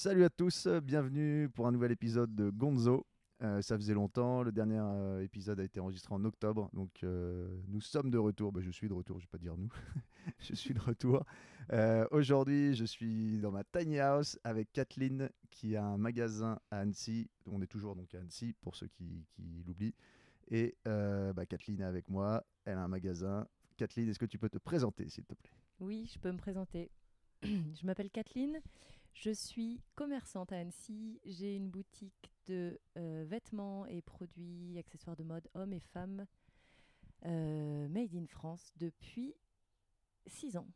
Salut à tous, bienvenue pour un nouvel épisode de Gonzo. Euh, ça faisait longtemps, le dernier euh, épisode a été enregistré en octobre, donc euh, nous sommes de retour. Bah, je suis de retour, je vais pas dire nous, je suis de retour. Aujourd'hui, je suis dans ma tiny house avec Kathleen qui a un magasin à Annecy. On est toujours donc à Annecy pour ceux qui, qui l'oublient. Et bah, Kathleen est avec moi, elle a un magasin. Kathleen, est-ce que tu peux te présenter s'il te plaît? Oui, je peux me présenter. je m'appelle Kathleen. Je suis commerçante à Annecy. J'ai une boutique de euh, vêtements et produits, accessoires de mode hommes et femmes, euh, made in France depuis 6 ans.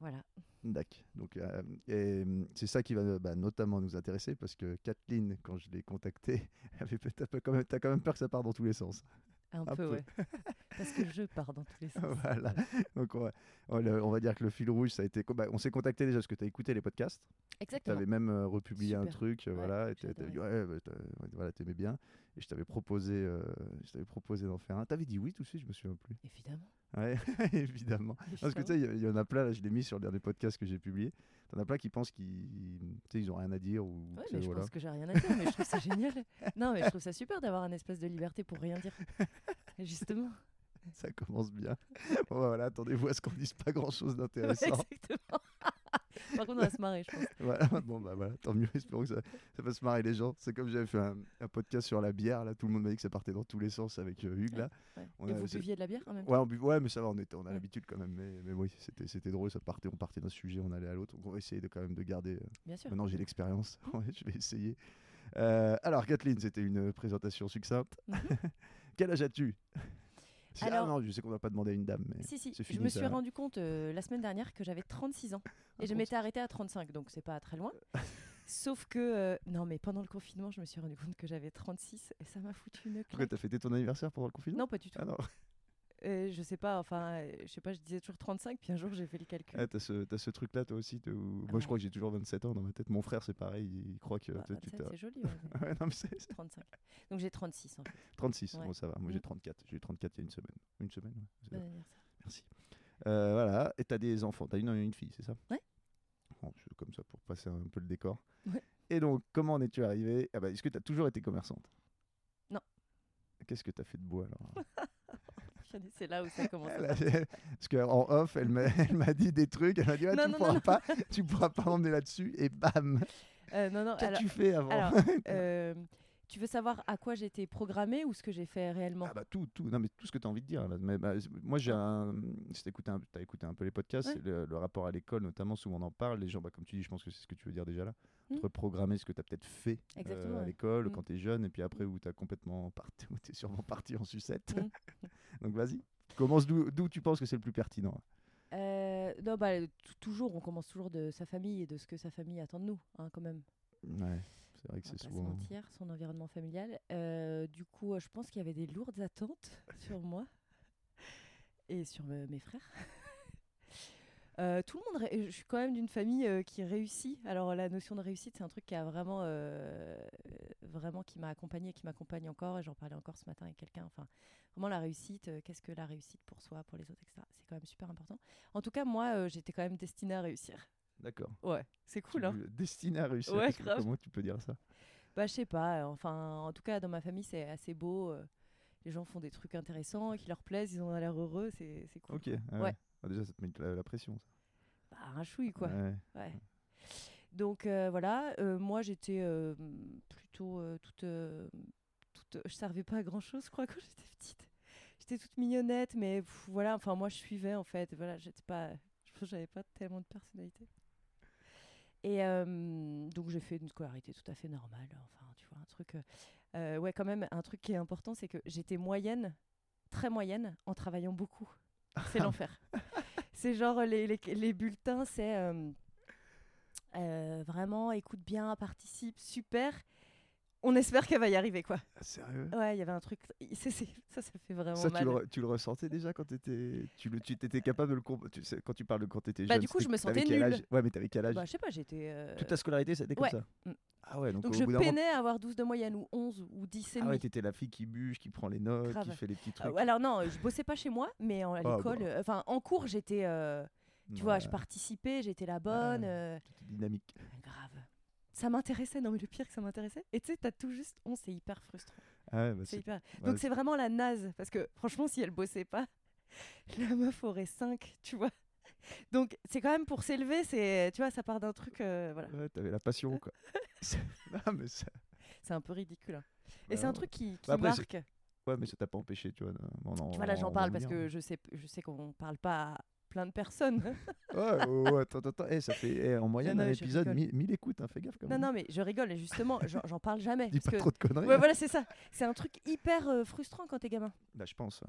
Voilà. D'accord. Donc, euh, c'est ça qui va bah, notamment nous intéresser parce que Kathleen, quand je l'ai contactée, tu as, quand même peur que ça parte dans tous les sens. Un, peu, ouais. Parce que je pars dans tous les sens. voilà. Donc, on va, dire que le fil rouge, ça a été. Bah, on s'est contacté déjà parce que tu as écouté les podcasts. Exactement. Tu avais même euh, republié un truc, voilà. Et tu ouais, bah, voilà, aimais bien. Et je t'avais proposé, euh, proposé d'en faire un. Tu avais dit oui tout de suite, je me souviens plus. Évidemment. Ouais, évidemment. Parce que tu sais, il y, en a plein, là, je l'ai mis sur le dernier podcast que j'ai publié. T'en as plein qui pensent qu'ils ils ont rien à dire. Ou, ouais, mais je pense que j'ai rien à dire, mais je trouve ça génial. Non, mais je trouve ça super d'avoir un espèce de liberté pour rien dire. Justement. Ça commence bien. Bon, bah, voilà, attendez-vous à ce qu'on dise pas grand-chose d'intéressant. exactement. Par contre, on va se marrer, je pense. Voilà, bon, bah voilà, tant mieux, espérons que ça, ça va se marrer les gens. C'est comme j'avais fait un, podcast sur la bière, là, tout le monde m'a dit que ça partait dans tous les sens avec euh, Hugues, là. On Et vous buviez de la bière en même temps Ouais, on ouais mais ça va, on, était, on a l'habitude quand même. Mais, mais oui, c'était, c'était drôle, ça partait, on partait d'un sujet, on allait à l'autre. Donc on va essayer de, quand même de garder. Euh, bien sûr. Maintenant, j'ai l'expérience, je vais essayer. Euh, alors, Kathleen, c'était une présentation succincte. Mhm. Quel âge as-tu? Alors, non, je sais qu'on va pas demander à une dame. Mais si, si, je me suis rendu compte euh, la semaine dernière que j'avais 36 ans. Ah, et je m'étais arrêtée à 35, donc c'est pas très loin. Sauf que, euh, non, mais pendant le confinement, je me suis rendu compte que j'avais 36 et ça m'a foutu une claque. Pourquoi t'as fêté ton anniversaire pendant le confinement? Non, pas du tout. Ah non. Euh, je sais pas, enfin, je sais pas, je disais toujours 35, puis un jour j'ai fait le calcul. Ah, t'as ce, as ce truc-là toi aussi Moi je crois que j'ai toujours 27 ans dans ma tête. Mon frère c'est pareil, il croit que. Bah, c'est joli, ouais, non, mais 35. Donc j'ai 36 en fait. 36, bon ça va. Moi j'ai 34. J'ai eu 34 il y a une semaine. Une semaine, ouais. Bon anniversaire. Merci. Euh, voilà, et t'as des enfants. T'as une, une fille, c'est ça? Ouais. Bon, comme ça pour passer un peu le décor. Ouais. Et donc, comment en es-tu arrivé ah bah, Est-ce que tu as toujours été commerçante? Non. Qu'est-ce que tu as fait de beau alors? c'est là où ça commence. Parce qu'en off, elle m'a dit des trucs. Elle m'a dit ah, tu, ne pourras pas, tu pourras pas emmener là-dessus. Et bam euh, non, non, Qu'as-tu fait avant euh, Tu veux savoir à quoi j'ai été programmée ou ce que j'ai fait réellement ah bah tout, tout, non mais tout ce que tu as envie de dire. Mais, bah, moi j'ai un, si écouté, un, as écouté un peu les podcasts, le, rapport à l'école notamment, souvent on en parle. Les gens, bah, comme tu dis, je pense que c'est ce que tu veux dire déjà là. Mmh. Reprogrammer ce que tu as peut-être fait euh, à l'école mmh. quand tu es jeune et puis après où tu as complètement parti, où es sûrement parti en sucette. Mmh. Donc vas-y. Commence d'où tu penses que c'est le plus pertinent euh, non, bah, toujours, on commence toujours de sa famille et de ce que sa famille attend de nous, hein, quand même. Ouais, c'est vrai que c'est souvent. mentir, son environnement familial. Euh, du coup, je pense qu'il y avait des lourdes attentes sur moi et sur mes frères. Euh, tout le monde, je suis quand même d'une famille euh, qui réussit. Alors la notion de réussite, c'est un truc qui a vraiment, euh, vraiment qui m'a accompagné, qui m'accompagne encore. Et j'en parlais encore ce matin avec quelqu'un. Enfin, vraiment la réussite. Qu'est-ce que la réussite pour soi, pour les autres, etc. C'est quand même super important. En tout cas, moi, j'étais quand même destinée à réussir. D'accord. Ouais, c'est cool. Hein. Destinée à réussir. Ouais, Comment tu peux dire ça? Bah, je sais pas. Enfin, en tout cas, dans ma famille, c'est assez beau. les gens font des trucs intéressants qui leur plaisent, ils ont l'air heureux, c'est cool. Ok. Ah ouais. Ah, déjà, ça te met la, pression, ça. Bah, un chouille, quoi. Ouais. Donc euh, voilà, euh, moi j'étais euh, plutôt toute, toute. Je servais pas à grand chose, je crois, quand j'étais petite. J'étais toute mignonnette, mais voilà, enfin moi je suivais en fait. Voilà, j'étais pas. Je pense j'avais pas tellement de personnalité. Et donc j'ai fait une scolarité tout à fait normale. Enfin, tu vois, un truc. ouais, quand même, un truc qui est important, c'est que j'étais moyenne, très moyenne, en travaillant beaucoup. C'est l'enfer. C'est genre les, les, les bulletins, c'est euh, euh, vraiment écoute bien, participe, super. On espère qu'elle va y arriver, quoi. Ah, sérieux? Ouais, il y avait un truc. ça, ça fait vraiment ça, mal. Tu le, tu le ressentais déjà quand étais, tu le, tu étais capable de le tu sais, quand tu parles de quand t'étais bah, jeune. Du coup, je me sentais nulle. Ouais, mais t'avais quel âge? Bah, Je sais pas, j'étais. Euh... Toute ta scolarité, c'était comme ouais. ça. Mm. Ah ouais, donc, donc je peinais à avoir 12 de moyenne ou 11 ou 10 et Ah ouais, t'étais la fille qui bûche, qui prend les notes, qui fait les petits trucs. alors non, je bossais pas chez moi, mais à ah, l'école, euh, enfin en cours, j'étais euh, Tu vois, je participais, j'étais la bonne. Euh, dynamique. Grave. Ça m'intéressait, non mais le pire que ça m'intéressait. Et tu sais, t'as tout juste on, c'est hyper frustrant. Ah bah c'est hyper... Donc c'est vraiment la naze, parce que franchement, si elle bossait pas, la meuf aurait 5, tu vois. Donc c'est quand même pour s'élever, c'est tu vois, ça part d'un truc euh, voilà. Ouais, t'avais la passion quoi. non, mais ça... C'est un peu ridicule. Hein. Et c'est un truc qui, qui marque. Ouais, mais ça t'a pas empêché, tu vois. tu vois, là, j'en parle parce que je sais, je sais qu'on parle pas plein de personnes. ouais, ouais, attends, attends. Eh, ça fait eh, en moyenne un épisode 1000 écoutes, hein, fais gaffe quand même. Non, non, mais je rigole et justement, j'en parle jamais. Dis pas trop de conneries. Ouais, hein. voilà, c'est ça. C'est un truc hyper euh, frustrant quand t'es gamin. Bah, je pense.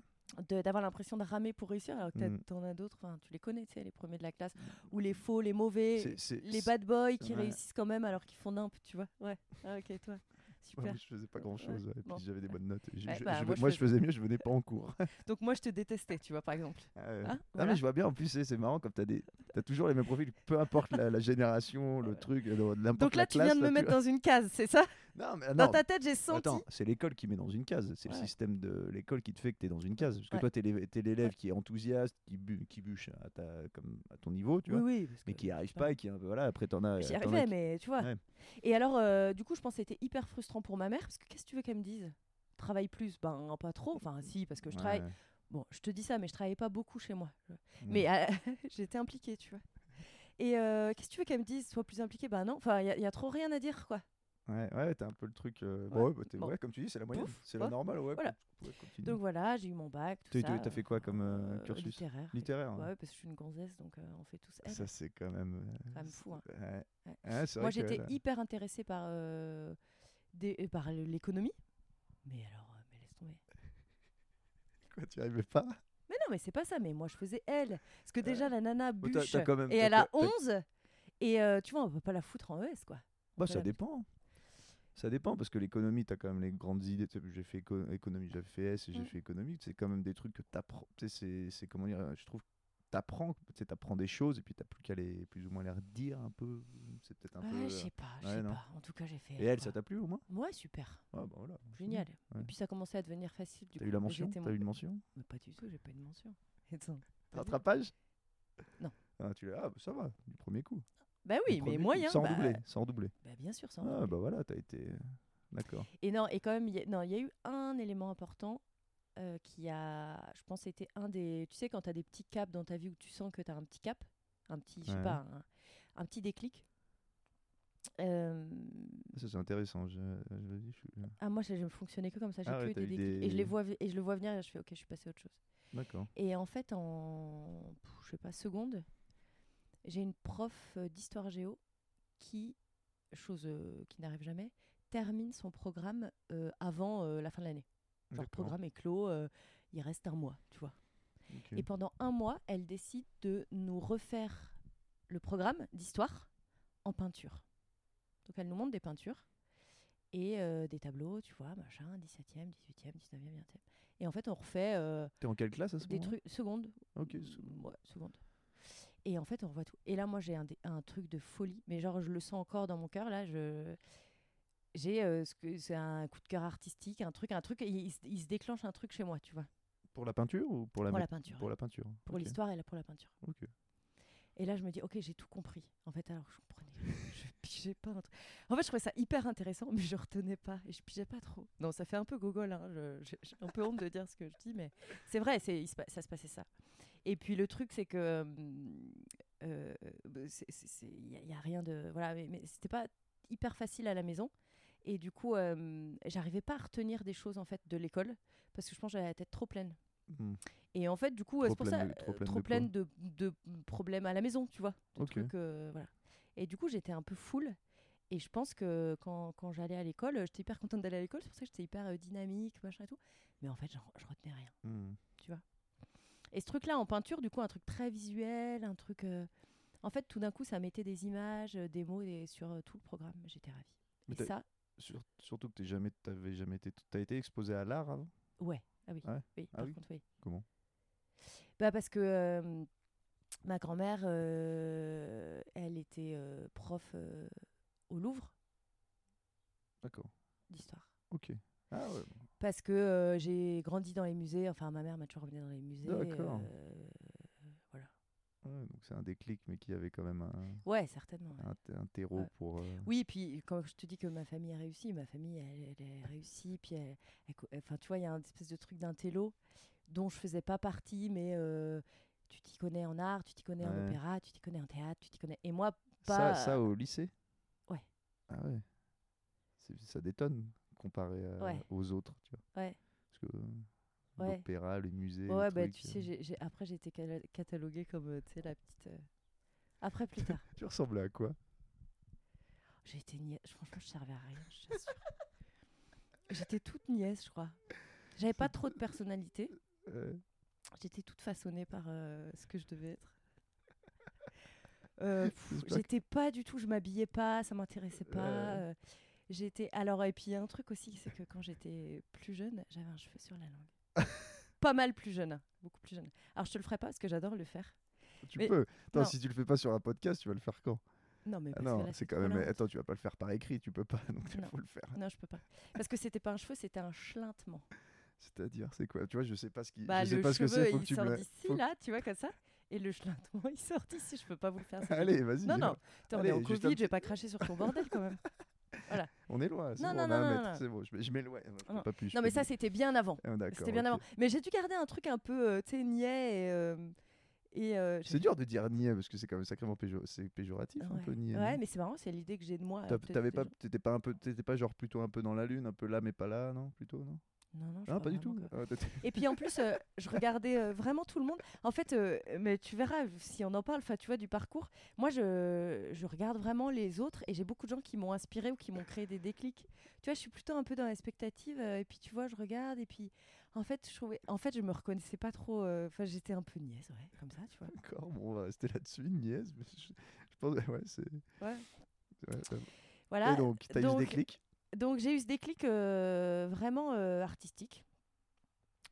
D'avoir l'impression de ramer pour réussir, alors que mm. t'en as d'autres, tu les connais, tu sais, les premiers de la classe, ou les faux, les mauvais, les bad boys qui réussissent quand même alors qu'ils font nimp, tu vois. Ouais, ah, ok, toi je faisais pas grand chose, et puis j'avais des bonnes notes. Bah, moi, je, faisais mieux, je venais pas en cours. Donc moi je te détestais, tu vois, par exemple. Hein, non, mais je vois bien, en plus, c'est marrant, comme tu as, des... as toujours les mêmes profils, peu importe la, génération, le truc, n'importe Donc là, tu viens de me mettre dans une case, c'est ça? Non, mais, Dans ta tête, j'ai senti. Attends, c'est l'école qui met dans une case. C'est le système de l'école qui te fait que tu es dans une case. Parce que toi, tu es l'élève qui est enthousiaste, qui, bu qui bûche à, ta, comme, à ton niveau, tu vois. Oui, mais qui arrive pas et qui. Voilà, après, t'en as. J'y arrivais, mais tu vois. Et alors, euh, du coup, je pense que c'était hyper frustrant pour ma mère, parce que qu'est-ce que tu veux qu'elle me dise? Travaille plus? Ben, pas trop. Enfin, si, parce que je travaille. Bon, je te dis ça, mais je travaillais pas beaucoup chez moi. Mais euh, j'étais impliquée, tu vois. Et euh, qu'est-ce que tu veux qu'elle me dise Sois plus impliquée? Ben non, enfin, il y, a trop rien à dire, quoi. Ouais, ouais, t'as un peu le truc. Euh, ouais. Bon, ouais, comme tu dis, c'est la moyenne. C'est la normale, ouais. Voilà. donc voilà, j'ai eu mon bac. Tu as fait quoi comme euh, cursus? Littéraire. Littéraire. Ouais, parce que je suis une gonzesse, donc on fait tous Ça, c'est quand même. quand même fou. Hein. Ouais. Moi, j'étais hyper intéressée par, des, par l'économie. Mais alors, mais laisse tomber. Quoi, tu arrivais pas? Mais non, mais c'est pas ça. Mais moi, je faisais elle. Parce que déjà, la nana bûche. et elle a 11. Et tu vois, on peut pas la foutre en ES, quoi. Bah, ça dépend. Ça dépend parce que l'économie, tu as quand même les grandes idées. J'ai fait économie, j'ai fait S et j'ai mm. fait économie. C'est quand même des trucs que tu apprends. C'est comment dire Je trouve t'apprends, tu apprends des choses et puis t'as plus qu'à les plus ou moins les redire un peu. C'est peut-être un peu. Je sais pas, je sais pas. En tout cas, j'ai fait. Et elle, ça t'a plu au moins? Ouais, super. Ah, bah voilà, Génial. Et puis ça commencé à devenir facile. T'as eu la mention? T'as eu une mention? Mais Pas du tout, j'ai pas eu de mention. Rattrapage? Non. Ah, tu ah, bah, ça va, du premier coup. Bah oui, mais moyen. Sans bah... doubler, sans doubler. Bah bien sûr, sans ah, bah voilà, t'as été. D'accord. Et non, et quand même, il y a eu un élément important euh, qui a, je pense, été un des. Tu sais, quand tu as des petits caps dans ta vie où tu sens que tu as un petit cap, un petit, je sais pas, un, petit déclic. Euh, ça, c'est intéressant. Je, je, Ah, moi, je ne fonctionnais que comme ça. J'ai ah des déclics. Et, je les vois, et je le vois venir et je fais, ok, je suis passé à autre chose. D'accord. Et en fait, en, je sais pas, seconde, j'ai une prof euh, d'histoire géo qui, chose qui n'arrive jamais, termine son programme avant la fin de l'année. Genre, le programme est clos, euh, il reste un mois, tu vois. Et pendant un mois, elle décide de nous refaire le programme d'histoire en peinture. Donc elle nous montre des peintures et euh, des tableaux, tu vois, machin, 17e, 18e, 19e, 20e. Et en fait, on refait. Euh, T'es en quelle classe à ce Des trucs. Seconde. Ok. Ouais, seconde. Et en fait, on revoit tout. Et là, moi, j'ai un, un, truc de folie, mais genre, je le sens encore dans mon cœur. Là, je j'ai euh, ce que c'est un coup de cœur artistique, un truc, un truc, il, il, se déclenche un truc chez moi, tu vois. Pour la peinture ou pour la, pour la peinture Pour la peinture. Pour l'histoire et pour la peinture. Ok. Et là, je me dis, ok, j'ai tout compris. En fait, alors je comprenais, je pigeais pas. Un truc. En fait, je trouvais ça hyper intéressant, mais je retenais pas et je pigeais pas trop. Non, ça fait un peu gogol. Hein, j'ai un peu honte de dire ce que je dis, mais c'est vrai, c'est ça se passait ça. Et puis le truc, c'est que il euh, n'y a, a, rien de voilà, mais, mais c'était pas hyper facile à la maison. Et du coup, euh, j'arrivais pas à retenir des choses en fait de l'école parce que je pense que j'avais la tête trop pleine. Hmm. Et en fait, du coup, c'est pour ça, trop pleine, de, de, problèmes à la maison, tu vois. Euh, voilà. Et du coup, j'étais un peu full. Et je pense que quand, quand j'allais à l'école, j'étais hyper contente d'aller à l'école. C'est pour ça que j'étais hyper euh, dynamique, machin et tout. Mais en fait, je retenais rien. Hmm. Tu vois. Et ce truc-là en peinture, du coup, un truc très visuel, un truc. En fait, tout d'un coup, ça mettait des images, des mots sur tout le programme. J'étais ravie. et ça, surtout que tu jamais, jamais été, as été exposé à l'art avant? Ouais. Ah oui. oui ah par contre, oui. Comment? Bah parce que euh, ma grand-mère, euh, elle était euh, prof au Louvre. D'accord. D'histoire. Ok. Ah ouais. Parce que j'ai grandi dans les musées. Enfin, ma mère m'a toujours emmenée dans les musées. D'accord. voilà. donc c'est un déclic, mais qui avait quand même un. Ouais, certainement. Un, terreau pour. Euh, oui, puis quand je te dis que ma famille a réussi, ma famille, elle, elle a réussi. Puis, enfin, tu vois, il y a un espèce de truc d'un télo dont je faisais pas partie, mais euh, tu t'y connais en art, tu t'y connais en opéra, tu t'y connais en théâtre, tu t'y connais. Et moi, pas. Ça, ça au lycée? Ouais. Ah ouais. Ça détonne comparé aux autres, tu vois. Ouais. Parce que l'opéra, les musées. Ouais, bah tu sais, euh. j'ai, après j'ai été cataloguée comme, euh, tu sais, la petite. Euh, après, plus tard. tu ressemblais à quoi? J'ai été niaise. Franchement, je servais à rien, je t'assure. J'étais toute niaise, je crois. J'avais pas trop de personnalité. J'étais toute façonnée par ce que je devais être. Euh, j'étais pas du tout, je m'habillais pas, ça m'intéressait pas. J'étais alors et puis un truc aussi, c'est que quand j'étais plus jeune, j'avais un cheveu sur la langue. pas mal plus jeune, beaucoup plus jeune. Alors je te le ferai pas parce que j'adore le faire. Tu peux. Attends, si tu le fais pas sur un podcast, tu vas le faire quand? Non, mais ah non, c'est quand même. Attends, tu vas pas le faire par écrit, tu peux pas, donc il faut le faire. Non, je peux pas. Parce que c'était pas un cheveu, c'était un chlintement. C'est-à-dire, c'est quoi? Tu vois, je sais pas ce qui. Bah, je sais le pas cheveu, ce que c'est. il sort d'ici, là, tu vois, comme ça. Et le chlintement, il sort d'ici. Je peux pas vous le faire. Allez, vas-y. Non, non. on est au Covid, je vais pas cracher sur ton bordel quand même. Voilà. On est loin. Non, non, non, C'est bon, je, m'éloigne. Non, pas mais ça, c'était bien avant. Ah, c'était bien avant. Mais j'ai dû garder un truc un peu, euh, tu sais, niais et. Euh, euh, c'est dur de dire niais parce que c'est quand même sacrément péjoratif un peu niais. Ouais, mais c'est marrant, c'est l'idée que j'ai de moi. Pas, t'étais pas un peu, t'étais pas genre plutôt un peu dans la lune, un peu là mais pas là, non Plutôt, non? Non, non, ah, pas du tout. Ah, et puis en plus, euh, je regardais euh, vraiment tout le monde. En fait, euh, mais tu verras si on en parle, tu vois, du parcours. Moi, je, je regarde vraiment les autres et j'ai beaucoup de gens qui m'ont inspiré ou qui m'ont créé des déclics. Tu vois, je suis plutôt un peu dans l'expectative et puis tu vois, je regarde et puis en fait, je trouvais, en fait, je me reconnaissais pas trop. Enfin, j'étais un peu niaise, ouais, comme ça, tu vois. D'accord, bon, on va rester là-dessus, niaise. Je, pense, ouais, c'est. Ouais. Voilà. Et donc, tu as eu des déclics? Donc j'ai eu ce déclic euh, vraiment euh, artistique.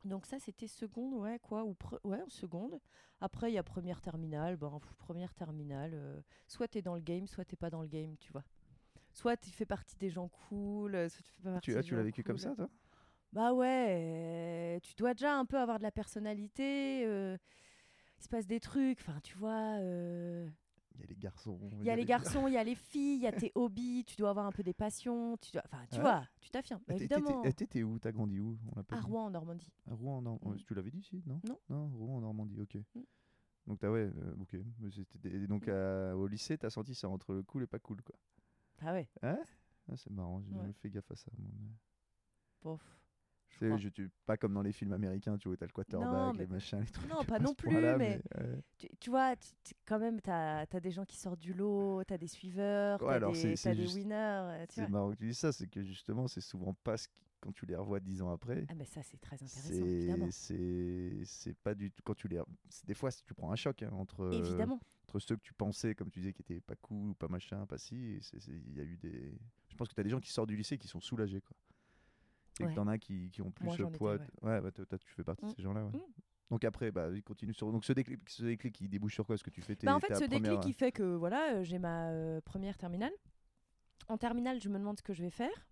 Donc ça c'était seconde, ouais quoi, ou ouais seconde. Après il y a première terminale, bon première terminale, euh, soit t'es dans le game, soit t'es pas dans le game, tu vois. Soit tu fais partie des gens cool, soit tu fais pas partie. Tu, ah, tu l'as vécu comme ça toi? Bah ouais, tu dois déjà un peu avoir de la personnalité. il se passe des trucs, enfin tu vois. Il y a les garçons. Il y a les garçons, il y a les filles, il y a tes hobbies, tu dois avoir un peu des passions. Tu dois... Enfin, tu vois, tu t'affirmes. évidemment. T'étais où T'as grandi où À Rouen, en Normandie. À Rouen, en Normandie. Tu l'avais dit ici, non Non. Non, Rouen, en Normandie, ok. Mm. Donc, as, ouais, euh, ok. donc, mm. au lycée, t'as senti ça entre le cool et pas cool, quoi. Ah ouais ah, C'est marrant, j'ai jamais fait gaffe à ça. Moi. Bof. Je, pas comme dans les films américains, tu vois, t'as le quarterback, les machins, les trucs. Non, pas non plus, mais, tu, vois, quand même, t'as as des gens qui sortent du lot, t'as des suiveurs, t'as des, as des winners. Euh, c'est marrant que tu dis ça, c'est que justement, c'est souvent pas ce qui, quand tu les revois dix ans après. Ah, mais ça, c'est très intéressant, évidemment. C'est pas du tout. Quand tu les. Des fois, tu prends un choc hein, entre. Évidemment. entre ceux que tu pensais, comme tu disais, qui étaient pas cool ou pas machin, pas si. Il y a eu des. Je pense que tu as des gens qui sortent du lycée qui sont soulagés, quoi et que t'en as qui, qui ont plus ce poids. ouais, bah, tu fais partie de mmh. ces gens-là. Mmh. Donc après, bah, il continue sur. Donc ce déclic, ce déclic qui débouche sur quoi? Est-ce que tu fais tes, bah En fait, ce déclic qui fait que voilà, euh, j'ai ma euh, première terminale. En terminale, je me demande ce que je vais faire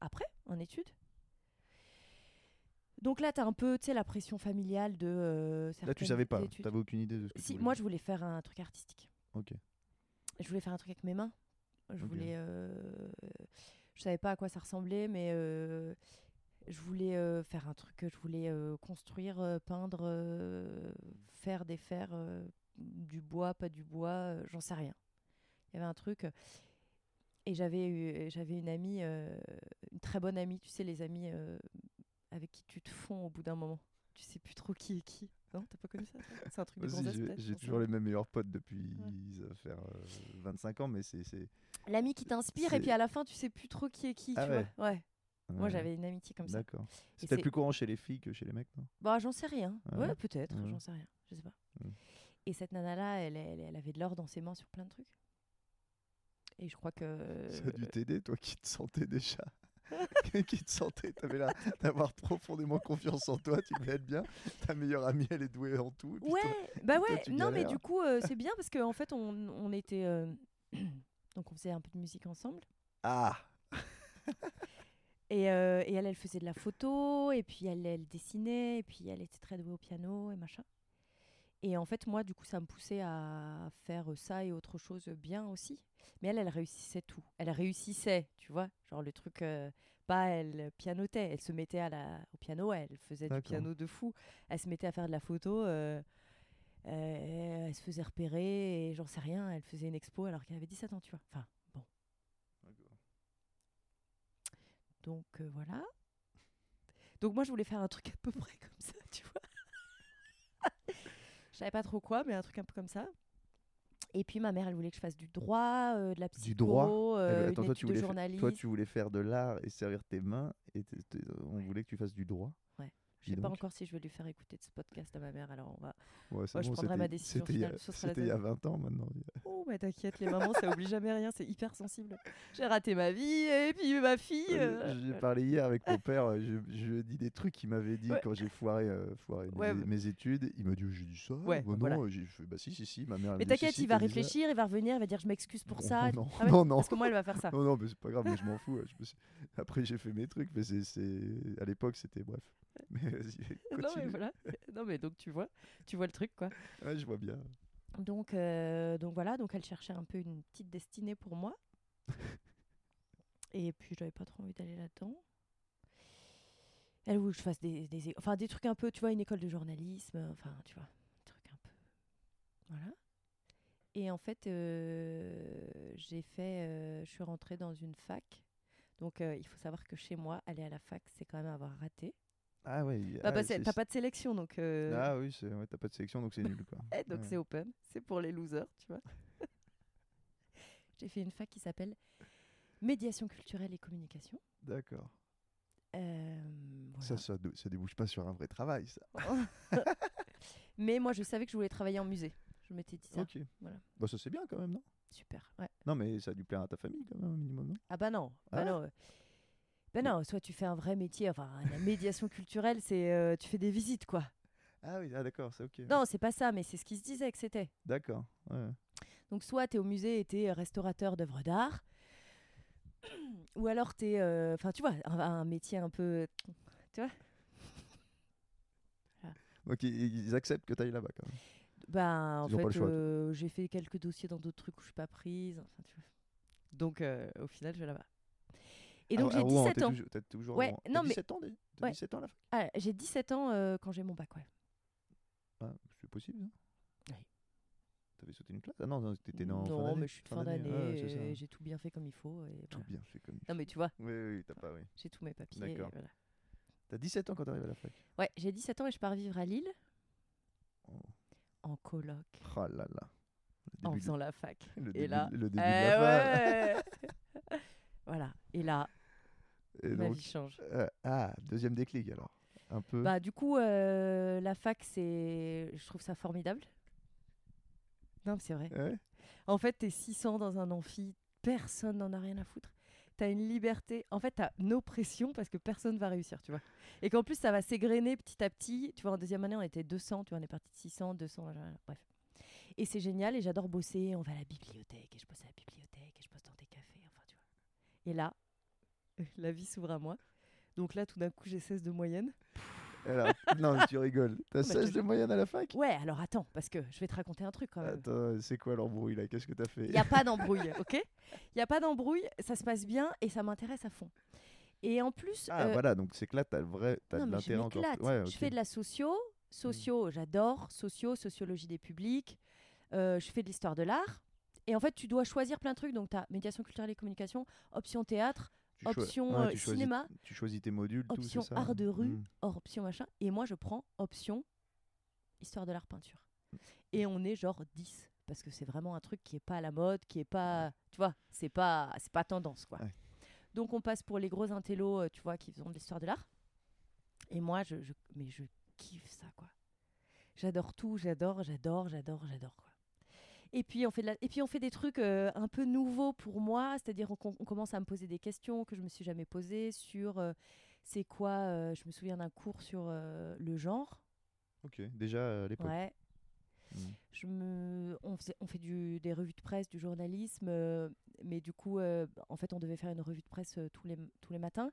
après, en études. Donc là, tu as un peu la pression familiale de. Euh, là, tu savais pas, tu n'avais aucune idée de ce que si, Moi, je voulais faire un truc artistique. Ok. Je voulais faire un truc avec mes mains. Je voulais. Je savais pas à quoi ça ressemblait, mais euh, je voulais euh, faire un truc, je voulais euh, construire, peindre, faire, des fers, du bois, pas du bois, j'en sais rien. Il y avait un truc. Et j'avais j'avais une amie, une très bonne amie, tu sais, les amis avec qui tu te fonds au bout d'un moment. Tu sais plus trop qui est qui. Non, t'as pas connu ça C'est un truc de J'ai toujours les mêmes meilleurs potes depuis ça va faire 25 ans, mais c'est L'ami qui t'inspire et puis à la fin tu sais plus trop qui est qui. Ah tu ouais. Vois ouais. Moi j'avais une amitié comme ça. D'accord. C'est peut-être plus courant chez les filles que chez les mecs, non? Bah j'en sais rien. Ouais, peut-être, j'en sais rien. Je sais pas. Et cette nana-là, elle, elle, avait de l'or dans ses mains sur plein de trucs. Et je crois que. Ça a dû t'aider, toi qui te sentais déjà. qui te sentait, t'avais l'air d'avoir profondément confiance en toi, tu devais être bien. Ta meilleure amie, elle est douée en tout. Ouais, bah ouais, non mais du coup, euh, c'est bien parce qu'en en fait, on, on était. Euh, Donc on faisait un peu de musique ensemble. Ah et, euh, et, elle, elle faisait de la photo, et puis elle, elle dessinait, et puis elle était très douée au piano et machin. Et en fait, moi, du coup, ça me poussait à faire ça et autre chose bien aussi. Mais elle, elle réussissait tout. Elle réussissait, tu vois, genre le truc. Euh, pas elle pianotait, elle se mettait à la, au piano, elle faisait du piano de fou. Elle se mettait à faire de la photo. Euh, euh, elle se faisait repérer et j'en sais rien. Elle faisait une expo alors qu'elle avait 17 ans, tu vois. Enfin, bon. Donc voilà. Donc moi, je voulais faire un truc à peu près comme ça, tu vois. Je savais pas trop quoi, mais un truc un peu comme ça. Et puis ma mère, elle voulait que je fasse du droit, euh, de la psycho, du droit. Euh, Attends, toi, tu voulais toi, tu voulais faire de l'art et servir tes mains, et on voulait que tu fasses du droit? Je sais pas encore si je vais lui faire écouter de ce podcast à ma mère, alors on va. Moi, je prendrai ma décision. C'était il y a 20 ans maintenant. Oh, mais t'inquiète, les mamans, ça oublie jamais rien, c'est hyper sensible. J'ai raté ma vie, et puis ma fille. Euh. J'ai parlé hier avec mon père, euh, je, je lui ai dit des trucs qu'il m'avait dit quand j'ai foiré, euh, foiré mes, études. Il m'a dit, j'ai dit ça. Ouais, bah, non, j'ai fait, bah si, si, si, ma mère. Mais t'inquiète, il va réfléchir, il va revenir, il va dire, je m'excuse pour ça. Non, ah non, non. Parce que moi, elle va faire ça. Non, non, mais c'est pas grave, mais je m'en fous. Après, j'ai fait mes trucs, mais c'est à l'époque, c'était bref. Mais non, mais voilà. Non, mais donc tu vois, tu vois le truc, quoi. Ouais, je vois bien. Donc, euh, donc voilà, donc elle cherchait un peu une petite destinée pour moi. Et puis, j'avais pas trop envie d'aller là-dedans. Elle voulait que je fasse des, des, enfin, des trucs un peu, tu vois, une école de journalisme, enfin, tu vois, des trucs un peu. Voilà. Et en fait, euh, j'ai fait, euh, je suis rentrée dans une fac. Donc, il faut savoir que chez moi, aller à la fac, c'est quand même avoir raté. Ah oui. Bah, ah, t'as pas de sélection donc. Euh, ah oui, ouais, t'as pas de sélection donc c'est nul quoi. Eh, donc c'est open, c'est pour les losers, tu vois. J'ai fait une fac qui s'appelle médiation culturelle et communication. D'accord. Euh, ça, ça, ça, débouche pas sur un vrai travail, ça. Mais moi, je savais que je voulais travailler en musée. Je m'étais dit ça. Ok. Voilà. Bah, ça, c'est bien quand même, non? Super, ouais. Non, mais ça a dû plaire à ta famille quand même, au minimum, non? Ah bah non. Bah ah non. Ben non, soit tu fais un vrai métier, enfin la médiation culturelle, c'est euh, tu fais des visites quoi. Ah oui, ah, d'accord, c'est ok. Non, c'est pas ça, mais c'est ce qui se disait que c'était. D'accord. Donc soit tu es au musée et tu es restaurateur d'œuvres d'art, ou alors tu es, euh, enfin tu vois, un, métier un peu, tu vois. Donc ils acceptent que tu ailles là-bas quand même. Ben, en fait, euh, j'ai fait quelques dossiers dans d'autres trucs où je suis pas prise. Enfin, tu vois. Donc, au final, je vais là-bas. Et donc j'ai 17 ans. T'as toujours ouais, non, 17 ans, ouais. 17 ans la ah, J'ai 17 ans euh, quand j'ai mon bac, ouais. Ah, c'est possible, hein Oui. T'avais sauté une classe? Ah non, t'étais dans Non, mais je suis de fin d'année, j'ai tout bien fait comme il faut. Et tout bien fait comme il faut. Non, mais tu vois. Oui, oui, t'as pas, oui. J'ai tous mes papiers. D'accord. Voilà. T'as 17 ans quand t'arrives à la fac? Ouais, j'ai 17 ans et je pars vivre à Lille. Oh. En coloc. Oh là là. En faisant la fac. Le et début, là, le début de la fac. voilà. Et là, Ma vie change. Euh, ah, deuxième déclic alors. Un peu. Bah, du coup, euh, la fac, c'est, je trouve ça formidable. Non, c'est vrai. En fait, t'es 600 dans un amphi, personne n'en a rien à foutre. T'as une liberté. En fait, t'as nos pressions parce que personne va réussir, tu vois. Et qu'en plus, ça va s'égrener petit à petit. Tu vois, en deuxième année, on était 200, tu vois, on est parti de 600, 200, bref. Et c'est génial et j'adore bosser. On va à la bibliothèque et je bosse à la bibliothèque et je bosse dans des cafés, enfin, tu vois. Et là, la vie s'ouvre à moi. Donc là, tout d'un coup, j'ai 16 de moyenne. Alors, non, tu rigoles. T'as 16 de moyenne à la fac? Ouais, alors attends, parce que je vais te raconter un truc quand même. Attends, c'est quoi l'embrouille là? Qu'est-ce que t'as fait? Il n'y a pas d'embrouille, ok? Il n'y a pas d'embrouille, ça se passe bien et ça m'intéresse à fond. Et en plus. Ah euh, voilà, donc c'est que là, t'as, l'intérêt encore. Ouais, Je fais de la socio, socio, hmm. j'adore, socio, sociologie des publics. Euh, je fais de l'histoire de l'art. Et en fait, tu dois choisir plein de trucs. Donc, tu as médiation culturelle et communication, option théâtre, option euh, cinéma. tu choisis tes modules, option tout, art de rue, hmm. option machin. Et moi, je prends option histoire de l'art peinture. Et on est genre 10 parce que c'est vraiment un truc qui est pas à la mode, qui est pas, tu vois, c'est pas, c'est pas tendance quoi. Donc on passe pour les gros intellos, euh, tu vois, qui font de l'histoire de l'art. Et moi, je, je, mais je kiffe ça quoi. J'adore tout, j'adore, j'adore, j'adore, j'adore quoi. Et puis on fait, et puis on fait des trucs euh, un peu nouveaux pour moi, c'est-à-dire qu'on commence à me poser des questions que je me suis jamais posées sur euh, c'est quoi. Euh, je me souviens d'un cours sur le genre. Ok, déjà à l'époque. Ouais. Je me, on, on fait du, des revues de presse, du journalisme, mais du coup, en fait, on devait faire une revue de presse tous, les, tous les matins.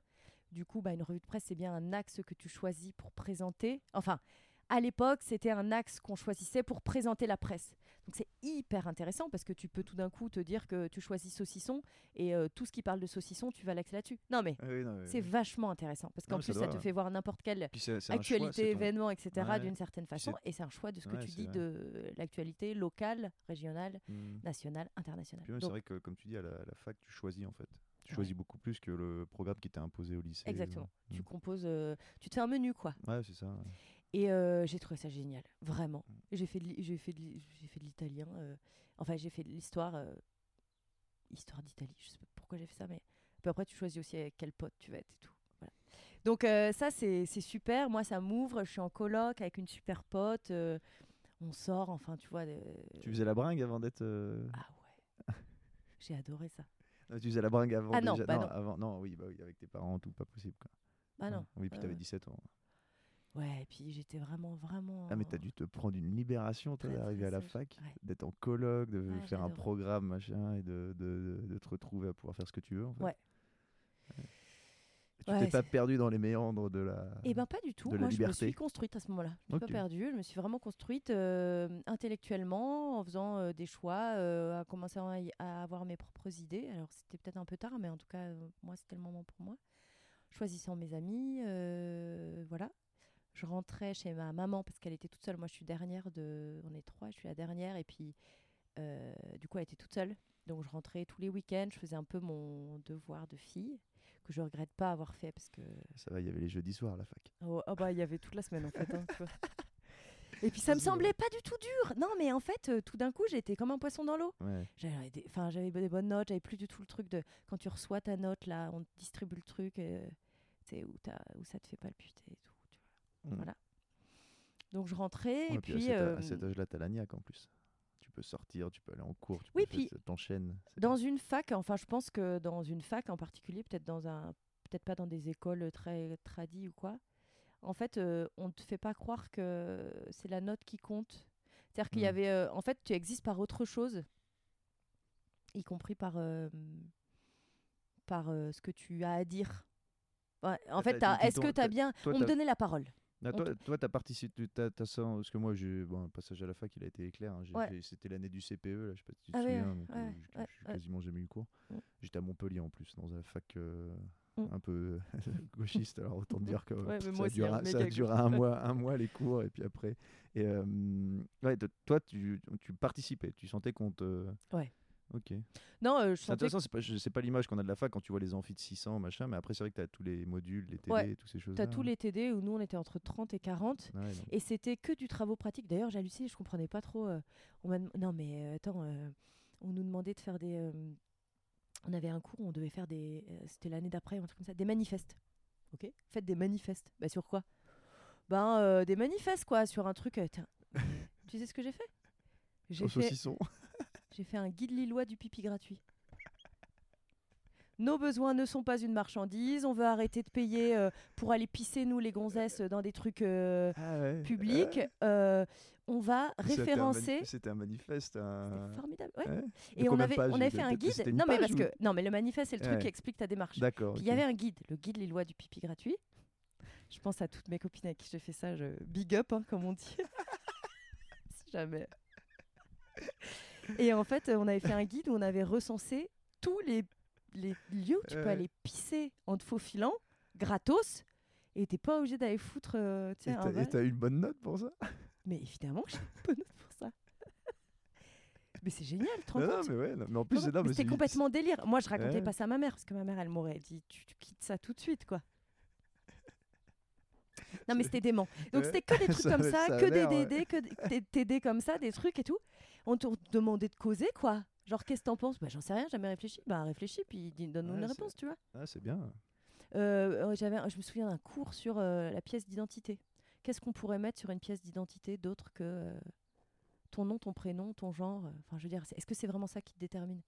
Du coup, bah, une revue de presse, c'est bien un axe que tu choisis pour présenter. Enfin, à l'époque, c'était un axe qu'on choisissait pour présenter la presse. Donc c'est hyper intéressant parce que tu peux tout d'un coup te dire que tu choisis saucisson et euh, tout ce qui parle de saucisson, tu vas l'axer là-dessus. Non mais ah c'est vachement intéressant parce qu'en plus ça, te fait voir n'importe quelle actualité, événement, etc. d'une certaine façon et c'est un choix de ce que tu dis de l'actualité locale, régionale, mmh. nationale, internationale. C'est vrai que comme tu dis à la, fac, tu choisis en fait. Tu choisis beaucoup plus que le programme qui t'est imposé au lycée. Exactement. Tu mmh. composes, euh, tu te fais un menu quoi. Ouais, c'est ça. Et euh, j'ai trouvé ça génial, vraiment. Mm. J'ai fait, j'ai fait, j'ai fait de l'italien. Euh, enfin, j'ai fait de l'histoire, euh, histoire d'Italie. Je sais pas pourquoi j'ai fait ça, mais puis après, tu choisis aussi avec quel pote tu vas être et tout. Voilà. Donc ça, c'est, c'est super. Moi, ça m'ouvre. Je suis en coloc avec une super pote. on sort, enfin, tu vois. Tu faisais la bringue avant d'être. Ah ouais. j'ai adoré ça. tu faisais la bringue avant ah non, déjà... Bah non, Avant... non, oui, bah oui, avec tes parents, tout pas possible. Quoi. Ah non. Oui, puis tu avais 17 ans. Ouais, et puis j'étais vraiment, vraiment. Ah, mais t'as dû te prendre une libération, toi, d'arriver à la fac, d'être en colloque, de faire un programme, machin, et de, de, de, te retrouver à pouvoir faire ce que tu veux. En fait. Ouais. Tu t'es pas perdu dans les méandres de la. Eh ben pas du tout. Moi, je me suis construite à ce moment-là. Je ne suis pas perdue. Je me suis vraiment construite euh, intellectuellement en faisant euh, des choix, euh, à commencer à, avoir mes propres idées. Alors c'était peut-être un peu tard, mais en tout cas, moi, c'était le moment pour moi. Choisissant mes amis, voilà je rentrais chez ma maman parce qu'elle était toute seule. Moi, je suis dernière de. On est trois, je suis la dernière. Et puis, euh, du coup, elle était toute seule. Donc, je rentrais tous les week-ends. Je faisais un peu mon devoir de fille que je regrette pas avoir fait parce que. Ça va, il y avait les jeudis soirs à la fac. Oh, oh bah, il y avait toute la semaine en fait. Hein, et puis ça me semblait pas du tout dur. Non, mais en fait, euh, tout d'un coup, j'étais comme un poisson dans l'eau. J'avais des, j'avais des bonnes notes. J'avais plus du tout le truc de quand tu reçois ta note là, on te distribue le truc, euh, où, où ça te fait palpiter et tout. Mm. Voilà. Donc je rentrais et puis. À, euh, cet âge-là, t'as la niaque en plus. Tu peux sortir, tu peux aller en cours, tu oui, peux puis t'enchaînes. Dans une fac, enfin je pense que dans une fac en particulier, peut-être dans un, peut-être pas dans des écoles très tradies ou quoi. En fait, euh, on ne te fait pas croire que c'est la note qui compte. C'est-à-dire qu'il y mm. avait, euh, en fait, tu existes par autre chose, y compris par par ce que tu as à dire. en fait, est-ce que tu as bien. on me donnait la parole. Ah, toi, toi, tu as participé, as, as ça, parce que moi, bon, le passage à la fac, il a été clair. Hein, c'était l'année du CPE, là, je sais pas si tu te ah souviens, euh, j'ai quasiment jamais eu cours. Mm. J'étais à Montpellier en plus, dans un fac euh, mm. un peu gauchiste, alors autant dire que ça, dure, ça dure un mois, un mois les cours, et puis après. Et, euh, toi, tu, tu participais, tu sentais qu'on te. Ouais. Ok. Non, euh, je De toute façon, c'est pas, pas l'image qu'on a de la fac quand tu vois les amphis de 600, machin, mais après, c'est vrai que tu as tous les modules, les TD, toutes ces choses. Tu as tous les TD où nous, on était entre 30 et 40. et c'était que du travaux pratiques. D'ailleurs, j'hallucinais, je comprenais pas trop. Euh, on non, mais euh, attends, on nous demandait de faire des. on avait un cours où on devait faire des. c'était l'année d'après, un truc comme ça, des manifestes. Ok Faites des manifestes. Bah, sur quoi? Ben, des manifestes, quoi, sur un truc. tu sais ce que j'ai fait? J'ai fait. Saucisson. J'ai fait un guide lillois du pipi gratuit. Nos besoins ne sont pas une marchandise. On veut arrêter de payer euh, pour aller pisser, nous, les gonzesses, dans des trucs euh, ah publics. Euh, on va référencer. C'était un, manifeste. Un... formidable. Ouais. Et on avait, on avait fait un guide. Non, mais parce que non, mais le manifeste, c'est le truc qui explique ta démarche. D'accord. Il y avait un guide, le guide Lillois du pipi gratuit. Je pense à toutes mes copines avec qui j'ai fait ça. Je... Big up, hein, comme on dit. jamais. Et en fait, on avait fait un guide où on avait recensé tous les, les lieux où tu peux aller pisser en te faufilant, gratos, et t'es pas obligé d'aller foutre. Euh, et t'as eu une bonne note pour ça? Mais évidemment que j'ai une bonne note pour ça. mais c'est génial, tu non, mais ouais, mais en plus, c'est C'était complètement délire. Moi, je racontais pas ça à ma mère, parce que ma mère, elle m'aurait dit tu, tu quittes ça tout de suite, quoi. Non, mais c'était dément. Donc, c'était que des trucs comme ça, que des DD, que des TD comme ça, des trucs et tout on te demandait de causer, quoi. Genre, qu'est-ce que t'en penses? Bah, J'en sais rien, jamais réfléchi. Bah, réfléchis, puis donne-nous une réponse, tu vois. Ah, c'est bien. Euh, j'avais, je me souviens d'un cours sur euh, la pièce d'identité. Qu'est-ce qu'on pourrait mettre sur une pièce d'identité d'autre que euh, ton nom, ton prénom, ton genre Enfin, je veux dire, est-ce que c'est vraiment ça qui te détermine?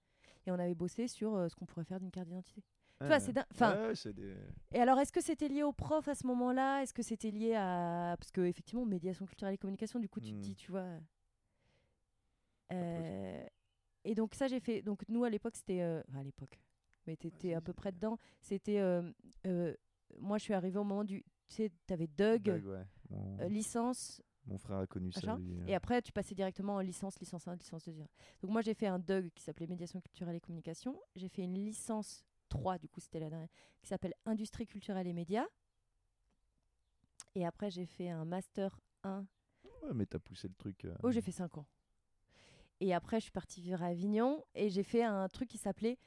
Et on avait bossé sur ce qu'on pourrait faire d'une carte d'identité. tu vois, c'est enfin. Et alors, est-ce que c'était lié au prof à ce moment-là? Est-ce que c'était lié à parce que effectivement, médiation culturelle et communication, du coup, tu te hmm. dis, tu vois, euh, et donc ça j'ai fait. Donc nous à l'époque c'était euh, à l'époque, mais t'étais à peu près dedans. C'était euh, moi je suis arrivée au moment du. Tu sais, t'avais Doug, licence, Mon frère a connu ça. Et après, tu passais directement en licence, licence 1, licence 2. Donc moi, j'ai fait un DUG qui s'appelait Médiation culturelle et communication. J'ai fait une licence 3, du coup, c'était la dernière, qui s'appelle Industrie culturelle et médias. Et après, j'ai fait un Master 1. Ouais, mais t'as poussé le truc. Euh, oh, j'ai fait 5 ans. Et après, je suis partie vivre à Avignon et j'ai fait un truc qui s'appelait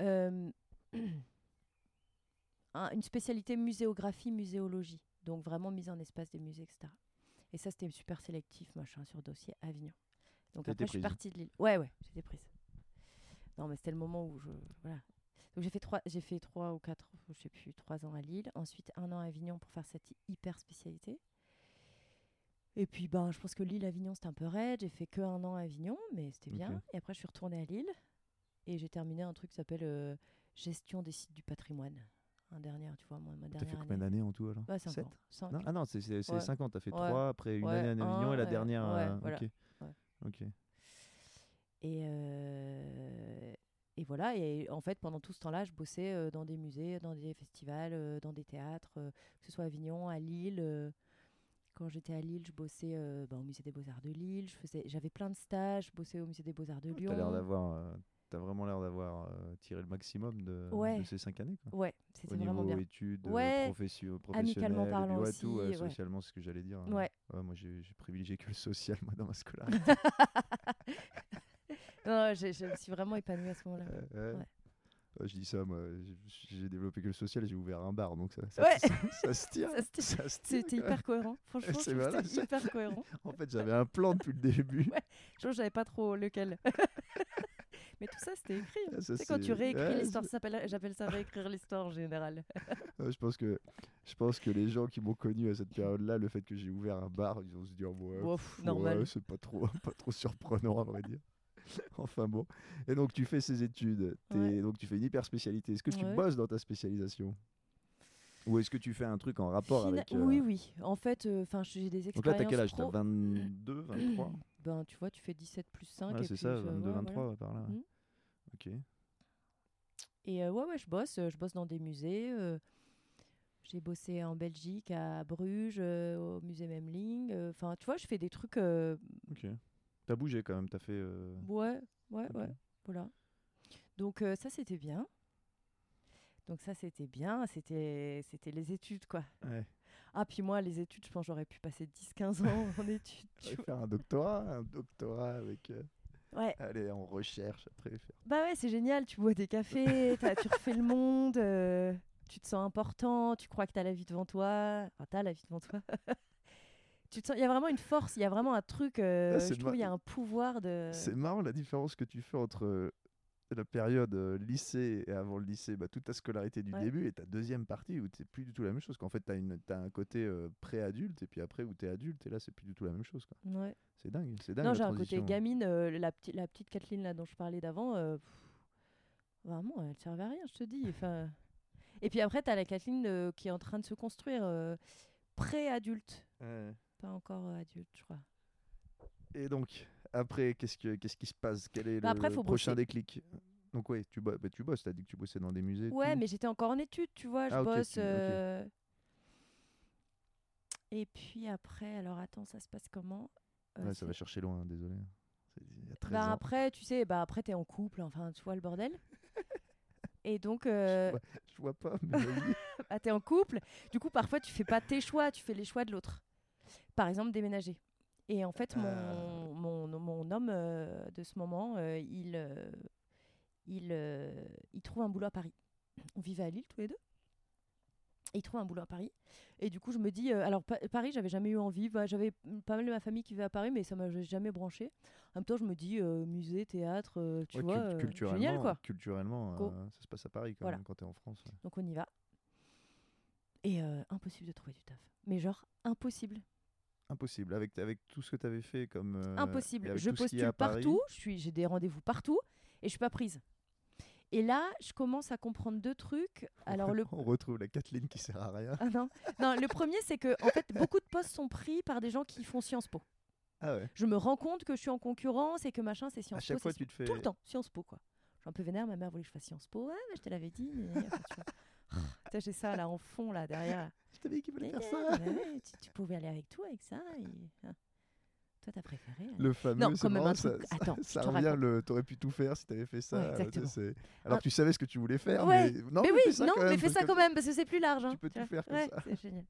euh, une spécialité muséographie, muséologie. Donc vraiment mise en espace des musées, etc. Et ça, c'était super sélectif, machin, sur dossier Avignon. Donc après, je suis partie de Lille. Ouais, ouais, j'étais prise. Non, mais c'était le moment où je. Voilà. Donc j'ai fait trois, j'ai fait trois ou quatre, je sais plus, trois ans à Lille. Ensuite, un an à Avignon pour faire cette hyper spécialité. Et puis, ben, je pense que Lille-Avignon, c'était un peu raide. J'ai fait que un an à Avignon, mais c'était bien. Et après, je suis retournée à Lille. Et j'ai terminé un truc qui s'appelle euh, Gestion des sites du patrimoine. Un dernier, tu vois, moi, ma dernière. T'as fait combien d'années en tout alors? Ouais, 5 ans. Non, ah non, c'est 5 ans. T'as fait 3, après une année à Avignon et la dernière. Euh, voilà. Ok. Et, euh, et voilà, et en fait, pendant tout ce temps-là, je bossais dans des musées, dans des festivals, dans des théâtres, que ce soit à Avignon, à Lille. Quand j'étais à Lille, je bossais euh, bah, au musée des Beaux-Arts de Lille. J'avais plein de stages. Je bossais au musée des Beaux-Arts de Lyon. T'as l'air d'avoir, euh, vraiment l'air d'avoir euh, tiré le maximum de, ces cinq années. Quoi. Ouais, c'était vraiment bien. études, ouais. profession, Amicalement parlant aussi. Tout, socialement, c'est ce que j'allais dire. Hein. Ouais. moi, j'ai, privilégié que le social moi dans ma scolarité. non, je me suis vraiment épanouie à ce moment-là. Je dis ça, moi, j'ai développé que le social j'ai ouvert un bar, donc ça, ça, ça, se tire. C'était hyper cohérent, franchement. C'était hyper cohérent. en fait, j'avais un plan depuis le début. Ouais, je savais pas trop lequel. Mais tout ça, c'était écrit. Hein. C'est quand tu réécris l'histoire, j'appelle ça réécrire l'histoire en général. je, pense que, je pense que les gens qui m'ont connu à cette période-là, le fait que j'ai ouvert un bar, ils vont se dire, ouais, c'est pas trop, pas trop surprenant, à vrai dire. enfin bon. Et donc tu fais ces études, donc tu fais une hyper spécialité. Est-ce que tu bosses dans ta spécialisation? Ou est-ce que tu fais un truc en rapport avec euh, Oui, oui. En fait, euh, j'ai des expériences. Donc là, t'as quel âge? T'as 22, 23 Ben, tu vois, tu fais 17 plus 5. c'est ça, 22, 23 par là. Mmh. Ok. Et euh, ouais, ouais, je bosse. Je bosse dans des musées. j'ai bossé en Belgique, à Bruges, au musée Memling. Enfin, tu vois, je fais des trucs. Ok. T'as bougé quand même, t'as fait. Euh, ouais, ouais, ouais. Voilà. Donc euh, ça, c'était bien. Donc ça, c'était bien. C'était, c'était les études, quoi. Ouais. Ah, puis moi, les études, je pense j'aurais pu passer 10-15 ans en études. Tu faire un doctorat, un doctorat avec. Euh, ouais. Aller en recherche après. Faire... Bah ouais, c'est génial. Tu bois des cafés, tu refais le monde, tu te sens important, tu crois que t'as la vie devant toi. Enfin, t'as la vie devant toi. Il y a vraiment une force, il y a vraiment un truc, euh, je trouve, il y a un pouvoir de... C'est marrant la différence que tu fais entre euh, la période euh, lycée et avant le lycée, bah, toute ta scolarité du début et ta deuxième partie où c'est plus du tout la même chose. Qu'en fait, tu as, as, un côté pré-adulte et puis après où tu es adulte et là, c'est plus du tout la même chose. Ouais. C'est dingue, c'est dingue. Non, j'ai un côté gamine, la, petite la petite Kathleen là, dont je parlais d'avant, vraiment, elle servait à rien, je te dis. Enfin... Et puis après, tu as la Kathleen qui est en train de se construire pré-adulte. Ouais pas encore euh, adulte, je crois. Et donc, après, qu'est-ce, que, qu'est-ce qui se passe? Quel est bah, le prochain déclic? Donc, ouais, tu, bah, tu bosses, tu as dit que tu bossais dans des musées. Ouais, mais j'étais encore en études, tu vois, je ah, bosse. Euh, et puis après, alors attends, ça se passe comment? Euh, ouais, Ça va chercher loin, désolé. Il y a 13 bah, après, tu sais, bah après, t'es en couple, enfin, tu vois le bordel. Et donc. Je, vois, je, vois, pas, mais. bah, t'es en couple. Du coup, parfois, tu fais pas tes choix, tu fais les choix de l'autre par exemple, déménager. Et en fait, mon, ah. mon, mon, homme euh, de ce moment, euh, il, euh, il, il trouve un boulot à Paris. On vivait à Lille tous les deux. Et il trouve un boulot à Paris. Et du coup, je me dis, alors Paris, j'avais jamais eu envie. Bah, j'avais pas mal de ma famille qui vivait à Paris, mais ça m'a jamais branché. En même temps, je me dis, musée, théâtre, tu vois, culturellement, génial quoi. Culturellement, ça se passe à Paris quand, même, quand tu es en France. Donc on y va. Et impossible de trouver du taf. Mais genre, impossible. Impossible. Avec, avec tout ce que tu avais fait comme. Euh, Impossible. Je postule partout, j'ai des rendez-vous partout et je suis pas prise. Et là, je commence à comprendre deux trucs. Alors le... On retrouve la Kathleen qui sert à rien. Ah non. non, le premier, c'est que en fait, beaucoup de postes sont pris par des gens qui font Sciences Po. Ah ouais. Je me rends compte que je suis en concurrence et que machin, c'est Sciences à chaque Fois, tu te fais... Tout le temps, Sciences Po, quoi. Je suis un peu vénère, ma mère voulait que je fasse Sciences Po. Ouais, je te l'avais dit. J'ai ça là en fond, là, derrière. Je t'avais dit qu'il fallait faire ça. tu, pouvais aller avec toi avec ça. Et... Hein. Toi, t'as préféré. Hein. Le fameux, non, quand même un truc... ça, Attends, ça revient, le... t'aurais pu tout faire si t'avais fait ça. Ouais, exactement. Alors que tu savais ce que tu voulais faire. Mais, non, mais, oui, fais ça non, mais fais ça quand même, parce que c'est plus large. Hein, tu peux tout faire comme ça. C'est génial.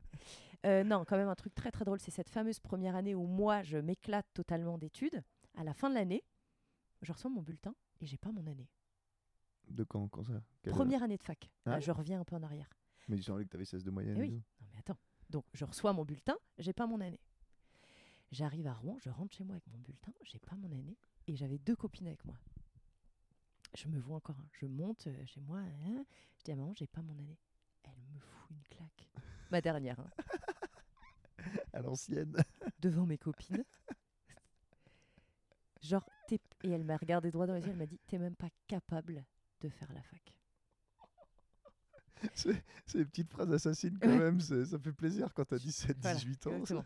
Euh, non, quand même, un truc très très drôle, c'est cette fameuse première année où moi, je m'éclate totalement d'études. À la fin de l'année, je reçois mon bulletin et j'ai pas mon année. De quand, quand ça? Première année de fac. Ah je reviens un peu en arrière. Mais il semblait que tu avais 16 de moyenne. Eh oui. Non, mais attends. Donc, je reçois mon bulletin, j'ai pas mon année. J'arrive à Rouen, je rentre chez moi avec mon bulletin, j'ai pas mon année, et j'avais deux copines avec moi. Je me vois encore, je monte euh, chez moi, hein, je dis à maman, j'ai pas mon année. Elle me fout une claque. Ma dernière. Hein. à l'ancienne. Devant mes copines. Genre, et elle m'a regardé droit dans les yeux, elle m'a dit, t'es même pas capable de faire la fac. C'est des petites phrases assassines quand même, ça fait plaisir quand t'as 17-18 ans.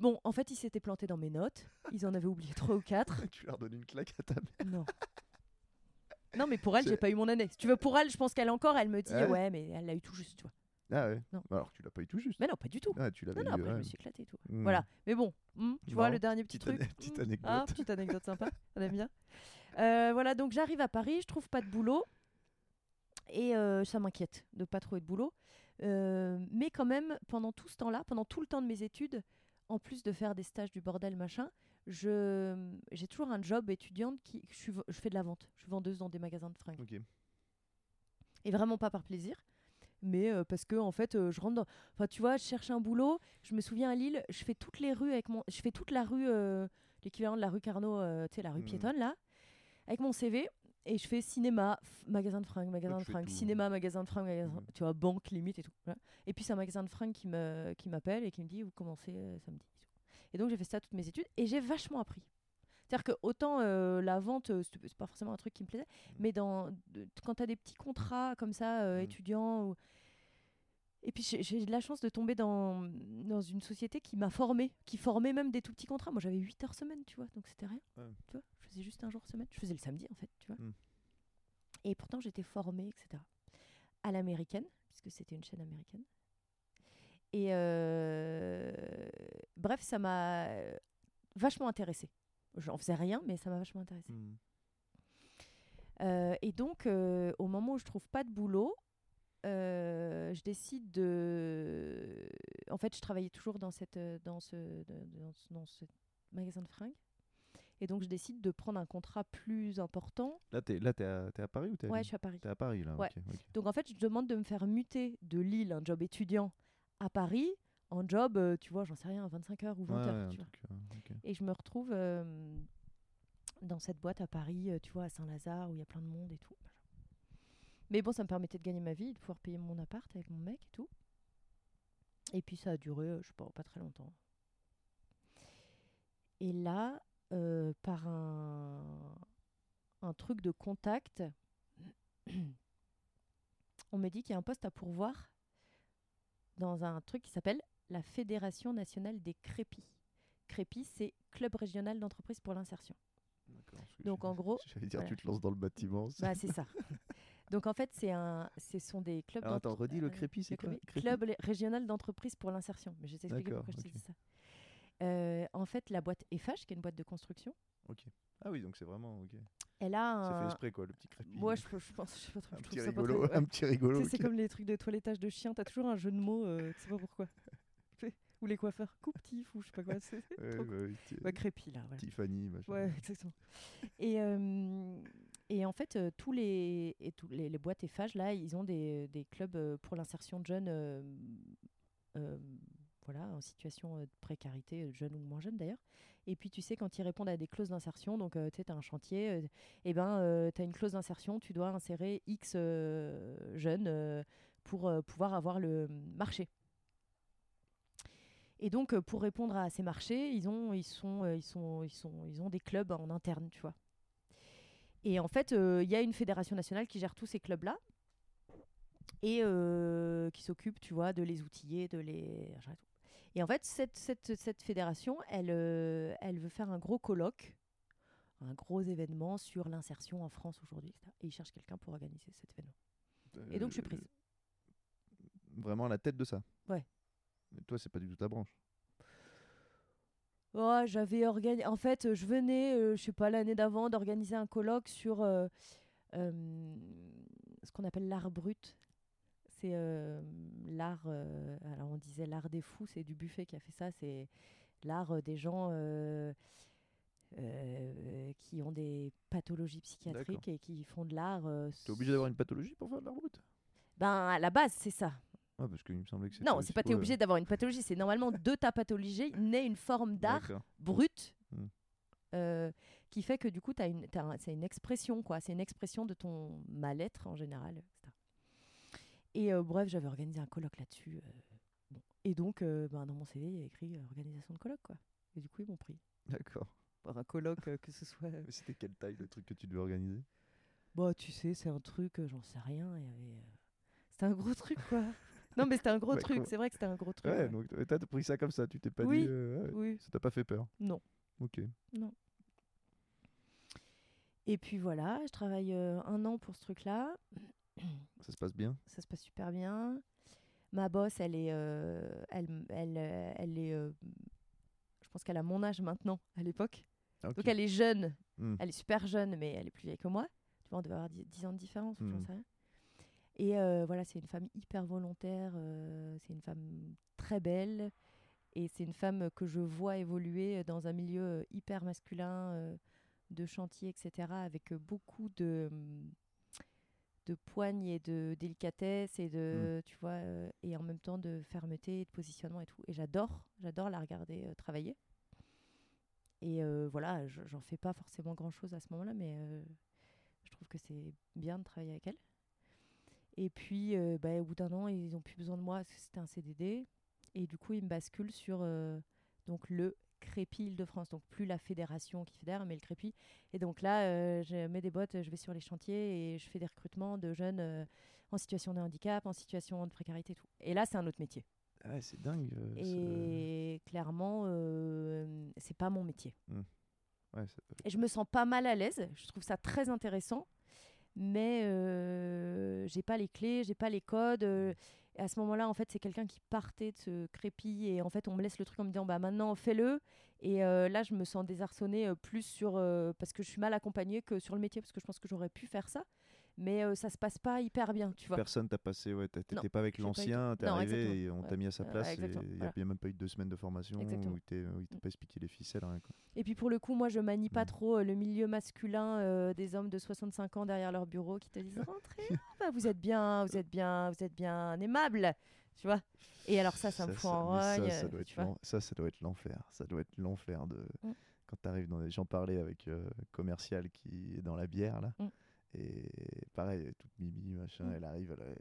Bon, en fait, ils s'étaient plantés dans mes notes. Ils en avaient oublié trois ou quatre. tu leur donnes une claque à ta mère. Non. Non, mais pour elle, j'ai pas eu mon année. Si tu veux, pour elle, je pense qu'elle encore, elle me dit ouais, mais elle l'a eu tout juste, tu vois. Ah ouais non. Bah alors tu l'as pas eu tout juste. Mais non, pas du tout. Ah, tu l'avais non, non, après, je me suis éclaté et tout. Hmm. Voilà. Mais bon, hmm, tu vois, le dernier petit petite truc. petite hmm. anecdote. Ah, petite anecdote sympa. On aime bien. Euh, voilà, donc j'arrive à Paris, je trouve pas de boulot. Et euh, ça m'inquiète de pas trouver de boulot. Euh, mais quand même, pendant tout ce temps-là, pendant tout le temps de mes études, en plus de faire des stages du bordel machin, je j'ai toujours un job étudiante qui je, suis, je fais de la vente. Je suis vendeuse dans des magasins de fringues. Et vraiment pas par plaisir, mais euh, parce que en fait euh, je rentre dans... enfin tu vois, je cherche un boulot, je me souviens à Lille, je fais toutes les rues avec mon je fais toute la rue euh, l'équivalent de la rue Carnot, tu sais la rue mmh. piétonne là, avec mon CV et je fais cinéma, magasin de fringues, magasin de fringues, cinéma, magasin de fringues, magasin, tu vois, banque limite et tout. Et puis c'est un magasin de fringues qui me qui m'appelle et qui me dit vous commencez samedi. Et donc j'ai fait ça toutes mes études et j'ai vachement appris. C'est-à-dire que autant euh, la vente, euh, c'est pas forcément un truc qui me plaisait, mmh. mais dans, quand tu as des petits contrats comme ça, euh, mmh. étudiants, et puis j'ai de la chance de tomber dans, dans une société qui m'a formé, qui formait même des tout petits contrats. Moi j'avais 8 heures semaine, tu vois, donc c'était rien. Tu vois, je faisais juste un jour semaine. Je faisais le samedi en fait, tu vois. Mmh. Et pourtant j'étais formée, etc. À l'américaine, puisque c'était une chaîne américaine. Et bref, ça m'a vachement intéressée. J'en faisais rien, mais ça m'a vachement intéressé. Hmm. Euh, et donc, euh, au moment où je trouve pas de boulot, euh, je décide de. En fait, je travaillais toujours dans, cette, dans, ce, dans, ce magasin de fringues. Et donc, je décide de prendre un contrat plus important. Là, tu es, là, es, à, Paris ou es à Ouais, je suis à Paris. Tu es à Paris, là. Ouais. Donc, en fait, je demande de me faire muter de Lille, un job étudiant, à Paris en job, euh, tu vois, j'en sais rien, 25 heures ou 20 heures. Tu vois. Euh, et je me retrouve euh, dans cette boîte à Paris, tu vois, à Saint-Lazare, où il y a plein de monde et tout. Mais bon, ça me permettait de gagner ma vie, de pouvoir payer mon appart avec mon mec et tout. Et puis ça a duré, je sais pas, pas très longtemps. Et là, par un, un truc de contact, on me dit qu'il y a un poste à pourvoir dans un truc qui s'appelle la Fédération nationale des crépis. Crépis, c'est Club régional d'entreprise pour l'insertion. Donc en gros, j'allais dire tu te lances dans le bâtiment. Bah c'est ça. Donc en fait, c'est un, ce sont des clubs. Alors, attends, redis le crépi, c'est quoi Club régional d'entreprise pour l'insertion. Mais je vais t'expliquer pourquoi je te dis ça. Euh, en fait, la boîte EFH, qui est une boîte de construction. Ok. Ah oui, donc c'est vraiment ok. Elle a un... C'est fait exprès quoi, le petit crépi. Moi, je, je pense, je sais pas trop. un, petit rigolo, un petit rigolo. C'est comme les trucs de toilettage de chien. T'as toujours un jeu de mots, euh, tu sais pas pourquoi. ou les coiffeurs coupe-tif ou je sais pas quoi. C'est ouais, ouais, crépi là. Voilà. Tiffany, machin. Ouais, exactement. et, euh, et en fait, euh, tous les, et tous les, boîtes et phages là, ils ont des, des clubs euh, pour l'insertion de jeunes. Euh, voilà, en situation de précarité, jeunes ou moins jeunes d'ailleurs. Et puis tu sais, quand ils répondent à des clauses d'insertion, donc tu sais, tu as un chantier, et eh ben, tu as une clause d'insertion, tu dois insérer X jeunes pour pouvoir avoir le marché. Et donc, pour répondre à ces marchés, ils ont, ils sont, ils sont, ils sont, ils ont des clubs en interne, tu vois. Et en fait, euh, il y a une fédération nationale qui gère tous ces clubs-là et qui s'occupe, tu vois, de les outiller, de les. Et en fait, cette, cette, cette fédération, elle, elle veut faire un gros colloque, un gros événement sur l'insertion en France aujourd'hui. Et ils cherchent quelqu'un pour organiser cet événement. et donc, je suis prise. Vraiment à la tête de ça? Ouais. Mais toi, c'est pas du tout ta branche. Oh, j'avais organisé. En fait, je venais, euh, je sais pas, l'année d'avant, d'organiser un colloque sur euh, euh, ce qu'on appelle l'art brut. C'est l'art. alors, on disait l'art des fous, c'est du buffet qui a fait ça. C'est l'art des gens qui ont des pathologies psychiatriques et qui font de l'art. Tu es obligé d'avoir une pathologie pour faire de l'art brut? Ben, à la base, c'est ça. Ah, parce qu'il me semblait que c'était. Non, c'est pas t'es obligé d'avoir une pathologie. C'est normalement de ta pathologie naît une forme d'art brute hmm. euh, qui fait que du coup, une, c'est une expression, quoi. C'est une expression de ton mal-être en général, etc. Et euh, bref, j'avais organisé un colloque là-dessus. Euh, Et donc, ben, dans mon CV, il y a écrit organisation de colloque, quoi. Et du coup, ils m'ont pris. D'accord. Pour un colloque, que ce soit. C'était quelle taille le truc que tu devais organiser? Bah, tu sais, c'est un truc, j'en sais rien. Il y avait. C'était un gros truc, quoi. Non, mais c'était un gros truc. C'est vrai que c'était un gros truc. Ouais, donc t'as pris ça comme ça. Tu t'es pas dit. Euh, oui. Ça t'a pas fait peur? Non. Ok. Non. Et puis voilà, je travaille euh, un an pour ce truc-là. Ça se passe bien? Ça se passe super bien. Ma boss, elle est. Euh, elle, elle, elle est. je pense qu'elle a mon âge maintenant, à l'époque. Ah, donc elle est jeune. Hmm. Elle est super jeune, mais elle est plus vieille que moi. Tu vois, on devait avoir 10 ans de différence, ou hmm. sais rien. Et euh, voilà, c'est une femme hyper volontaire, euh, c'est une femme très belle, et c'est une femme que je vois évoluer dans un milieu euh, hyper masculin, de chantier, etc., avec beaucoup de, de poigne et de délicatesse, et, de, mmh. tu vois, et en même temps de fermeté, de positionnement et tout. Et j'adore, j'adore la regarder travailler. Et voilà, j'en fais pas forcément grand-chose à ce moment-là, mais je trouve que c'est bien de travailler avec elle. Et puis, euh, bah, au bout d'un an, ils n'ont plus besoin de moi parce que c'était un CDD. Et du coup, ils me basculent sur euh, donc le Crépi Île-de-France. Donc, plus la fédération qui fédère, mais le Crépi. Et donc là, euh, je mets des bottes, je vais sur les chantiers et je fais des recrutements de jeunes en situation de handicap, en situation de précarité et tout. Et là, c'est un autre métier. Ah c'est dingue. et clairement, c'est pas mon métier. Mmh. Ouais, et je me sens pas mal à l'aise. Je trouve ça très intéressant mais euh, j'ai pas les clés, j'ai pas les codes. Euh, à ce moment-là, en fait, c'est quelqu'un qui partait de ce crépi et en fait, on me laisse le truc en me disant bah maintenant fais-le. Et euh, là, je me sens désarçonnée plus sur parce que je suis mal accompagnée que sur le métier parce que je pense que j'aurais pu faire ça mais euh, ça se passe pas hyper bien, tu vois. Personne t'a passé, ouais, t'étais pas avec l'ancien, t'es arrivé et on t'a mis à sa place. Il n'y a, même pas eu deux semaines de formation où il t'a mm. pas expliqué les ficelles. Quoi. Et puis pour le coup, moi je manie pas mm. trop euh, le milieu masculin euh, des hommes de 65 ans derrière leur bureau qui te disent rentrez, ah, bah, vous êtes bien, vous êtes bien, vous êtes bien aimable, tu vois. Et alors ça, ça, me fout en rogne. Ça, doit être ça, ça doit être l'enfer. Ça doit être l'enfer de. Mm. Quand tu arrives dans les... J'en parlais avec commercial qui est dans la bière là. Et pareil, toute mimi, machin, mm. elle arrive, elle,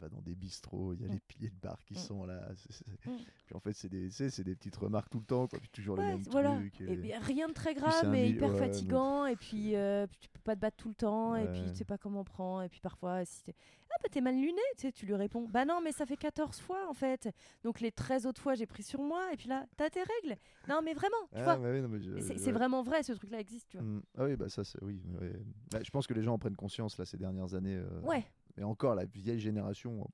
va dans des bistrots, il y a mm. les piliers de bar qui mm. sont là. Puis en fait, c'est des, c'est des petites remarques tout le temps, quoi. Puis toujours les mêmes trucs. Et... rien de très grave, mais hyper fatigant. Et puis, euh, tu peux pas te battre tout le temps. Et puis, tu sais pas comment prendre. Et puis, parfois, si ah bah t'es mal luné, tu sais, tu lui réponds, bah non, mais ça fait 14 fois en fait. Donc les 13 autres fois, j'ai pris sur moi. Et puis là, t'as tes règles. Non, mais vraiment, tu ah, vois. c'est vraiment vrai, ce truc-là existe, tu vois. Ah oui, bah ça, c'est oui. Bah, je pense que les gens en prennent conscience là ces dernières années. Euh, ouais. Et encore, la vieille génération.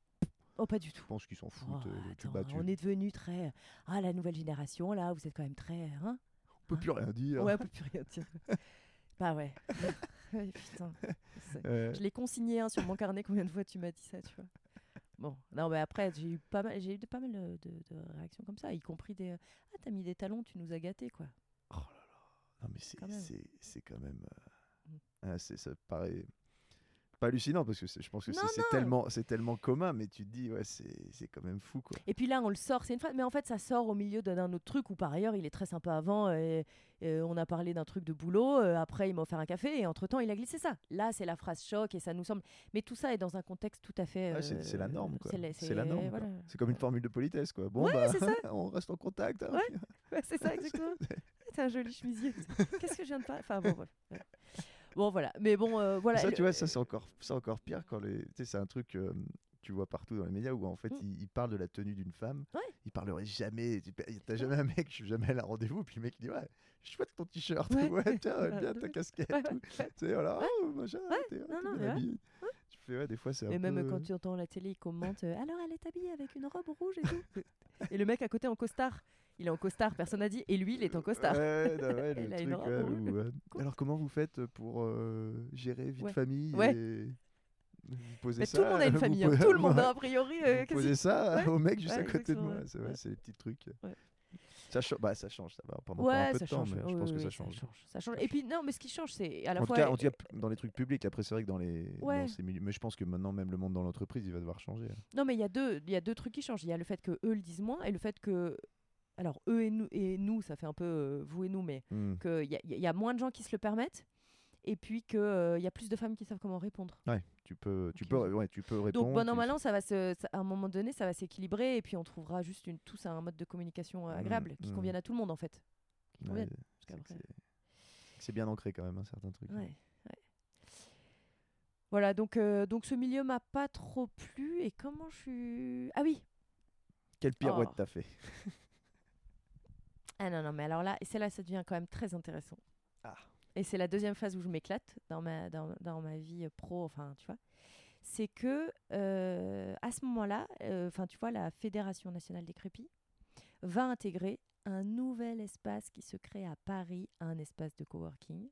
Oh, pas du tout. Je pense qu'ils s'en foutent. Oh, euh, on est devenu très. Ah, la nouvelle génération, là, vous êtes quand même très. Hein on peut hein plus rien dire. Ouais, on peut plus rien dire. bah ouais. Putain. Je l'ai consigné hein, sur mon carnet. Combien de fois tu m'as dit ça, tu vois Bon, non, mais après, j'ai eu pas mal, j'ai eu pas mal de, de, réactions comme ça, y compris des Ah, t'as mis des talons, tu nous as gâtés, quoi. Oh là là. Non, mais c'est quand même. Euh, mm. ah, c'est ça paraît pas hallucinant parce que je pense que c'est tellement c'est tellement commun mais tu te dis ouais c'est quand même fou quoi. Et puis là on le sort c'est une phrase mais en fait ça sort au milieu d'un autre truc où par ailleurs il est très sympa avant et, on a parlé d'un truc de boulot euh, après il m'a offert un café et entre temps il a glissé ça. Là c'est la phrase choc et ça nous semble mais tout ça est dans un contexte tout à fait c'est la norme quoi. C'est la norme. C'est comme une formule de politesse quoi. Bon bah on reste en contact. Hein. Ouais, c'est ça exactement. c'est un joli chemisier. Qu'est-ce que je viens de faire? Enfin bon bref. Bon, voilà. Mais bon, euh, voilà. Ça, tu vois, ça, c'est encore, encore pire quand les. Tu sais, c'est un truc. Euh, tu vois partout dans les médias où en fait mm. il, parle de la tenue d'une femme. Ouais. Il parlerait jamais. T'as jamais un mec, je suis jamais à un rendez-vous, puis le mec il dit Ouais, chouette ton t-shirt, ouais, tiens, bien ta casquette. Tu sais, voilà, oh, machin, t'es, non, non, ouais, des fois, c'est Et un même peu... quand tu entends la télé, ils commentent euh, Alors, elle est habillée avec une robe rouge et tout. et le mec à côté en costard. Il est en costard, personne n'a dit. Et lui, il est en costard. Ouais, non, ouais, le truc, ouais, où, euh, Alors, comment vous faites pour euh, gérer vie Ouais. de famille Ouais. et... Vous posez Mais ça, tout le monde a une famille. hein. Tout le monde, Ouais. a, a priori. euh, Vous posez ça Ouais. au mec juste Ouais, à côté de moi. C'est ouais. les petits trucs. Ouais. Ça, bah, ça change, ça va pendant pas un Ouais, peu ça de temps, change. mais oui, je pense oui, que ça change. Ça change. Et puis, non, mais ce qui change, c'est à la En tout, fois. cas, en tout cas, p- dans les trucs publics, après c'est vrai que dans les Ouais. dans ces milieux, mais je pense que maintenant même le monde dans l'entreprise, il va devoir changer. Non, mais il y, a deux- y a deux trucs qui changent. Il y a le fait que eux le disent moins et le fait que. Alors, eux et nous, et nous ça fait un peu euh, vous et nous, mais Hmm. qu'il y, a- il y a moins de gens qui se le permettent. Et puis qu'il y a plus de femmes qui savent comment répondre. Tu peux, tu peux, ouais, tu peux répondre. Donc, bon an, tu- mal an, ça va se, ça- à un moment donné, ça va s'équilibrer. Et puis, on trouvera juste une, tous un mode de communication euh, Mm, agréable qui mm. convienne à tout le monde, en fait. Qui Ouais, c'est bien ancré quand même, un certain truc. Ouais, ouais. Voilà, donc, euh, donc ce milieu m'a pas trop plu. Et comment je suis. Ah oui, Quelle pirouette Oh. t'as fait Ah non, non, mais alors là, et c'est là ça devient quand même très intéressant. Ah. Et c'est la deuxième phase où je m'éclate dans ma, dans, dans ma vie euh, pro, enfin, tu vois. C'est que euh, à ce moment-là, euh, enfin, tu vois, la Fédération nationale des crépis va intégrer un nouvel espace qui se crée à Paris, un espace de coworking.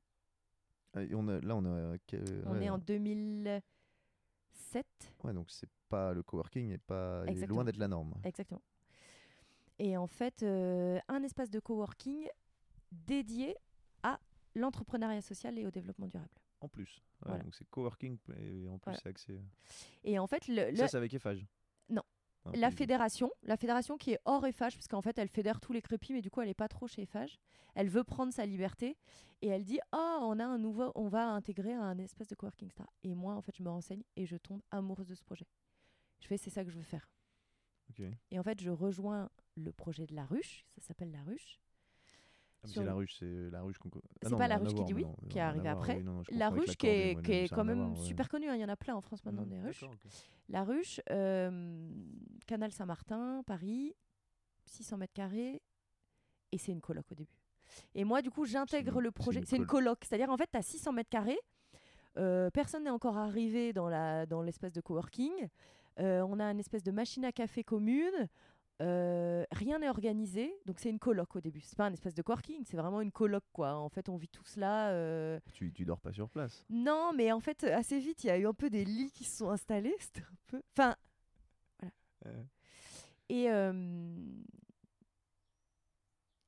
Ah, et on a- Là, on est, à quel- On ouais, est en 2007, ouais, donc c'est pas le coworking, est pas il est loin d'être la norme. exactement. Et en fait, euh, un espace de coworking dédié à l'entrepreneuriat social et au développement durable. En plus, Ouais, Voilà. donc c'est coworking et en plus Voilà. c'est accès. Et en fait, le, le- Ça, c'est avec Eiffage. Non. Ah, la fédération, la fédération qui est hors Eiffage, parce qu'en fait, elle fédère tous les crépis, mais du coup, elle n'est pas trop chez Eiffage. Elle veut prendre sa liberté et elle dit Oh, on a un nouveau, on va intégrer un espace de coworking star. Et moi, en fait, je me renseigne et je tombe amoureuse de ce projet. Je fais C'est ça que je veux faire. Et en fait, je rejoins le projet de la ruche, ça s'appelle la ruche. Ah, c'est la ruche, c'est la ruche qu'on. Ah C'est pas la ruche qui dit oui, non, qui est arrivée après. oui, non, non, je La ruche qui est, qui quand même ouais. super connue, hein, il y en a plein en France maintenant des ruches. La ruche, euh, Canal Saint-Martin, Paris, 600 mètres carrés, et c'est une coloc au début. Et moi, du coup, j'intègre le projet. C'est une colo- coloc, c'est-à-dire en fait, tu as 600 mètres carrés, euh, personne n'est encore arrivé dans la dans l'espace de coworking, euh, on a une espèce de machine à café commune. euh, rien n'est organisé, donc c'est une coloc au début. C'est pas un espace de coworking, c'est vraiment une coloc quoi. En fait, on vit tous là. euh, Tu, tu dors pas sur place. non, mais en fait, assez vite, il y a eu un peu des lits qui se sont installés. C'était un peu. Enfin, Euh, et. euh,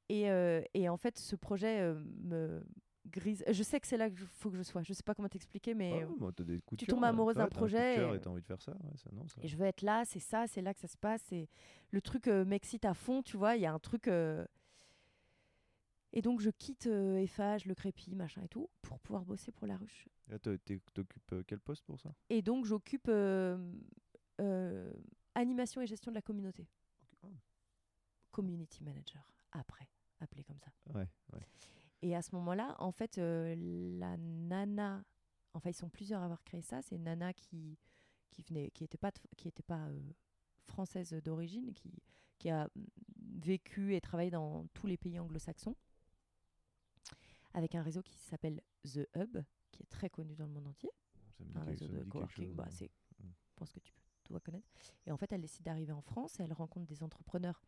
Et, euh, et en fait, ce projet euh, me grise. Je sais que c'est là qu'il faut que je sois. Je sais pas comment t'expliquer, mais. ah, des tu tombes amoureuse d'un un projet cœur et- envie de faire ça. ouais, ça, non, ça- Et je veux être là, c'est ça, c'est là que ça se passe. Et le truc euh, m'excite à fond, tu vois. Il y a un truc. euh, Et donc, je quitte euh, le crépi, machin et tout, pour pouvoir bosser pour la ruche. T'occupes euh, quel poste pour ça? Et donc, j'occupe euh, animation et gestion de la communauté. Ok. Community manager, après, appelé comme ça. Ouais, ouais. Et à ce moment-là, en fait, euh, la nana, enfin, ils sont plusieurs à avoir créé ça. C'est nana qui qui venait, qui était pas, qui était pas euh, française d'origine, qui qui a mm, vécu et travaillé dans tous les pays anglo-saxons, avec un réseau qui s'appelle The Hub, qui est très connu dans le monde entier Ça me dit un quelque- réseau ça me de coworking, bah, c'est, Mm. je pense que tu peux, dois connaître. Et en fait, elle décide d'arriver en France et elle rencontre des entrepreneurs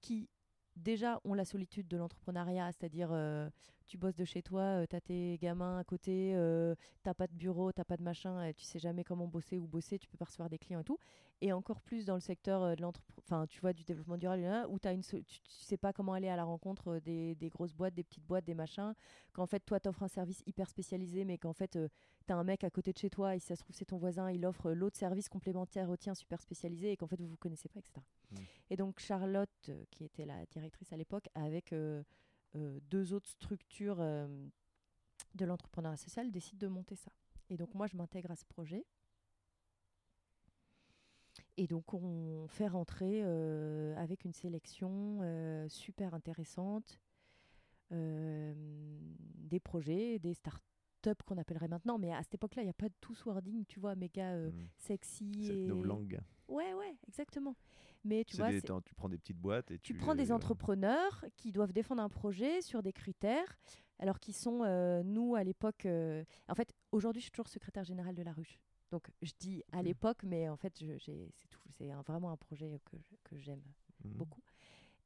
qui déjà ont la solitude de l'entrepreneuriat, c'est-à-dire euh, tu bosses de chez toi, tu as tes gamins à côté, euh, t'as pas de bureau, t'as pas de machin, et tu sais jamais comment bosser ou bosser, tu peux pas recevoir des clients et tout. Et encore plus dans le secteur euh, de l'entreprise, enfin tu vois, du développement durable, là, où as une so- tu, tu sais pas comment aller à la rencontre euh, des, des grosses boîtes, des petites boîtes, des machins, qu'en fait toi t'offres un service hyper spécialisé, mais qu'en fait euh, t'as un mec à côté de chez toi, et si ça se trouve c'est ton voisin, il offre l'autre service complémentaire au tien super spécialisé, et qu'en fait vous vous connaissez pas, etc. Mm. Et donc Charlotte, euh, qui était la directrice à l'époque, avec euh, euh, deux autres structures euh, de l'entrepreneuriat social, décide de monter ça. Et donc moi je m'intègre à ce projet. Et donc on fait rentrer euh, avec une sélection euh, super intéressante euh, des projets, des startups qu'on appellerait maintenant, mais à cette époque-là, il n'y a pas de tout wording, tu vois, méga euh, Mm. sexy. C'est Et... Ouais, ouais, exactement. Mais tu C'est vois, des- c'est- tu prends des petites boîtes et tu tu prends des les- entrepreneurs qui doivent défendre un projet sur des critères, alors qu'ils sont, euh, nous, à l'époque... euh, En fait, aujourd'hui, je suis toujours secrétaire générale de la ruche. Donc je dis à l'époque, mais en fait, c'est vraiment un projet que, que j'aime mmh. beaucoup.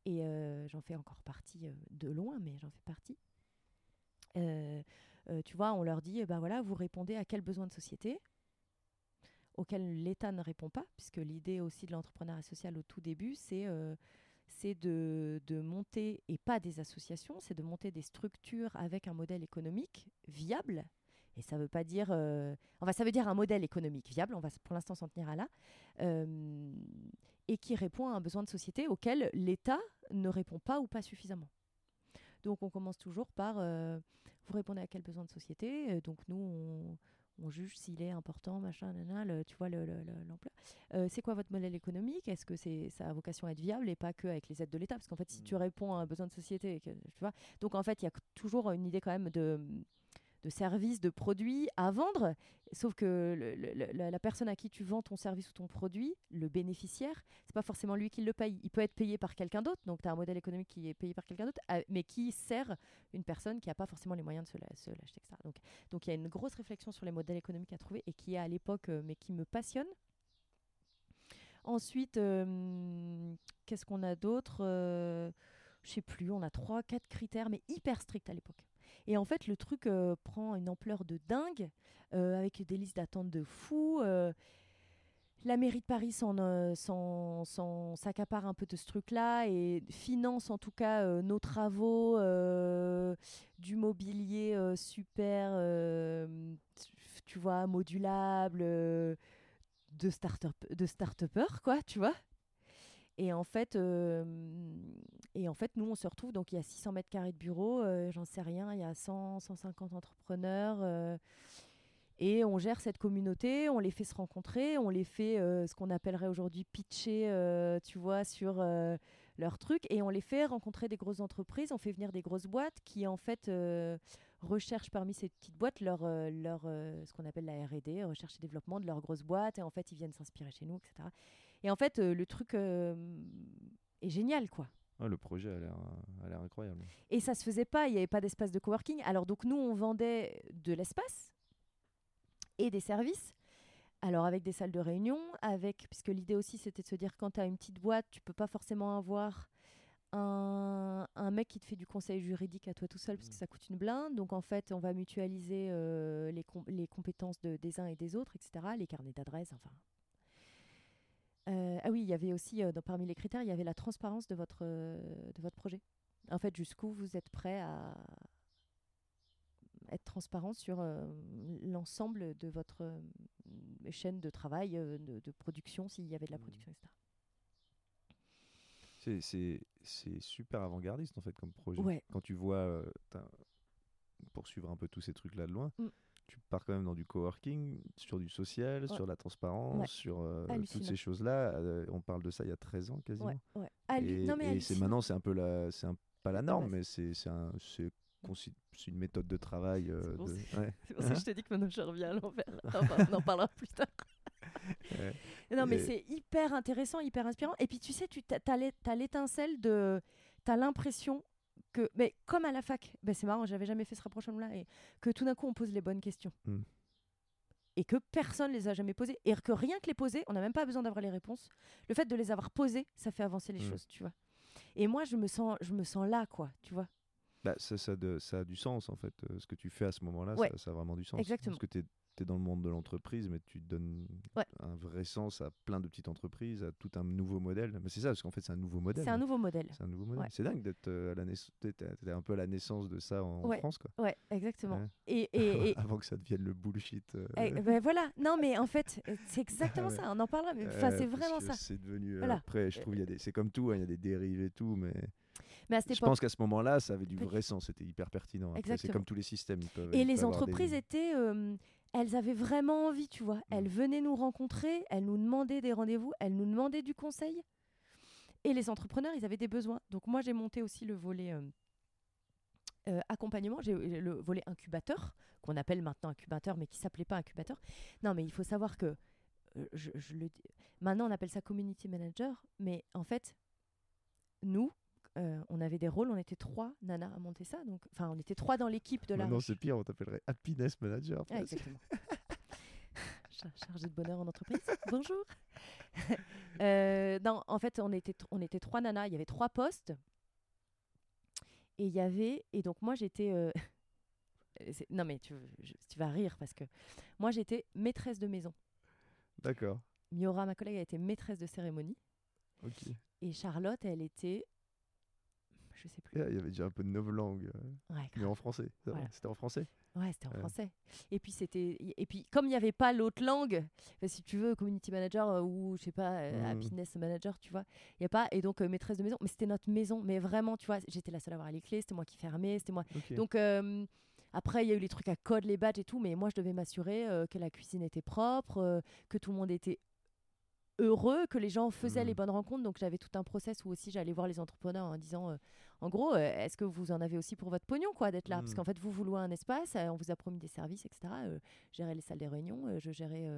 Et j'en fais encore partie de loin, mais j'en fais partie. tu vois, on leur dit, ben voilà, vous répondez à quel besoin de société? Auquel l'État ne répond pas, puisque l'idée aussi de l'entrepreneuriat social au tout début, c'est c'est de, de, monter, et pas des associations, c'est de monter des structures avec un modèle économique viable. Et ça veut pas dire, euh, enfin ça veut dire un modèle économique viable. On va pour l'instant s'en tenir à là, euh, et qui répond à un besoin de société auquel l'État ne répond pas ou pas suffisamment. Donc on commence toujours par, euh, vous répondez à quel besoin de société? Donc nous on, on juge s'il est important, machin, nanana, tu vois l'emploi. Euh, c'est quoi votre modèle économique? Est-ce que c'est ça a vocation à être viable et pas que avec les aides de l'État? Parce qu'en fait, si tu mmh. réponds à un besoin de société, tu vois, donc en fait, il y a toujours une idée quand même de de services, de produits à vendre. Sauf que la personne à qui tu vends ton service ou ton produit, le bénéficiaire, c'est pas forcément lui qui le paye. Il peut être payé par quelqu'un d'autre, donc tu as un modèle économique qui est payé par quelqu'un d'autre, euh, mais qui sert une personne qui n'a pas forcément les moyens de se l'acheter, etc. Donc il y a une grosse réflexion sur les modèles économiques à trouver et qui est à l'époque, euh, mais qui me passionne. Ensuite, euh, qu'est-ce qu'on a d'autre? Je sais plus, on a trois, quatre critères, mais hyper stricts à l'époque. Et en fait, le truc euh, prend une ampleur de dingue, euh, avec des listes d'attente de fous. Euh. la mairie de Paris s'accapare un peu de ce truc-là et finance en tout cas nos travaux, du mobilier super, tu vois, modulable, de start-upers, quoi, tu vois. Et en fait, euh, et en fait, nous, on se retrouve. Donc, il y a 600 mètres carrés de bureau, euh, j'en sais rien. Il y a 100, 150 entrepreneurs. Euh, et on gère cette communauté, on les fait se rencontrer, on les fait ce qu'on appellerait aujourd'hui pitcher, tu vois, sur leurs trucs. Et on les fait rencontrer des grosses entreprises. On fait venir des grosses boîtes qui, en fait, recherchent parmi ces petites boîtes leur, leur ce qu'on appelle la R&D, recherche et développement de leurs grosses boîtes. Et en fait, ils viennent s'inspirer chez nous, etc. Et en fait, euh, le truc euh, est génial, quoi. le projet a l'air incroyable. Et ça se faisait pas, il n'y avait pas d'espace de coworking. Alors donc nous, on vendait de l'espace et des services. Alors avec des salles de réunion, avec puisque l'idée aussi c'était de se dire quand tu as une petite boîte, tu peux pas forcément avoir un, un, mec qui te fait du conseil juridique à toi tout seul parce que mmh. ça coûte une blinde. Donc en fait, on va mutualiser euh, les, les compétences de, des uns et des autres, etc. Les carnets d'adresses, enfin euh, ah oui, il y avait aussi, euh, parmi les critères, il y avait la transparence de votre, euh, de votre projet. En fait, jusqu'où vous êtes prêt à être transparent sur l'ensemble de votre chaîne de travail, de, production, s'il y avait de la mmh. production, etc. C'est super avant-gardiste en fait comme projet. Quand tu vois, poursuivre un peu tous ces trucs-là de loin, mmh tu pars quand même dans du coworking, sur du social, sur la transparence, sur euh, toutes ces choses-là. Euh, on parle de ça il y a 13 ans quasiment. et, et c'est maintenant, c'est un peu la, c'est pas la norme, mais c'est un, c'est une méthode de travail. Euh, c'est pour, ça que je t'ai dit que maintenant je reviens à l'envers. on en parlera plus tard. non, mais c'est hyper intéressant, hyper inspirant. Et puis tu sais, tu as l'étincelle de. Tu as l'impression que, mais comme à la fac, ben c'est marrant, j'avais jamais fait ce rapprochement-là, et que tout d'un coup on pose les bonnes questions. Hmm. Et que personne les a jamais posées. Et que rien que les poser, on n'a même pas besoin d'avoir les réponses. Le fait de les avoir posées, ça fait avancer les hmm. choses, tu vois. Et moi, je me sens, je me sens là, quoi, tu vois. Bah, ça, ça, ça, a du sens, en fait. Euh, ce que tu fais à ce moment-là, ça, ça, a vraiment du sens. Exactement. Parce que tu tu es dans le monde de l'entreprise, mais tu donnes un vrai sens à plein de petites entreprises, à tout un nouveau modèle. Mais c'est ça, parce qu'en fait, c'est un nouveau modèle. C'est un nouveau modèle. C'est un nouveau modèle. C'est dingue d'être euh, à la naissance. un peu à la naissance de ça en, France, quoi. Ouais, exactement. Et, et, Avant que ça devienne le bullshit. Euh. Eh, ben voilà. Non, mais en fait, c'est exactement ça. On en parlera. Enfin, c'est vraiment ça. C'est devenu. Euh, après, je trouve, il y a des. C'est comme tout. Hein, il y a des dérives et tout, mais. Mais je pense qu'à ce moment-là, ça avait du vrai sens, c'était hyper pertinent. C'est comme tous les systèmes. et les entreprises étaient, elles avaient vraiment envie, tu vois. Elles mm. venaient nous rencontrer, elles nous demandaient des rendez-vous, elles nous demandaient du conseil. Et les entrepreneurs, ils avaient des besoins. Donc moi, j'ai monté aussi le volet euh, euh, accompagnement, j'ai le volet incubateur, qu'on appelle maintenant incubateur, mais qui s'appelait pas incubateur. Non, mais il faut savoir que, euh, je, le dis, maintenant on appelle ça community manager, mais en fait, nous, euh, on avait des rôles, on était trois nanas à monter ça. Donc, enfin, on était trois dans l'équipe de la. Non, c'est pire, on t'appellerait happiness manager. Ah, exactement. chargée de bonheur en entreprise. Bonjour. Euh, non, en fait, on était, on était trois nanas. Il y avait trois postes. Et il y avait. Et donc, moi, j'étais. Euh, non, mais tu, tu vas rire parce que moi, j'étais maîtresse de maison. D'accord. Miora, ma collègue, a été maîtresse de cérémonie. Ok. Et Charlotte, elle était je sais plus. Il y avait déjà un peu de novlangue, euh, mais en français. C'était en français? Ouais, c'était en français. Et puis c'était et puis comme il n'y avait pas l'autre langue, si tu veux community manager euh, ou je sais pas euh, mmh. happiness manager, tu vois, il y a pas et donc maîtresse de maison, mais c'était notre maison, mais vraiment, tu vois, j'étais la seule à avoir les clés, c'était moi qui fermais, c'était moi. Donc après, il y a eu les trucs à code, les badges et tout, mais moi, je devais m'assurer que la cuisine était propre, que tout le monde était heureux, que les gens faisaient les mmh. bonnes rencontres. Donc j'avais tout un process où aussi j'allais voir les entrepreneurs en disant, euh, en gros, euh, est-ce que vous en avez aussi pour votre pognon, quoi, d'être là? Parce mmh. qu'en fait, vous louez un espace, euh, on vous a promis des services, etc. gérer les salles des réunions, je gérais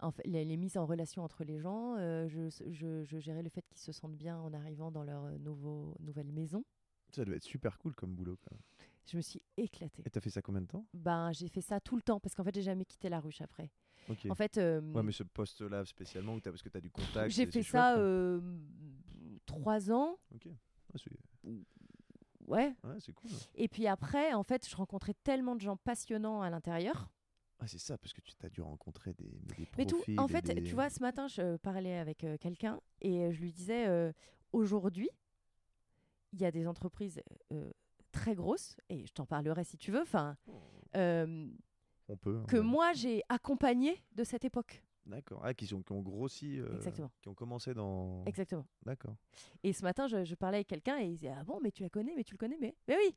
en fait, les, mises en relation entre les gens, je, je, je, gérais le fait qu'ils se sentent bien en arrivant dans leur nouveau, nouvelle maison. Ça doit être super cool comme boulot. Je me suis éclatée. Et t'as fait ça combien de temps? Ben, j'ai fait ça tout le temps parce qu'en fait, j'ai jamais quitté la ruche après. En fait. Euh, ouais, mais ce poste-là spécialement, as, parce que tu as du contact. J'ai fait ça euh, trois ans. Ok. ouais. Ouais, c'est cool. Et puis après, en fait, je rencontrais tellement de gens passionnants à l'intérieur. Ah, c'est ça, parce que tu as dû rencontrer des, des Mais tout, en fait, tu vois, ce matin, je parlais avec euh, quelqu'un et je lui disais aujourd'hui, il y a des entreprises très grosses, et je t'en parlerai si tu veux. Enfin, oh. On peut. Hein, que moi j'ai accompagné de cette époque. D'accord. Ah, qui, ont, qui ont grossi. Euh, Exactement. Qui ont commencé dans. Exactement. D'accord. Et ce matin, je, parlais avec quelqu'un et il disait Ah bon, mais tu la connais, mais tu le connais, mais, mais oui.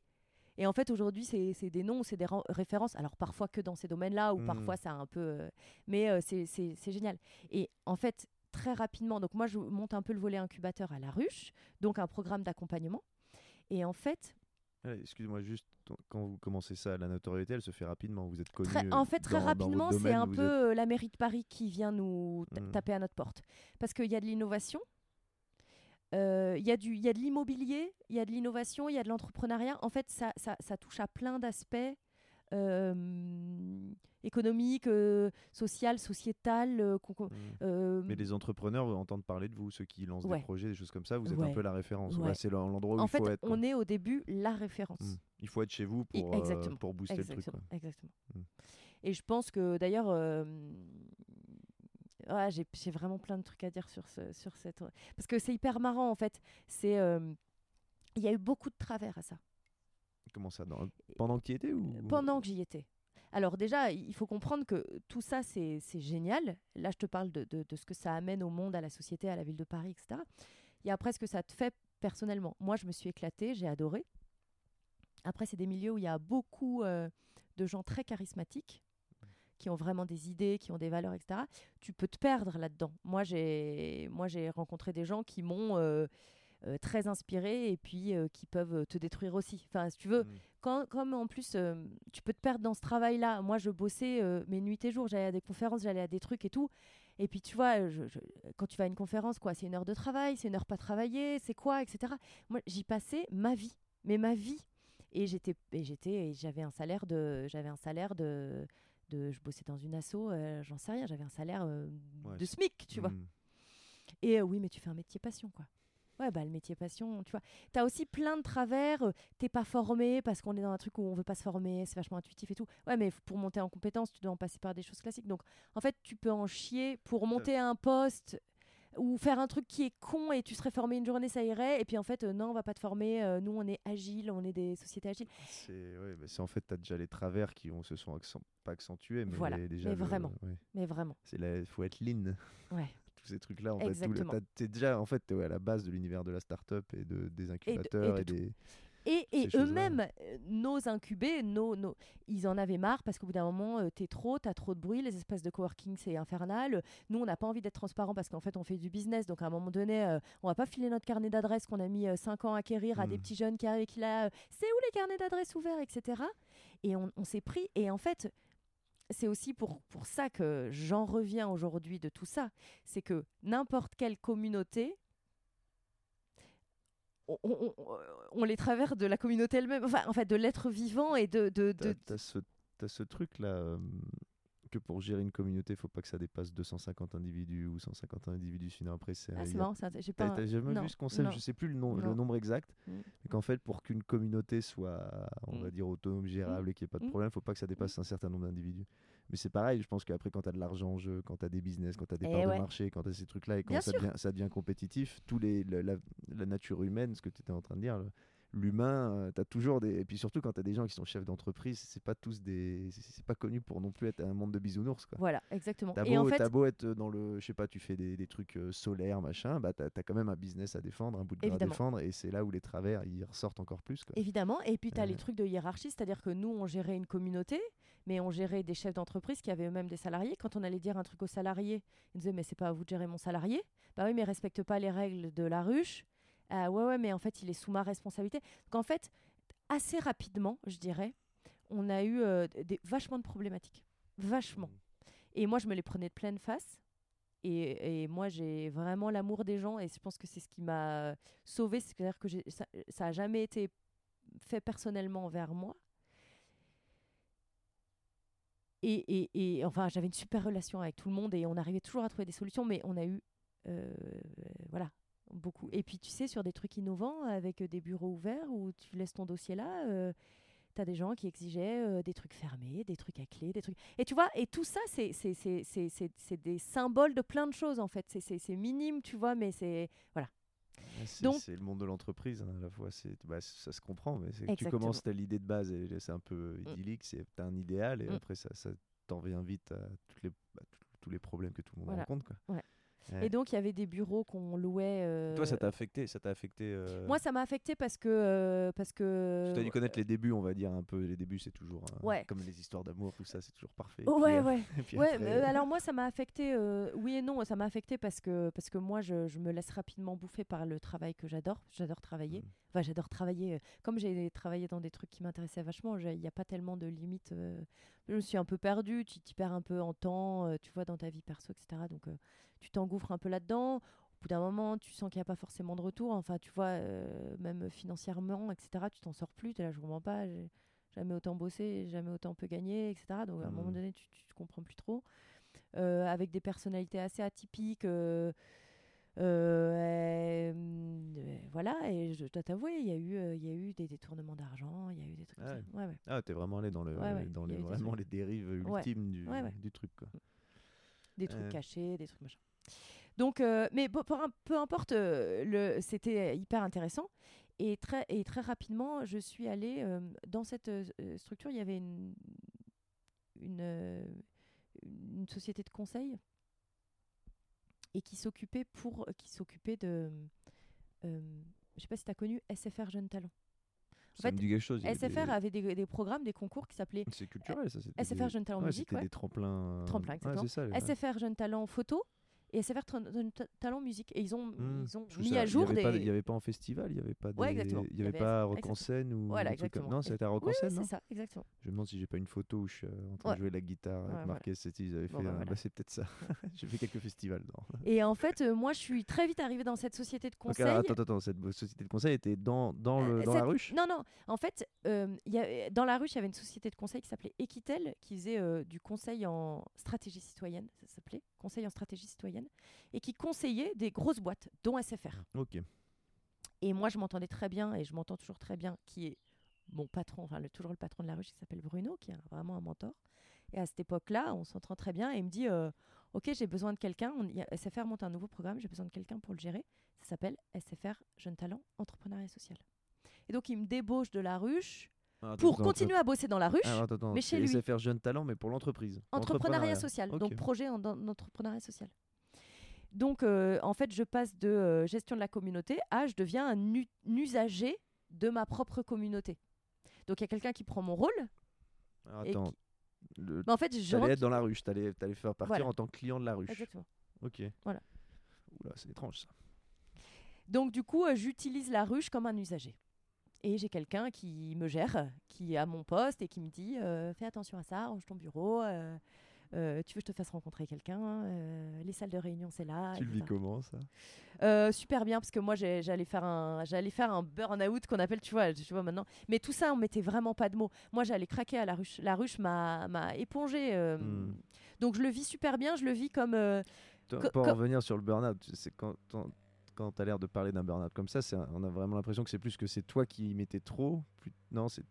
Et en fait, aujourd'hui, c'est des noms, c'est des références. Alors, parfois que dans ces domaines-là, ou mmh. parfois ça a un peu. Euh, mais euh, c'est génial. Et en fait, très rapidement, donc moi, je monte un peu le volet incubateur à la ruche, donc un programme d'accompagnement. Et en fait, Excuse-moi, juste quand vous commencez ça, la notoriété, elle se fait rapidement. Vous êtes connu. en fait, très rapidement, c'est un peu euh, la mairie de Paris qui vient nous mmh. taper à notre porte. Parce qu'il y a de l'innovation, euh, il y, a y a de l'immobilier, il y a de l'innovation, il y a de l'entrepreneuriat. En fait, ça, ça, ça touche à plein d'aspects euh, économique, euh, social, sociétal. Euh, mmh. Mais les entrepreneurs entendent parler de vous, ceux qui lancent des projets, des choses comme ça. Vous êtes un peu la référence. c'est l'endroit où en il faut être. On est au début la référence. Mmh. Il faut être chez vous pour, pour booster le truc. Exactement. Mmh. Et je pense que d'ailleurs. Ouais, j'ai vraiment plein de trucs à dire sur, ce, sur cette. Parce que c'est hyper marrant en fait. C'est. Il y a eu beaucoup de travers à ça. Comment ça Pendant que tu y étais ou... Pendant que j'y étais. Alors déjà, il faut comprendre que tout ça, c'est génial. Là, je te parle de, ce que ça amène au monde, à la société, à la ville de Paris, etc. Il y a après ce que ça te fait personnellement. Moi, je me suis éclatée, j'ai adoré. Après, c'est des milieux où il y a beaucoup euh, de gens très charismatiques qui ont vraiment des idées, qui ont des valeurs, etc. Tu peux te perdre là-dedans. Moi, j'ai rencontré des gens qui m'ont euh, euh, très inspiré et puis qui peuvent te détruire aussi. Enfin, si tu veux, mmh comme en plus, euh, tu peux te perdre dans ce travail-là. Moi, je bossais euh, mes nuits et jours, j'allais à des conférences, j'allais à des trucs et tout. Et puis, tu vois, quand tu vas à une conférence, quoi, c'est une heure de travail, c'est une heure pas travailler, c'est quoi, etc. Moi, j'y passais ma vie, mais ma vie. Et j'étais, j'étais, j'avais un salaire de, j'avais un salaire de, de, je bossais dans une asso, euh, j'en sais rien, j'avais un salaire de SMIC, tu vois. Mmh. Et oui, mais tu fais un métier passion, quoi. Ouais, bah, le métier passion, tu vois. Tu as aussi plein de travers. Euh, t'es pas formé parce qu'on est dans un truc où on veut pas se former, c'est vachement intuitif et tout. Ouais, mais pour monter en compétence, tu dois en passer par des choses classiques. Donc, en fait, tu peux en chier pour monter un poste ou faire un truc qui est con et tu serais formé une journée, ça irait. Et puis en fait, euh, non, on va pas te former. Euh, nous, on est agile, on est des sociétés agiles. C'est ouais, en fait, tu as déjà les travers qui ont, se sont pas accentués, mais voilà. déjà. Mais vraiment. Mais vraiment. Il faut être lean. Ouais ces trucs-là. En fait, es déjà en fait à la base de l'univers de la start-up et de, des incubateurs et, des. Et, et eux-mêmes, euh, nos incubés, nos, nos, ils en avaient marre parce qu'au bout d'un moment, tu euh, t'es trop, t'as trop de bruit, les espaces de coworking, c'est infernal. Nous, on n'a pas envie d'être transparent parce qu'en fait, on fait du business. Donc, à un moment donné, euh, on va pas filer notre carnet d'adresse qu'on a mis 5 ans à acquérir à des mmh. petits jeunes qui arrivent et qui là, c'est où les carnets d'adresse ouverts, etc. Et on, on s'est pris. Et en fait, c'est aussi pour, pour ça que j'en reviens aujourd'hui de tout ça. C'est que n'importe quelle communauté, on, les traverse de la communauté elle-même, enfin, en fait, de l'être vivant et de. de, T'as ce, ce truc-là euh, que pour gérer une communauté, il faut pas que ça dépasse 250 individus ou 150 individus. Sinon, après, c'est. Ah, c'est marrant, j'ai pas. T'as jamais vu ce concept? Je sais plus le, le nombre exact. Mm. Mais qu'en fait, pour qu'une communauté soit, on va mm. dire, autonome, gérable mm. et qu'il n'y ait pas de problème, il faut pas que ça dépasse un certain nombre d'individus. Mais c'est pareil, je pense qu'après, quand tu as de l'argent en jeu, quand tu as des business, quand tu as des eh parts de marché, quand tu as ces trucs-là et quand ça devient, ça devient, compétitif, tous les, la, la, nature humaine, ce que tu étais en train de dire, l'humain, euh, tu as toujours des. Et puis surtout, quand tu as des gens qui sont chefs d'entreprise, c'est pas tous des. C'est pas connu pour non plus être un monde de bisounours. Quoi. Voilà, exactement. T'as beau, en fait... beau être dans le. Je sais pas, tu fais des, des trucs euh, solaires, machin, bah t'as as quand même un business à défendre, un bout de gras à défendre, et c'est là où les travers, ils ressortent encore plus. Quoi. Évidemment, et puis tu as les trucs de hiérarchie, c'est-à-dire que nous, on gérait une communauté, mais on gérait des chefs d'entreprise qui avaient eux-mêmes des salariés. Quand on allait dire un truc aux salariés, ils disaient, mais c'est pas à vous de gérer mon salarié. Bah oui, mais respecte pas les règles de la ruche. Ah ouais, ouais, mais en fait, il est sous ma responsabilité. Donc en fait, assez rapidement, je dirais, on a eu euh, des, vachement de problématiques. Vachement. Mmh. Et moi, je me les prenais de pleine face. Et, moi, j'ai vraiment l'amour des gens et je pense que c'est ce qui m'a sauvé. C'est-à-dire que ça n'a jamais été fait personnellement vers moi. Et, et, enfin, j'avais une super relation avec tout le monde et on arrivait toujours à trouver des solutions, mais on a eu, euh, voilà, beaucoup. Et puis, tu sais, sur des trucs innovants, avec des bureaux ouverts où tu laisses ton dossier là, euh, tu as des gens qui exigeaient euh, des trucs fermés, des trucs à clé, des trucs. Et tu vois, et tout ça, c'est des symboles de plein de choses, en fait. C'est minime, tu vois, mais c'est. Voilà. C'est le monde de l'entreprise, hein, à la fois. Bah, ça se comprend, mais tu commences, tu as l'idée de base, et c'est un peu mm. idyllique, tu as un idéal, et mm. après, ça, ça t'en vient vite à toutes les, bah, tous les problèmes que tout le monde rencontre. Quoi. Et donc, il y avait des bureaux qu'on louait. Euh, Toi, ça t'a affecté, ça t'a affecté euh, Moi, ça m'a affecté parce que. Euh, parce que... Tu as dû connaître les débuts, on va dire un peu. Les débuts, c'est toujours. Comme les histoires d'amour, tout ça, c'est toujours parfait. ouais, ouais. ouais alors, moi, ça m'a affecté. oui et non, ça m'a affecté parce que, parce que moi, je, je, me laisse rapidement bouffer par le travail que j'adore. J'adore travailler. Mmh. Enfin, j'adore travailler. Comme j'ai travaillé dans des trucs qui m'intéressaient vachement, il n'y a pas tellement de limites. je me suis un peu perdue. Tu t'y perds un peu en temps, tu vois, dans ta vie perso, etc. Donc tu t'engouffres un peu là-dedans. Au bout d'un moment, tu sens qu'il n'y a pas forcément de retour. Enfin, tu vois, euh, même financièrement, etc., tu t'en sors plus. Tu es là, je comprends pas, j'ai jamais autant bossé, jamais autant peu gagné, etc. Donc, à un moment mmh. donné, tu, tu, comprends plus trop. Euh, avec des personnalités assez atypiques. Euh, voilà, et je dois t'avouer, il y a eu, il y a eu des détournements d'argent, il y a eu des trucs. Ah, ouais. Ouais, ah, t'es vraiment allé dans, le, dans les, vraiment les dérives ultimes du, du, truc. Quoi des trucs cachés, des trucs machin. Donc, euh, mais peu, peu importe, euh, le, c'était hyper intéressant. Et très, et très rapidement, je suis allée euh, dans cette structure. Il y avait une, une, une, société de conseil et qui s'occupait pour qui s'occupait de. je sais pas si tu as connu SFR Jeunes Talents. Ça me dit quelque chose. SFR avait des, des, programmes, des concours qui s'appelaient. C'est culturel, ça. SFR Jeunes Talents Musique. C'était des tremplins. Tremplins, exactement. Ça, SFR Jeunes Talents Photo et SFR Talent Musique. Et ils ont, mmh. ils ont mis à jour des. Il n'y avait pas en festival, il n'y avait pas. Des... Ouais. Il n'y avait, pas Rock en scène ou. Voilà, exactement. Non, c'était à Rock en scène. c'est ça, exactement. Je me demande si j'ai pas une photo où je suis euh, en train de jouer la guitare avec Marquez. Ils avaient fait. Bah, bah, c'est peut-être ça. j'ai fait quelques festivals. Et en fait, euh, moi, je suis très vite arrivée dans cette société de conseil. Attends, attends, cette société de conseil était dans, dans, le, euh, dans la ruche? Non, non. En fait, dans la ruche, il y avait une société de conseil qui s'appelait Equitel, qui faisait du conseil en stratégie citoyenne, ça s'appelait, conseil en stratégie citoyenne, et qui conseiller des grosses boîtes, dont SFR. Ok. Et moi, je m'entendais très bien, et je m'entends toujours très bien, qui est mon patron, enfin le, toujours le patron de la ruche, qui s'appelle Bruno, qui est vraiment un mentor. Et à cette époque-là, on s'entend très bien, et il me dit, euh, ok, j'ai besoin de quelqu'un, SFR monte un nouveau programme, j'ai besoin de quelqu'un pour le gérer. Ça s'appelle SFR Jeune Talent Entrepreneuriat Social. Et donc, il me débauche de la ruche. Ah, pour continuer à bosser dans la ruche, mais chez lui. SFR Jeune Talent, mais pour l'entreprise. Entrepreneuriat, social, donc projet en, en entrepreneuriat social. Donc, euh, en fait, je passe de euh, gestion de la communauté à je deviens un, usager de ma propre communauté. Donc, il y a quelqu'un qui prend mon rôle. attends. en fait, je allais être dans la ruche, tu allais, faire partir en tant que client de la ruche. Exactement. Ok. Voilà. Oula, c'est étrange ça. Donc, du coup, euh, j'utilise la ruche comme un usager. Et j'ai quelqu'un qui me gère, qui est à mon poste et qui me dit fais attention à ça, range ton bureau, euh, tu veux que je te fasse rencontrer quelqu'un euh, Les salles de réunion, c'est là. Tu le vis comment ça? Euh, Super bien, parce que moi, j'allais faire un, j'allais faire un burn-out qu'on appelle, tu vois, tu vois maintenant. Mais tout ça, on mettait vraiment pas de mots. Moi, j'allais craquer à la ruche. La ruche m'a, épongé. Hmm. Donc, je le vis super bien. Je le vis comme. pour revenir sur le burn-out, c'est quand quand tu as l'air de parler d'un burn-out comme ça, on a vraiment l'impression que c'est plus que c'est toi qui mettais trop. Non, c'est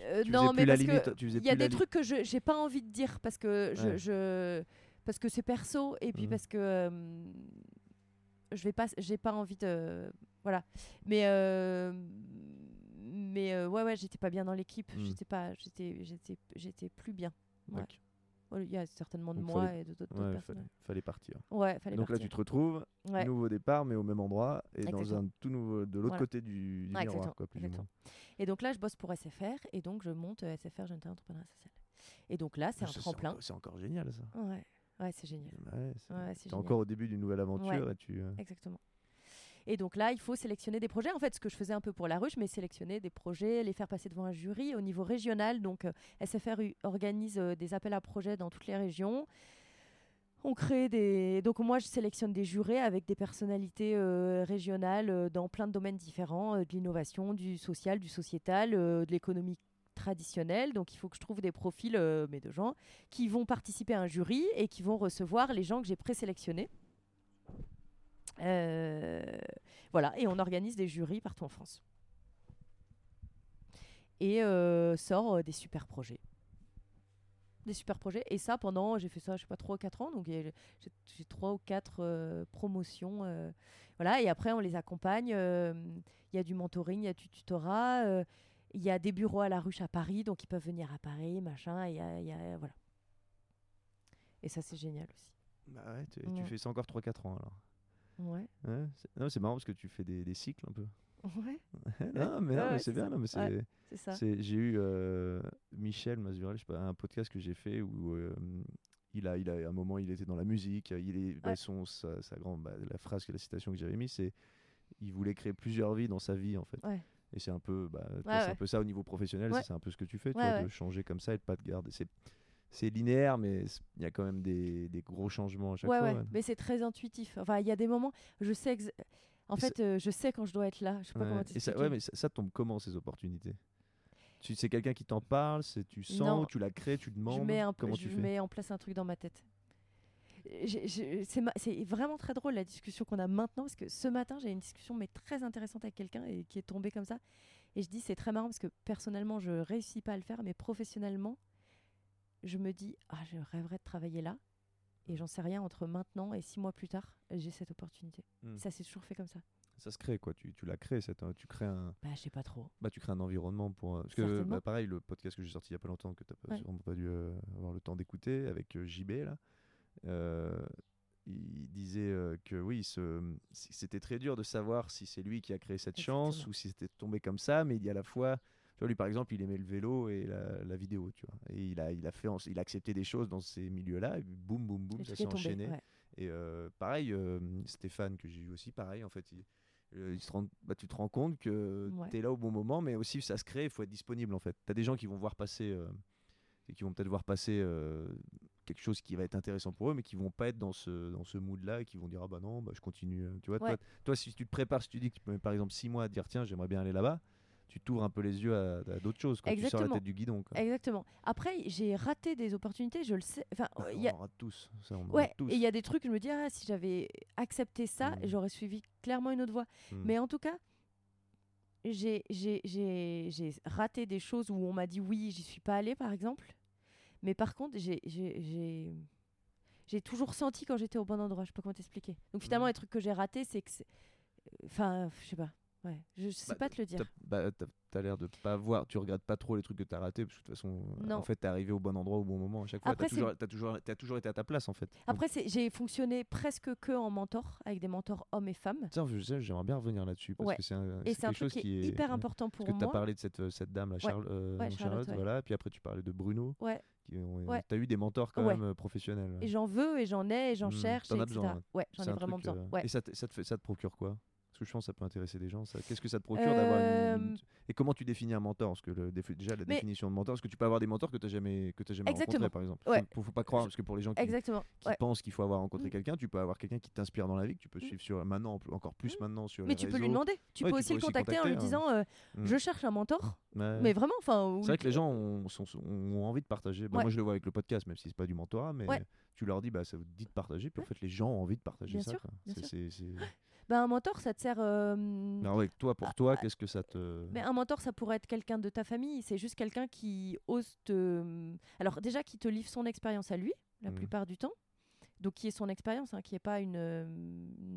euh, non, mais parce il y a des trucs que je j'ai pas envie de dire parce que je, parce que c'est perso et puis mmh. parce que euh, je vais pas j'ai pas envie de voilà. Mais euh, mais ouais ouais, j'étais pas bien dans l'équipe, mmh. j'étais pas j'étais j'étais j'étais plus bien. Il y a certainement de moi et d'autres personnes. Fallait, partir. Ouais, fallait Donc là, tu te retrouves, nouveau départ, mais au même endroit et dans un tout nouveau, de l'autre côté du, miroir, quoi, plus ou moins. Et donc là, je bosse pour SFR et donc je monte euh, SFR Jeune Entrepreneur Social. Et donc là, c'est un tremplin. C'est encore génial ça. Ouais, ouais c'est génial. Ouais, c'est encore au début d'une nouvelle aventure. Et tu, euh, Exactement. Et donc là, il faut sélectionner des projets. En fait, ce que je faisais un peu pour la ruche, mais sélectionner des projets, les faire passer devant un jury au niveau régional. Donc, euh, SFR organise des appels à projets dans toutes les régions. On crée des. Donc, moi, je sélectionne des jurés avec des personnalités euh, régionales euh, dans plein de domaines différents euh, de l'innovation, du social, du sociétal, de l'économie traditionnelle. Donc, il faut que je trouve des profils, mais de gens, qui vont participer à un jury et qui vont recevoir les gens que j'ai présélectionnés. Voilà, et on organise des jurys partout en France. Et sort des super projets des super projets. Et ça, pendant, j'ai fait ça, je sais pas, 3 ou 4 ans. Donc, j'ai 3 ou 4 euh, promotions. Euh, voilà. Et après, on les accompagne. Euh, il y a du mentoring, il y a du tutorat. Il y a des bureaux à la ruche à Paris. Donc, ils peuvent venir à Paris, machin. Et, y a, voilà. et ça, c'est génial aussi. Bah ouais, tu fais ça encore 3-4 ans alors. Ouais. ouais c'est marrant parce que tu fais des, des cycles un peu. Ouais. non, mais, non, mais c'est bien. Non, mais c'est j'ai eu euh, Michel Mazurel, je sais pas, un podcast que j'ai fait où euh, il a, il a, à un moment, il était dans la musique. Il est, bah, son, sa, grande, bah, la phrase que la citation que j'avais mise, c'est il voulait créer plusieurs vies dans sa vie en fait. Et c'est un peu, bah, c'est un peu ça au niveau professionnel. C'est un peu ce que tu fais, tu vois, de changer comme ça et de pas te garder. C'est c'est linéaire, mais il y a quand même des, des, gros changements à chaque fois. Ouais. Mais c'est très intuitif. Enfin, il y a des moments, je sais, en fait, euh, je sais quand je dois être là. Je sais pas comment et ça, ouais, mais ça, tombe comment ces opportunités? Tu, c'est quelqu'un qui t'en parle, c'est tu sens, tu la crées, tu demandes. Je mets, un, comment je tu mets en place un truc dans ma tête. C'est vraiment très drôle la discussion qu'on a maintenant parce que ce matin j'ai une discussion mais très intéressante avec quelqu'un et qui est tombée comme ça et je dis c'est très marrant parce que personnellement je réussis pas à le faire mais professionnellement je me dis ah je rêverais de travailler là et j'en sais rien entre maintenant et six mois plus tard j'ai cette opportunité. Hmm. ça s'est toujours fait comme ça. Ça se crée quoi. Tu, tu l'as créé cette, tu crées un bah je sais pas trop. Bah tu crées un environnement pour euh, parce que bah, pareil le podcast que j'ai sorti il y a pas longtemps que tu n'as pas, pas dû euh, avoir le temps d'écouter avec euh, JB là il disait que oui c'était très dur de savoir si c'est lui qui a créé cette chance ou si c'était tombé comme ça mais il y a à la fois tu vois, lui par exemple il aimait le vélo et la, la, vidéo tu vois. Et il a il a fait il a accepté des choses dans ces milieux là et boum boum boum ça s'est enchaîné. et pareil Stéphane que j'ai eu aussi pareil en fait il, euh, bah, tu te rends compte que tu es là au bon moment, mais aussi ça se crée, il faut être disponible en fait. Tu as des gens qui vont voir passer, euh, qui vont peut-être voir passer euh, quelque chose qui va être intéressant pour eux, mais qui vont pas être dans ce, dans ce mood-là et qui vont dire Ah bah non, bah, je continue. Tu vois, toi, si tu te prépares, si tu dis que tu mets par exemple 6 mois à dire Tiens, j'aimerais bien aller là-bas, tu t'ouvres un peu les yeux à, d'autres choses quand tu sors la tête du guidon. Exactement. Après, j'ai raté des opportunités, je le sais. Enfin, y a... on rate tous. Ça, ouais, et il y a des trucs, je me dis, ah, si j'avais accepté ça, mmh. j'aurais suivi clairement une autre voie. Mmh. Mais en tout cas, j'ai raté des choses où on m'a dit oui, j'y suis pas allée, par exemple. Mais par contre, j'ai j'ai toujours senti quand j'étais au bon endroit. Je peux comment t'expliquer. Donc finalement, mmh. les trucs que j'ai ratés, c'est que. Enfin, je sais pas. Ouais, je sais bah, pas te le dire. Bah, t'as l'air de pas voir, tu regrettes pas trop les trucs que t'as ratés, parce que de toute façon, euh, en fait, t'es arrivé au bon endroit au bon moment à chaque fois. T'as toujours, as toujours, as toujours été à ta place en fait. Après, j'ai fonctionné presque que en mentor, avec des mentors hommes et femmes. Tiens, j'aimerais bien revenir là-dessus, parce que c'est quelque chose qui est hyper important pour moi. Parce que t'as parlé de cette, cette dame, la Charles, euh, Charlotte, voilà, puis après tu parlais de Bruno. Ouais. T'as eu des mentors quand même euh, professionnels. Et j'en veux, et j'en ai, et j'en mmh, cherche. Ouais, j'en ai vraiment besoin. Et ça te procure quoi? Parce que je pense que ça peut intéresser des gens. Qu'est-ce que ça te procure d'avoir une... Euh, et comment tu définis un mentor? Parce que le, déjà, la définition de mentor, est-ce que tu peux avoir des mentors que tu n'as jamais, que as jamais rencontrés, par exemple? Il ne faut, pas croire, parce que pour les gens qui, qui pensent qu'il faut avoir rencontré mm. quelqu'un, tu peux avoir quelqu'un qui t'inspire dans la vie, que tu peux mm. suivre sur, maintenant, encore plus mm. maintenant sur Mais tu peux lui demander. Tu peux aussi le contacter en lui disant euh, Je cherche un mentor. Mais vraiment, enfin. C'est vrai que les gens ont, envie de partager. Bah, moi, je le vois avec le podcast, même si c'est pas du mentorat, mais tu leur dis bah ça vous dit de partager puis en fait les gens ont envie de partager ça bah, un mentor, ça te sert. Euh... toi, pour toi, qu'est-ce que ça te. Mais un mentor, ça pourrait être quelqu'un de ta famille. C'est juste quelqu'un qui ose te. Alors, déjà, qui te livre son expérience à lui, la mmh. plupart du temps donc qui est son expérience, hein, qui n'est pas une, euh,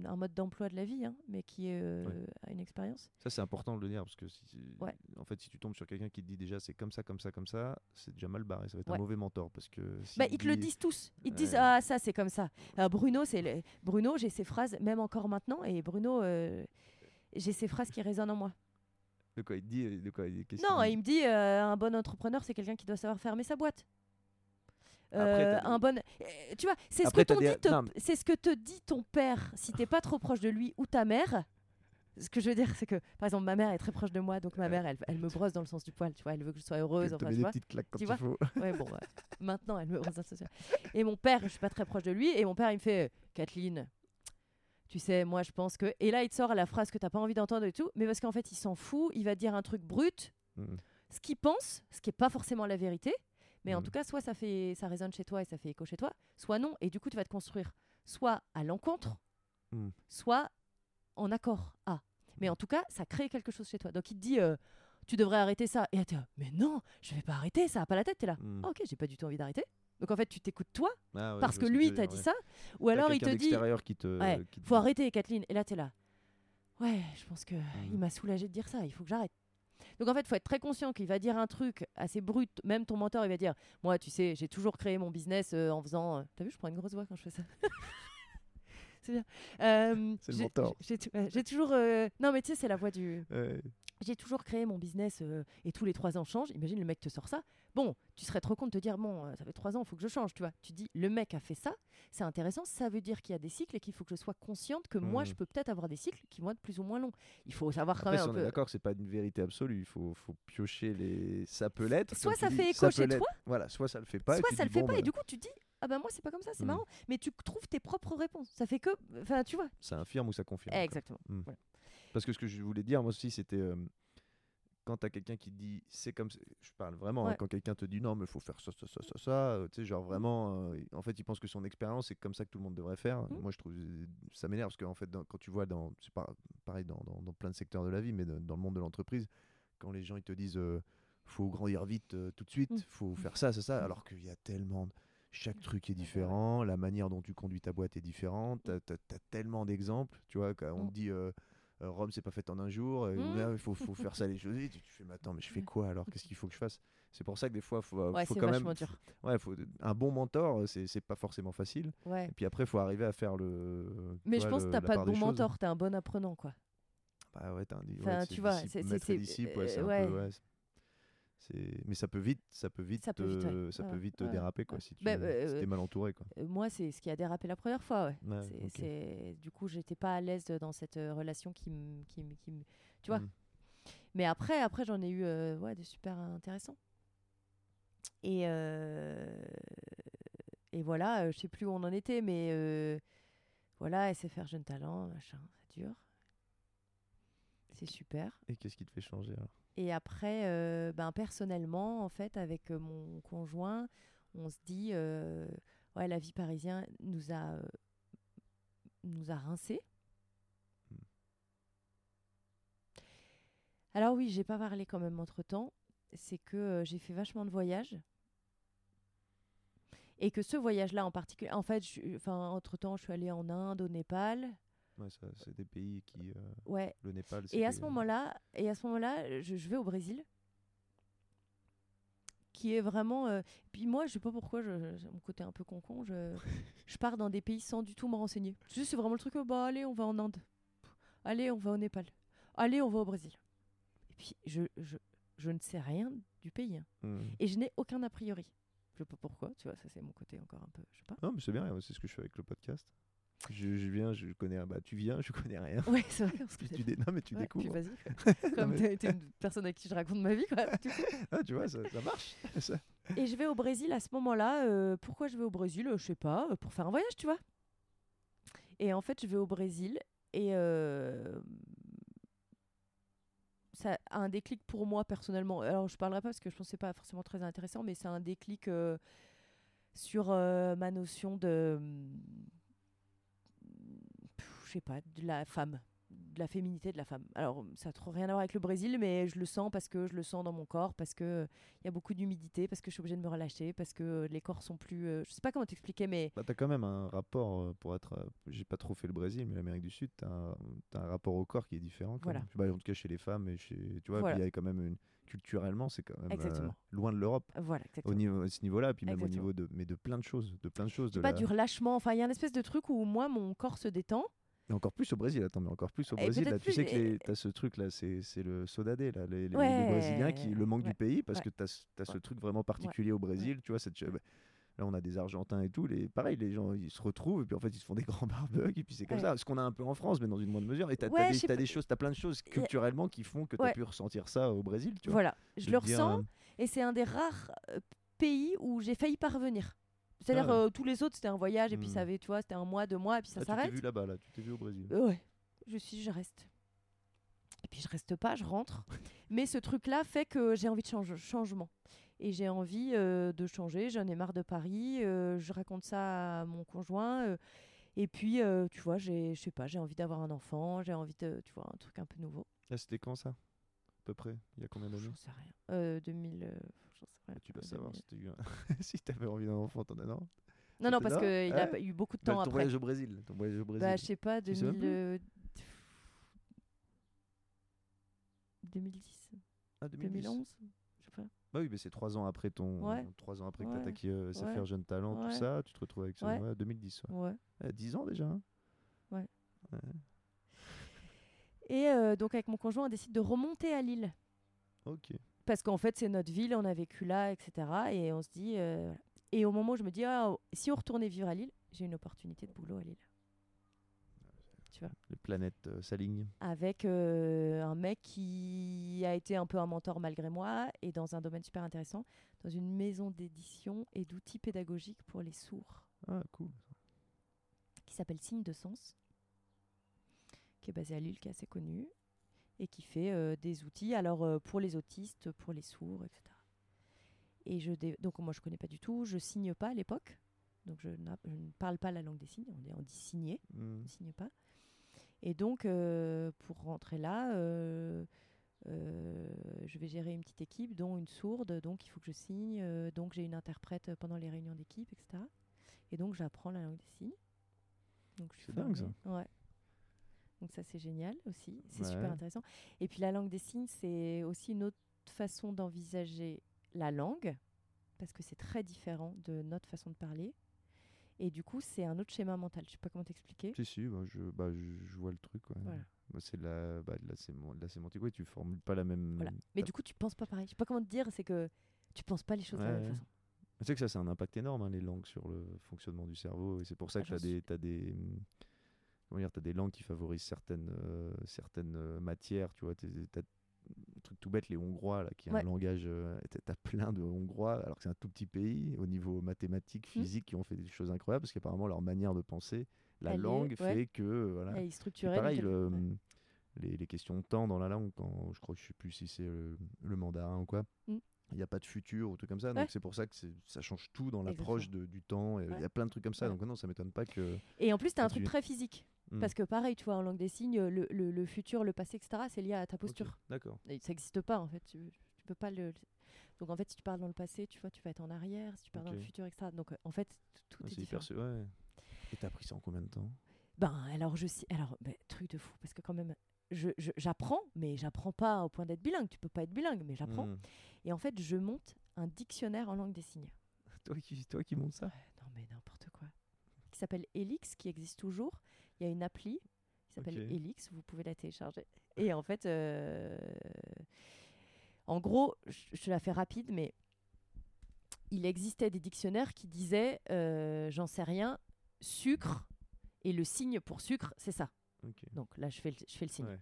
un mode d'emploi de la vie, hein, mais qui est euh, une expérience. Ça c'est important de le dire parce que si, en fait si tu tombes sur quelqu'un qui te dit déjà c'est comme ça, comme ça, comme ça, c'est déjà mal barré, ça va être un mauvais mentor parce que. bah, ils te le disent tous, ils te disent ah ça c'est comme ça. Bruno c'est Bruno j'ai ces phrases même encore maintenant et Bruno euh, j'ai ces phrases qui résonnent en moi. De quoi il dit, de quoi, Non, il me dit un bon entrepreneur c'est quelqu'un qui doit savoir fermer sa boîte. Euh, un bon. Euh, tu vois, c'est ce, que dit c'est ce que te dit ton père si t'es pas trop proche de lui ou ta mère. Ce que je veux dire, c'est que, par exemple, ma mère est très proche de moi, donc ma mère, elle, elle me brosse dans le sens du poil, tu vois, elle veut que je sois heureuse. Enfin, tu vois, claques quand tu vois? faut. ouais, bon, maintenant, elle me brosse dans le sens Et mon père, je suis pas très proche de lui, et mon père, il me fait, Kathleen, tu sais, moi, je pense que. Et là, il te sort la phrase que t'as pas envie d'entendre et tout, mais parce qu'en fait, il s'en fout, il va dire un truc brut, mmh. ce qu'il pense, ce qui est pas forcément la vérité, mais en mm. tout cas, soit ça, fait, ça résonne chez toi et ça fait écho chez toi, soit non. Et du coup, tu vas te construire soit à l'encontre, mm. soit en accord à. Mais en tout cas, ça crée quelque chose chez toi. Donc il te dit, euh, tu devrais arrêter ça. Et tu mais non, je vais pas arrêter, ça a pas la tête, tu es là. Mm. Ah, ok, j'ai pas du tout envie d'arrêter. Donc en fait, tu t'écoutes toi, ah parce que lui t'a dit ça. Ou alors il te dit, qui te, faut arrêter, Kathleen. Et là, tu es là. Ouais, je pense que il m'a soulagé de dire ça, il faut que j'arrête. Donc en fait, il faut être très conscient qu'il va dire un truc assez brut. Même ton mentor, il va dire Moi, tu sais, j'ai toujours créé mon business euh, en faisant. Euh, t'as vu, je prends une grosse voix quand je fais ça. c'est bien. Euh, c'est le mentor. J'ai toujours. Non, mais tu sais, c'est la voix du j'ai toujours créé mon business euh, et tous les trois ans change. Imagine le mec te sort ça. Bon, tu serais trop con de te dire bon, euh, ça fait trois ans, il faut que je change, tu vois. Tu dis le mec a fait ça, c'est intéressant. Ça veut dire qu'il y a des cycles et qu'il faut que je sois consciente que moi, je mmh. peux peut-être avoir des cycles qui vont être plus ou moins longs. Il faut savoir quand même. on est d'accord, c'est pas une vérité absolue. Il faut, faut, piocher les. Ça peut l'être. Soit ça fait écho chez toi. Voilà, soit ça le fait pas. Soit ça le fait pas et du coup tu dis ah bah moi c'est pas comme ça, c'est mmh. marrant. Mais tu trouves tes propres réponses. Ça fait que, enfin tu vois. Ça infirme ou ça confirme. Exactement. Mmh. Parce que ce que je voulais dire moi aussi c'était euh, quand tu as quelqu'un qui te dit c'est comme je parle vraiment hein, quand quelqu'un te dit non mais il faut faire ça ça ça ça ça euh, tu sais genre vraiment euh, en fait il pense que son expérience c'est comme ça que tout le monde devrait faire. Mmh. moi je trouve ça m'énerve parce qu'en fait quand tu vois dans c'est pas pareil dans, dans, plein de secteurs de la vie mais dans le monde de l'entreprise quand les gens ils te disent euh, faut grandir vite tout de suite mmh. faut faire ça c'est ça mmh. alors qu'il y a tellement chaque truc est différent la manière dont tu conduis ta boîte est différente tu as, tellement d'exemples tu vois quand on te dit euh, Rome, c'est pas fait en un jour. Mmh. Il faut, faut, faire ça les choses. tu, fais, mais attends, mais je fais quoi alors? Qu'est-ce qu'il faut que je fasse? C'est pour ça que des fois, faut, ouais, faut quand même. Dur. Ouais, faut, un bon mentor, c'est pas forcément facile. Ouais. Et puis après, il faut arriver à faire le. Mais je pense que t'as pas de bon mentor, t'es un bon apprenant, quoi. Bah ouais, t'as un. Enfin, tu vois, c'est. ouais, mais ça peut vite ça peut vite ça peut vite, euh, ça peut vite déraper quoi si tu bah, es mal entouré quoi. euh, moi c'est ce qui a dérapé la première fois ouais, c'est du coup j'étais pas à l'aise dans cette euh, relation qui me qui, qui tu vois. Mmh. mais après après j'en ai eu ouais des super intéressants. Et et voilà je sais plus où on en était mais voilà SFR jeune talent machin ça dure. C'est super. Et qu'est-ce qui te fait changer alors? Et après, euh, ben, personnellement, en fait, avec euh, mon conjoint, on se dit, euh, ouais, la vie parisienne nous a, nous a rincés. Hmm. Alors oui, j'ai pas parlé quand même entre temps. C'est que j'ai fait vachement de voyages et que ce voyage-là en particulier, en fait, enfin entre temps, je suis allée en Inde, au Népal, c'est des pays qui. Euh, ouais. Le Népal. Et à ce moment-là, et à ce moment-là, je, vais au Brésil, qui est vraiment. Euh, puis moi, je sais pas pourquoi, je, mon côté un peu concon, je, je pars dans des pays sans du tout me renseigner. C'est vraiment le truc. Oh, bah allez, on va en Inde. Allez, on va au Népal. Allez, on va au Brésil. Et puis je, je, je ne sais rien du pays. Hein. Hmm. Et je n'ai aucun a priori. Je sais pas pourquoi, tu vois, ça c'est mon côté encore un peu, je sais pas. Non, mais c'est bien, c'est ce que je fais avec le podcast. Je, viens, je connais. Bah, tu viens, je connais rien. Ouais, c'est vrai. tu Non, mais tu découvres. vas-y. Comme tu es une personne à qui je raconte ma vie, quoi. ah, tu vois, ça, marche. Et je vais au Brésil à ce moment-là. Euh, pourquoi je vais au Brésil Je sais pas. Euh, pour faire un voyage, tu vois. Et en fait, je vais au Brésil et euh, ça a un déclic pour moi personnellement. Alors, je parlerai pas parce que je pensais pas forcément très intéressant, mais c'est un déclic sur ma notion de je sais pas, de la femme, de la féminité de la femme. Alors, ça n'a trop rien à voir avec le Brésil, mais je le sens parce que je le sens dans mon corps, parce qu'il il y a beaucoup d'humidité, parce que je suis obligée de me relâcher, parce que les corps sont plus. Euh, je sais pas comment t'expliquer, mais. Bah, tu as quand même un rapport, euh, pour être. Euh, j'ai pas trop fait le Brésil, mais l'Amérique du Sud, tu as, un rapport au corps qui est différent. Voilà. Bah, en tout cas, chez les femmes, et chez, tu vois, il y a quand même une culturellement, c'est quand même loin de l'Europe. Voilà, Au niveau, à ce niveau-là, puis même au niveau de, mais de plein de choses, de plein de choses. De pas du relâchement. Enfin, il y a une espèce de truc où moi, mon corps se détend encore plus au Brésil, attends, mais encore plus au Brésil. Là, tu sais que tu as ce truc là, c'est le sodadé, là, les, les, Brésiliens qui le manque du pays parce que tu as, ce truc vraiment particulier au Brésil, tu vois. Cette, bah, là, on a des Argentins et tout, les, pareil, les gens ils se retrouvent et puis en fait ils se font des grands barbecues et puis c'est comme ça. Ce qu'on a un peu en France, mais dans une moindre mesure. Et tu as, des, choses, tu as plein de choses culturellement qui font que tu as pu ressentir ça au Brésil, tu vois. Voilà, je le ressens euh, et c'est un des rares euh, pays où j'ai failli parvenir. C'est-à-dire, ah euh, tous les autres, c'était un voyage, et puis ça hmm. avait, tu vois, c'était un mois, deux mois, et puis ça s'arrête. Tu t'es vu là-bas, là, tu t'es vu au Brésil. Euh, ouais, je suis, je reste. Et puis je reste pas, je rentre. Mais ce truc-là fait que j'ai envie de change, changement. Et j'ai envie euh, de changer, j'en ai marre de Paris, je raconte ça à mon conjoint. et puis, tu vois, j'ai, je sais pas, j'ai envie d'avoir un enfant, j'ai envie de, tu vois, un truc un peu nouveau. Ah, c'était quand ça? À peu près Il y a combien d'années? Je sais rien. 2000. Ah, tu vas savoir si tu si avais envie d'un enfant, t'en as non Non, non, parce qu'il a eu beaucoup de temps bah, ton Voyage au Brésil, ton voyage au Brésil. Bah, je sais pas, 2000, 2010. Ah, 2011 Je sais pas. Bah oui, mais c'est trois ans après ton, trois ans après que t'as attaqué euh, SFR Jeune Talent, tout ça, tu te retrouves avec ça, ouais. 2010. Ouais. 10 ans déjà. Hein. ouais. Et euh, donc avec mon conjoint, on décide de remonter à Lille. Ok parce qu'en fait, c'est notre ville, on a vécu là, etc. Et on se dit. Euh, et au moment où je me dis, ah, si on retournait vivre à Lille, j'ai une opportunité de boulot à Lille. Tu vois Les planètes euh, s'alignent. Avec euh, un mec qui a été un peu un mentor malgré moi et dans un domaine super intéressant, dans une maison d'édition et d'outils pédagogiques pour les sourds. Ah, cool. Qui s'appelle Signe de Sens, qui est basé à Lille, qui est assez connu et qui fait euh, des outils alors euh, pour les autistes, pour les sourds, etc. Et je donc moi je connais pas du tout, je signe pas à l'époque, donc je, ne parle pas la langue des signes, on, on dit signer, mmh. on ne signe pas. Et donc euh, pour rentrer là, je vais gérer une petite équipe, dont une sourde, donc il faut que je signe, donc j'ai une interprète pendant les réunions d'équipe, etc. Et donc j'apprends la langue des signes. Donc c'est dingue ça. Ouais. Donc ça c'est génial aussi, c'est super intéressant. Et puis la langue des signes, c'est aussi une autre façon d'envisager la langue, parce que c'est très différent de notre façon de parler. Et du coup, c'est un autre schéma mental. Je sais pas comment t'expliquer. Si, si, bah, je, bah, je, vois le truc. Bah, c'est de la, bah, de, la la sémantique. Oui, tu formules pas la même. Mais du coup, tu penses pas pareil. Je sais pas comment te dire, c'est que tu penses pas les choses de la même façon. Tu sais que ça, c'est un impact énorme, hein, les langues, sur le fonctionnement du cerveau. Et c'est pour ça que tu as des. As des tu as des langues qui favorisent certaines, euh, certaines euh, matières, tu vois, tu as un truc tout bête, les Hongrois, là, qui est un langage, euh, tu as plein de Hongrois, alors que c'est un tout petit pays, au niveau mathématique, mmh. physique, qui ont fait des choses incroyables, parce qu'apparemment, leur manière de penser, la langue fait que, voilà. Elle est structurée. pareil, les, les, questions de temps dans la langue, quand, je crois que je sais plus si c'est le, mandarin ou quoi. Mmh. il n'y a pas de futur ou tout comme ça. Donc c'est pour ça que ça change tout dans l'approche du temps. Il y a plein de trucs comme ça. Donc non, ça m'étonne pas que. Et en plus, tu as un truc très physique. Mm. Parce que pareil, tu vois, en langue des signes, le, le, futur, le passé, etc., c'est lié à ta posture. D'accord. Ça n'existe pas, en fait. Tu, tu, peux pas le... Donc, en fait, si tu parles dans le passé, tu vois, tu vas être en arrière. Si tu parles dans le futur, etc. Donc, euh, en fait, tout est, différent. Hyper... Ouais. Et t'as appris ça en combien de temps? Ben, alors, je sais... Alors, ben, truc de fou, parce que quand même, j'apprends, je, mais j'apprends pas au point d'être bilingue. Tu peux pas être bilingue, mais j'apprends. Mm. Et en fait, je monte un dictionnaire en langue des signes. toi, qui, toi qui montes ça? Non, mais n'importe quoi. Qui s'appelle Elix, qui existe toujours il y a une appli qui s'appelle Elix, vous pouvez la télécharger. Et en fait, euh, en gros, je, te la fais rapide, mais il existait des dictionnaires qui disaient, euh, j'en sais rien, sucre Et le signe pour sucre, c'est ça. Donc là, je fais le, je fais le signe.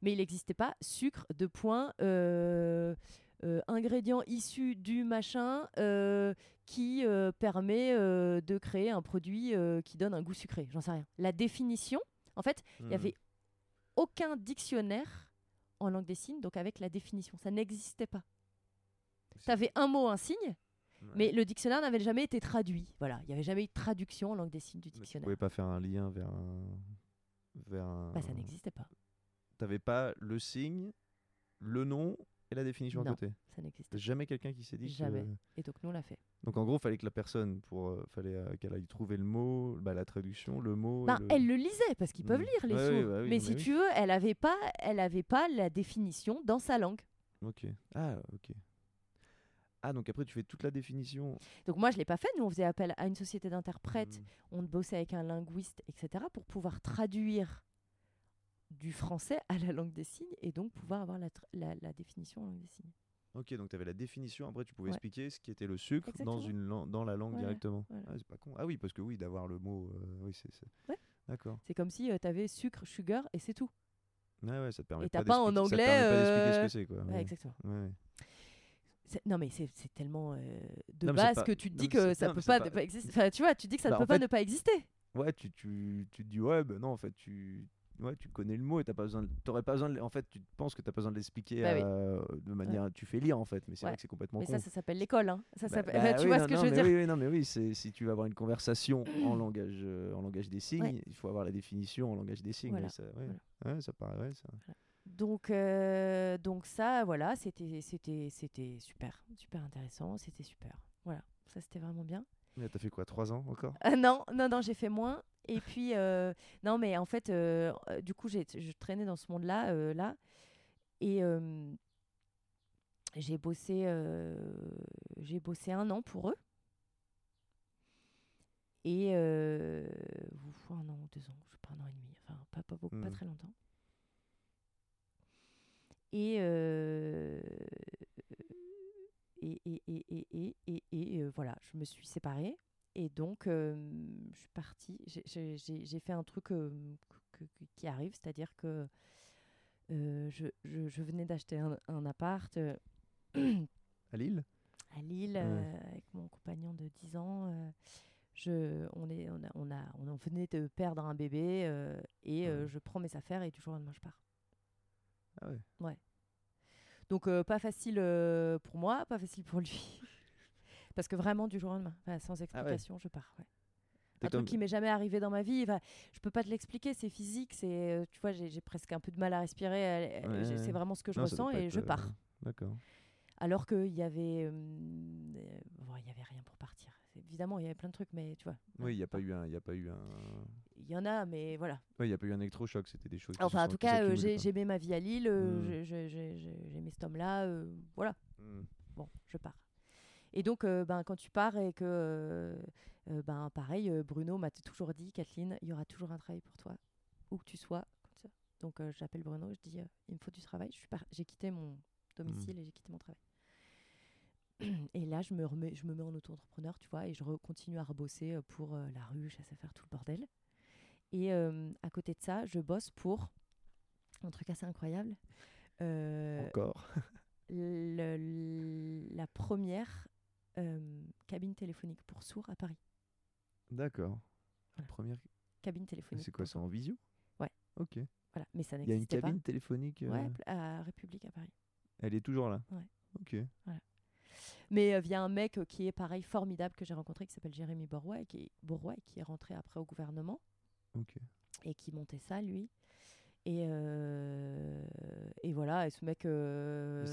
Mais il n'existait pas sucre, de point, euh, ingrédient issu du machin euh, qui permet de créer un produit qui donne un goût sucré. J'en sais rien. La définition, en fait, il n'y hmm. avait aucun dictionnaire en langue des signes, donc avec la définition. Ça n'existait pas. Tu avais un mot, un signe, mais le dictionnaire n'avait jamais été traduit. Voilà, il n'y avait jamais eu de traduction en langue des signes du dictionnaire. Tu pouvais pas faire un lien vers un vers Bah, ça n'existait pas. T'avais pas le signe, le nom et la définition à côté. Ça jamais quelqu'un qui s'est dit. Jamais. Et donc nous on l'a fait. Donc en gros, fallait que la personne, pour, euh, fallait euh, qu'elle aille trouver le mot, bah, la traduction, le mot. Ben, Elle le lisait parce qu'ils peuvent mm. lire les sourds. Bah mais, si tu veux, elle avait pas, elle avait pas la définition dans sa langue. Ok. Ah ok. Ah, donc après, tu fais toute la définition. Donc moi, je ne l'ai pas fait. Nous, on faisait appel à une société d'interprètes. Mm. On bossait avec un linguiste, etc., pour pouvoir traduire du français à la langue des signes et donc pouvoir avoir la, la, définition en langue des signes. Ok, donc tu avais la définition, après tu pouvais expliquer ce qui était le sucre dans, une dans la langue directement. Ah, c'est pas con. Ah oui, parce que oui, d'avoir le mot. Euh, oui, c'est. D'accord. C'est comme si euh, tu avais sucre, sugar et c'est tout. Ouais, ouais, ça te permet et pas, pas en anglais. Ça te permet pas d'expliquer ce que c'est, quoi. exactement. Non mais c'est tellement euh, de base que tu te dis que ça peut pas, pas exister. Enfin, tu vois, tu dis que ça ne bah, peut pas ne pas exister. Ouais, tu, tu, tu te dis ouais, ben non, en fait, tu ouais, tu connais le mot et t'as pas besoin, t'aurais pas besoin, de, en fait, tu penses que t'as pas besoin de l'expliquer bah euh, de manière, tu fais lire en fait, mais c'est vrai que c'est complètement. Mais ça, ça s'appelle l'école, hein. Ça bah, bah tu vois ce que je veux dire? Oui, non, mais oui, si tu veux avoir une conversation en langage, euh, en langage des signes, il faut avoir la définition en langage des signes. Ça, ouais. ça paraît, ça. Donc, euh, donc ça, voilà, c'était, c'était, c'était super, super intéressant, c'était super. Voilà, ça c'était vraiment bien. Mais t'as fait quoi, trois ans encore? Non, non, non, j'ai fait moins. Et puis, euh, non, mais en fait, euh, euh, du coup, j'ai, je traînais dans ce monde-là, là, et j'ai bossé, j'ai bossé un an pour eux. Et un an ou deux ans, je sais pas, un an et demi, enfin, pas, pas, beaucoup, pas hmm. très longtemps. Et, et, et, et, et, et, et, voilà, je me suis séparée. Et donc, je suis partie. J'ai fait un truc qui arrive, c'est-à-dire que je, venais d'acheter un, appart. à Lille? À Lille, avec mon compagnon de 10 ans. je, on, est, on, a, on, a, on venait de perdre un bébé et je prends mes affaires et du jour au lendemain, je pars. Ah ouais Ouais. Donc, pas facile pour moi, pas facile pour lui. Parce que vraiment, du jour au lendemain, sans ah explication, je pars. Ouais. Un truc qui m'est jamais arrivé dans ma vie. Enfin, je peux pas te l'expliquer, c'est physique. C'est, euh, tu vois, j'ai presque un peu de mal à respirer. C'est vraiment ce que je ressens et je pars. Euh, d'accord. Alors qu'il y avait, euh, il y avait rien pour partir. Évidemment, il y avait plein de trucs, mais tu vois. Oui, il n'y a pas eu un, il y a pas eu un. Il y en a, mais voilà. Oui, il n'y a pas eu un électrochoc. C'était des choses. Enfin, en tout cas, j'ai aimé ma vie à Lille. Mmh. J'ai aimé cet homme-là. voilà. Mmh. Bon, je pars. Et donc, euh, ben, quand tu pars et que, euh, euh, ben, pareil, Bruno m'a toujours dit, Kathleen, il y aura toujours un travail pour toi, où que tu sois. Donc, j'appelle Bruno, je dis, il me faut du travail. J'ai quitté mon domicile mmh. et j'ai quitté mon travail. Et là, je me, remets, je me mets en auto-entrepreneur, tu vois, et je continue à rebosser pour la ruche, à faire tout le bordel. Et à côté de ça, je bosse pour un truc assez incroyable. Encore. la première euh, cabine téléphonique pour sourds à Paris. D'accord. Première cabine téléphonique. C'est quoi ça en visio? Ouais. Ok. Voilà, mais ça Il y a une cabine téléphonique. Euh, ouais, à République à Paris. Elle est toujours là? Ouais. Ok. Voilà. Mais il y a un mec qui est pareil formidable que j'ai rencontré qui s'appelle Jérémy Bourrois et qui et qui est rentré après au gouvernement. Et qui montait ça lui. Et, euh, et voilà, et ce mec. Euh,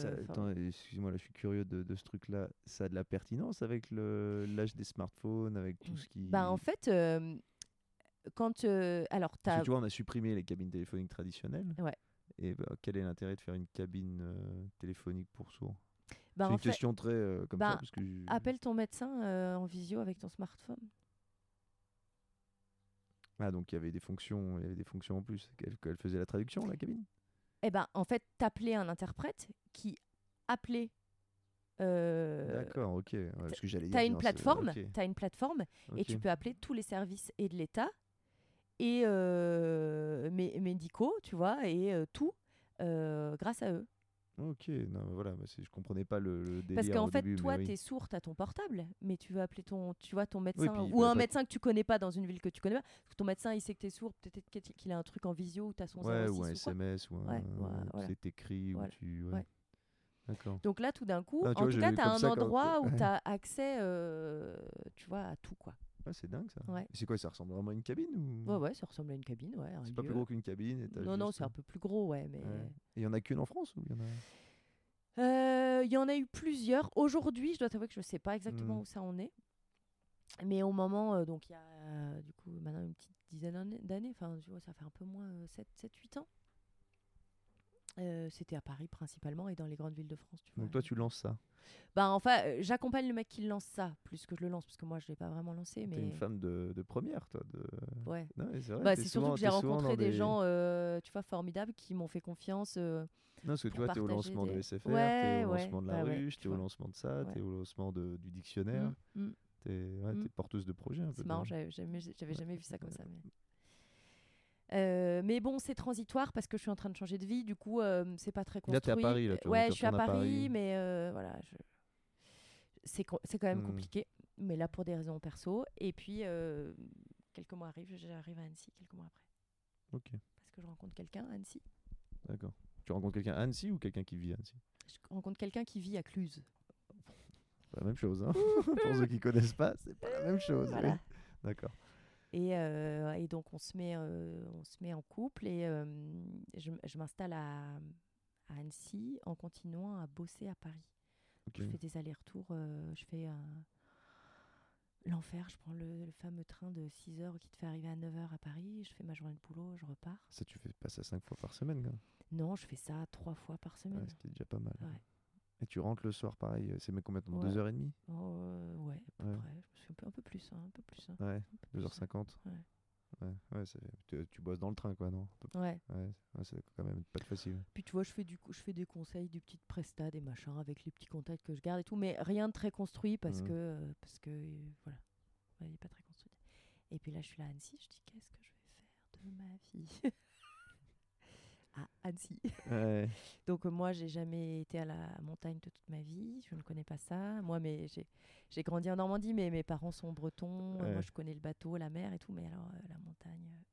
excusez-moi, là, je suis curieux de, de ce truc-là. Ça a de la pertinence avec l'âge des smartphones, avec tout ce qui. Bah, en fait, euh, quand. alors, as... tu vois, on a supprimé les cabines téléphoniques traditionnelles. Ouais. Et bah, quel est l'intérêt de faire une cabine téléphonique pour sourds bah, C'est une question très comme ça. Parce que Appelle ton médecin en visio avec ton smartphone. Ah, donc il y avait des fonctions, il y avait des fonctions en plus. Elle, faisait la traduction, la cabine? Eh ben, en fait, t'appelais un interprète qui appelait. Euh, D'accord, ok. Ouais, tu as une, plateforme, as une plateforme et tu peux appeler tous les services et de l'État et médicaux, tu vois, et tout grâce à eux. Ok, non, voilà, je comprenais pas le, délire. Parce qu'en fait, toi, tu es sourd, à ton portable, mais tu veux appeler ton, tu vois, ton médecin ou un médecin que tu connais pas dans une ville que tu connais pas. ton médecin, il sait que tu es sourd, peut-être qu'il a un truc en visio ou tu as son ouais, ou un SMS ou un, c'est écrit ou tu. D'accord. Donc là, tout d'un coup, en tout cas, tu as un endroit où tu as accès, euh, tu vois, à tout quoi. C'est dingue ça. C'est quoi Ça ressemble vraiment à une cabine ou... Ouais, ouais, ça ressemble à une cabine. Ouais, c'est pas plus gros qu'une cabine. non, non, c'est un peu plus gros, ouais. Mais... il y en a qu'une en France ou il y en a? Euh, y en a eu plusieurs. Aujourd'hui, je dois t'avouer que je ne sais pas exactement hmm. où ça en est. Mais au moment, euh, donc il y a euh, du coup maintenant une petite dizaine d'années, enfin tu vois, ça fait un peu moins 7-8 ans. C'était à Paris principalement et dans les grandes villes de France. Tu donc toi tu lances ça? Bah enfin, j'accompagne le mec qui lance ça plus que je le lance parce que moi je l'ai pas vraiment lancé. Mais une femme de, de, première toi. De... Ouais. Bah, c'est surtout que j'ai rencontré des, gens, tu vois, formidables qui m'ont fait confiance. Non, parce que tu vois, tu es au lancement de SFR, tu es au lancement de la bah ruche, tu es au lancement de ça, tu es au lancement de, du dictionnaire. Mmh, mmh. Tu es, ouais, mmh. porteuse de projet un peu. C'est marrant, j'avais jamais, jamais vu ça comme ça. Mais... Euh, mais bon, c'est transitoire parce que je suis en train de changer de vie, du coup, euh, c'est pas très construit. Là, tu es à Paris, là, tu Ouais, je suis à Paris, mais euh, voilà, je... c'est quand même compliqué, mais là pour des raisons perso. Et puis, quelques mois arrivent, j'arrive à Annecy quelques mois après. Ok. Parce que je rencontre quelqu'un à Annecy. D'accord. Tu rencontres quelqu'un à Annecy ou quelqu'un qui vit à Annecy? Je rencontre quelqu'un qui vit à Cluse. Pas la même chose, hein Pour ceux qui connaissent pas, c'est pas la même chose. D'accord. Et, euh, et, donc on se met, euh, on se met en couple et euh, je, je m'installe à, à, Annecy en continuant à bosser à Paris. Je fais des allers-retours, je fais l'enfer, je prends le, fameux train de 6 heures qui te fait arriver à 9 heures à Paris, je fais ma journée de boulot, je repars. Ça tu fais pas ça 5 fois par semaine quand non, je fais ça trois fois par semaine. Ouais, C'était déjà pas mal. Et tu rentres le soir, pareil, c'est mais combien de temps? 2h30 oh, euh, Ouais, à peu près. Je me suis un peu, un peu plus. Hein, un peu plus hein. Ouais, 2h50 Ouais. Ouais, ouais tu, tu, bosses dans le train, quoi, non? Ouais. Ouais, c'est quand même pas facile. Puis tu vois, je fais, du, je fais des conseils, des petites prestats, des machins avec les petits contacts que je garde et tout, mais rien de très construit parce mmh. que, euh, parce que euh, voilà, il n'est pas très construit. Et puis là, je suis là à Annecy, je dis qu'est-ce que je vais faire de ma vie? à Annecy. Donc euh, moi, j'ai jamais été à la montagne de toute ma vie. Je ne connais pas ça. Moi, mais j'ai grandi en Normandie, mais mes parents sont bretons. Moi, je connais le bateau, la mer et tout. Mais alors, euh, la montagne. Euh,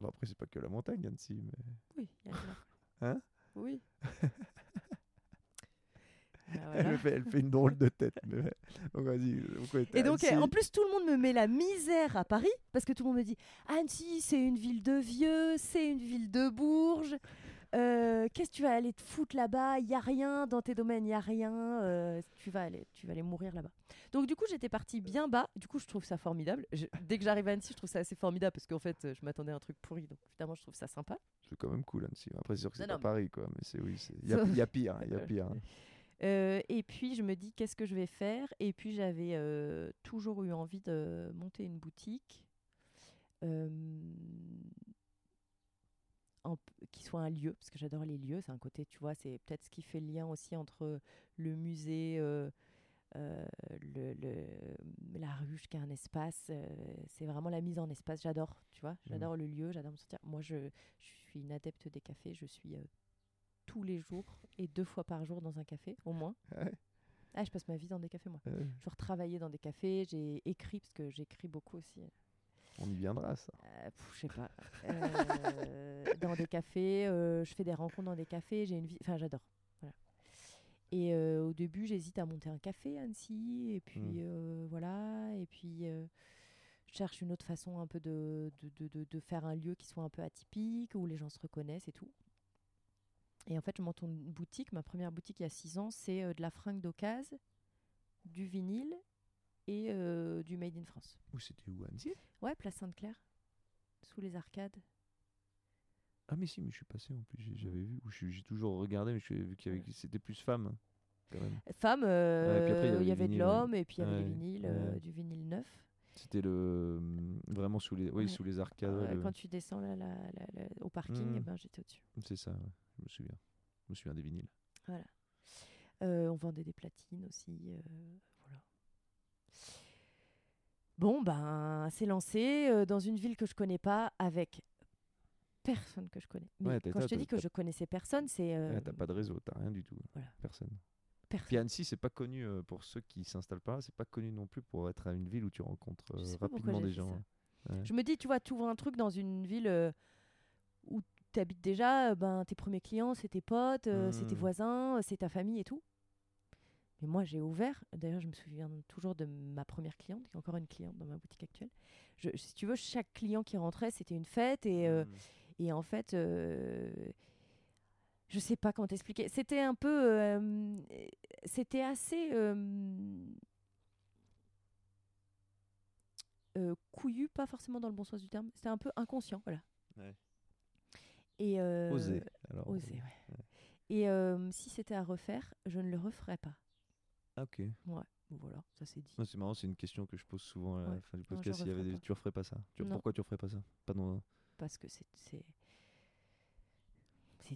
bon, après, c'est pas que la montagne, Annecy. Mais... Oui, il y a Hein? Oui. Ah, elle, fait, elle, fait, une drôle de tête. Donc, et donc, en plus, tout le monde me met la misère à Paris parce que tout le monde me dit Annecy, c'est une ville de vieux, c'est une ville de Bourges. Euh, qu'est-ce que tu vas aller te foutre là-bas? Il y a rien dans tes domaines, il y a rien. Euh, tu vas aller, tu vas aller mourir là-bas. Donc du coup, j'étais partie bien bas. Du coup, je trouve ça formidable. dès que j'arrive à Annecy, je trouve ça assez formidable parce qu'en fait, je m'attendais à un truc pourri. Donc évidemment, je trouve ça sympa. C'est quand même cool Annecy. Après, c'est sûr que c'est pas Paris, quoi. Mais c'est oui, il y, y, a pire, il y a pire. Hein. Euh, et puis je me dis qu'est-ce que je vais faire? Et puis j'avais euh, toujours eu envie de monter une boutique euh, qui soit un lieu, parce que j'adore les lieux. C'est un côté, tu vois, c'est peut-être ce qui fait le lien aussi entre le musée, le, la ruche qui est un espace. c'est vraiment la mise en espace. J'adore, tu vois, mmh. j'adore le lieu, j'adore me sentir. Moi, je, je, suis une adepte des cafés. Je suis tous les jours et deux fois par jour dans un café, au moins. Ah, je passe ma vie dans des cafés, moi. Je retravaillais dans des cafés, j'ai écrit, parce que j'écris beaucoup aussi. On y viendra, ça. Euh, je sais pas. Euh, dans des cafés, euh, je fais des rencontres dans des cafés, j'ai une vie. Enfin, j'adore. Voilà. Et au début, j'hésite à monter un café à Annecy, et puis hmm. voilà. Et puis, je cherche une autre façon un peu de de, de, de, faire un lieu qui soit un peu atypique, où les gens se reconnaissent et tout. Et en fait, je monte une boutique. Ma première boutique il y a six ans, c'est euh, de la fringue d'occasion, du vinyle et euh, du Made in France. Où c'était où, Annecy? Ouais, place Sainte-Claire, sous les arcades. Ah mais si, mais je suis passé en plus, j'avais vu, j'ai toujours regardé, mais j'ai vu qu'il c'était plus femme. Hein, quand même. Femme, euh, il y avait, de l'homme et puis il y avait du vinyle, du vinyle neuf. C'était le vraiment sous les, oui, sous les arcades. Quand tu descends là, au parking, mmh. eh ben, j'étais au-dessus. C'est ça. Ouais. Je me souviens. Je me souviens des vinyles. Voilà. Euh, on vendait des platines aussi. Euh, voilà. Bon, ben, c'est lancé dans une ville que je connais pas avec personne que je connais. Mais quand je te dis que je connaissais personne, c'est. Euh... t'as pas de réseau, t'as rien du tout. Voilà. Personne. Personne. Puis Annecy, c'est pas connu pour ceux qui s'installent pas, c'est pas connu non plus pour être à une ville où tu rencontres rapidement des gens. Je me dis, tu vois, tu ouvres un truc dans une ville où tu habites déjà, ben, tes premiers clients, c'est tes potes, c'est tes mmh. voisins, c'est ta famille et tout. Mais moi, j'ai ouvert, d'ailleurs, je me souviens toujours de ma première cliente, qui est encore une cliente dans ma boutique actuelle. Je, si tu veux, chaque client qui rentrait, c'était une fête. Et, mmh. et en fait, je je sais pas comment t'expliquer. C'était un peu. c'était assez. couillu, pas forcément dans le bon sens du terme. C'était un peu inconscient, voilà. Ouais. Et oser. oser, ouais. Et si c'était à refaire, je ne le referais pas. Ah, ok. Ouais, voilà, ça c'est dit. c'est marrant, c'est une question que je pose souvent à la fin du podcast. y avait Tu referais pas ça tu... Pourquoi tu referais pas ça? Pas dans... Parce que c'est. C'est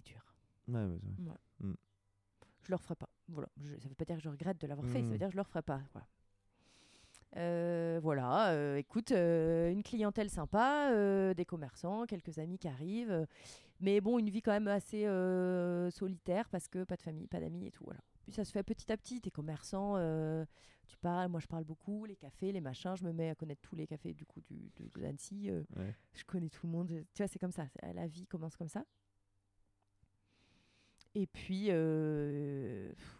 dur. Ouais, ouais, ouais. Mm. Je le referai pas. Voilà. Je... ça veut pas dire que je regrette de l'avoir fait, ça veut mm. dire que je le referai pas. Voilà. Euh, voilà, euh, écoute, euh, une clientèle sympa, des commerçants, quelques amis qui arrivent, mais bon, une vie quand même assez solitaire parce que pas de famille, pas d'amis et tout. Voilà ça se fait petit à petit. T'es commerçant, tu parles, moi je parle beaucoup, les cafés, les machins. Je me mets à connaître tous les cafés du coup du, de, d'Annecy. Euh, je connais tout le monde. Tu vois, c'est comme ça. La vie commence comme ça. Et puis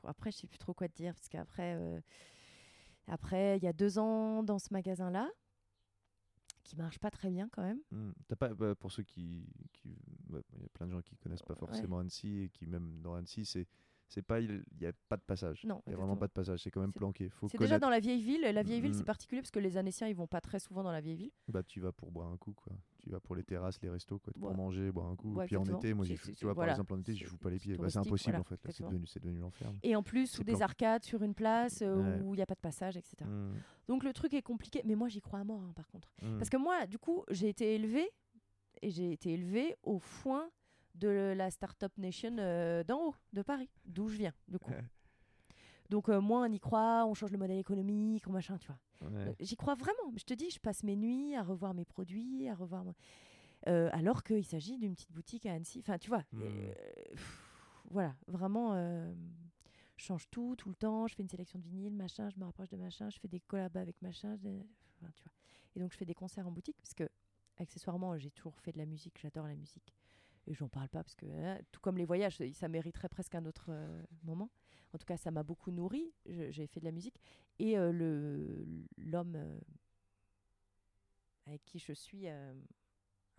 après, je sais plus trop quoi te dire parce qu'après, après, il y a deux ans dans ce magasin-là qui marche pas très bien quand même. Mmh. Pas, bah, pour ceux qui, il y a plein de gens qui connaissent pas forcément Annecy et qui même dans Annecy, c'est c'est pas il y a pas de passage. Non, il y a vraiment pas de passage, c'est quand même planqué. C'est déjà dans la vieille ville. La vieille ville, c'est mm. particulier parce que les Annéciens, ils vont pas très souvent dans la vieille ville. Bah, tu vas pour boire un coup, quoi. Tu vas pour les terrasses, les restos, quoi. Pour manger, boire un coup. et puis en été, moi, tu vois, par exemple, en été, je fous pas les pieds. Bah, c'est impossible, en fait. C'est devenu, devenu l'enfer. Et en plus, sous des arcades, sur une place euh, où il n'y a pas de passage, etc. Mm. Donc le truc est compliqué. Mais moi, j'y crois à mort, hein, par contre. Mm. Parce que moi, du coup, j'ai été élevée et j'ai été élevée au foin de la Startup Nation euh, d'en haut, de Paris, d'où je viens, du coup. Donc euh, moi, on y croit, on change le modèle économique, machin, tu vois. Euh, j'y crois vraiment. Je te dis, je passe mes nuits à revoir mes produits, à revoir... alors qu'il s'agit d'une petite boutique à Annecy. Enfin, tu vois. Hmm. voilà, vraiment, je change tout, tout le temps. Je fais une sélection de vinyle, machin, je me rapproche de machin, je fais des collabs avec machin. tu vois. Et donc, je fais des concerts en boutique, parce que, accessoirement, j'ai toujours fait de la musique, j'adore la musique. Et j'en parle pas parce que, hein, tout comme les voyages, ça mériterait presque un autre euh, moment. En tout cas, ça m'a beaucoup nourri. J'ai fait de la musique. Et euh, le l'homme euh, avec qui je suis à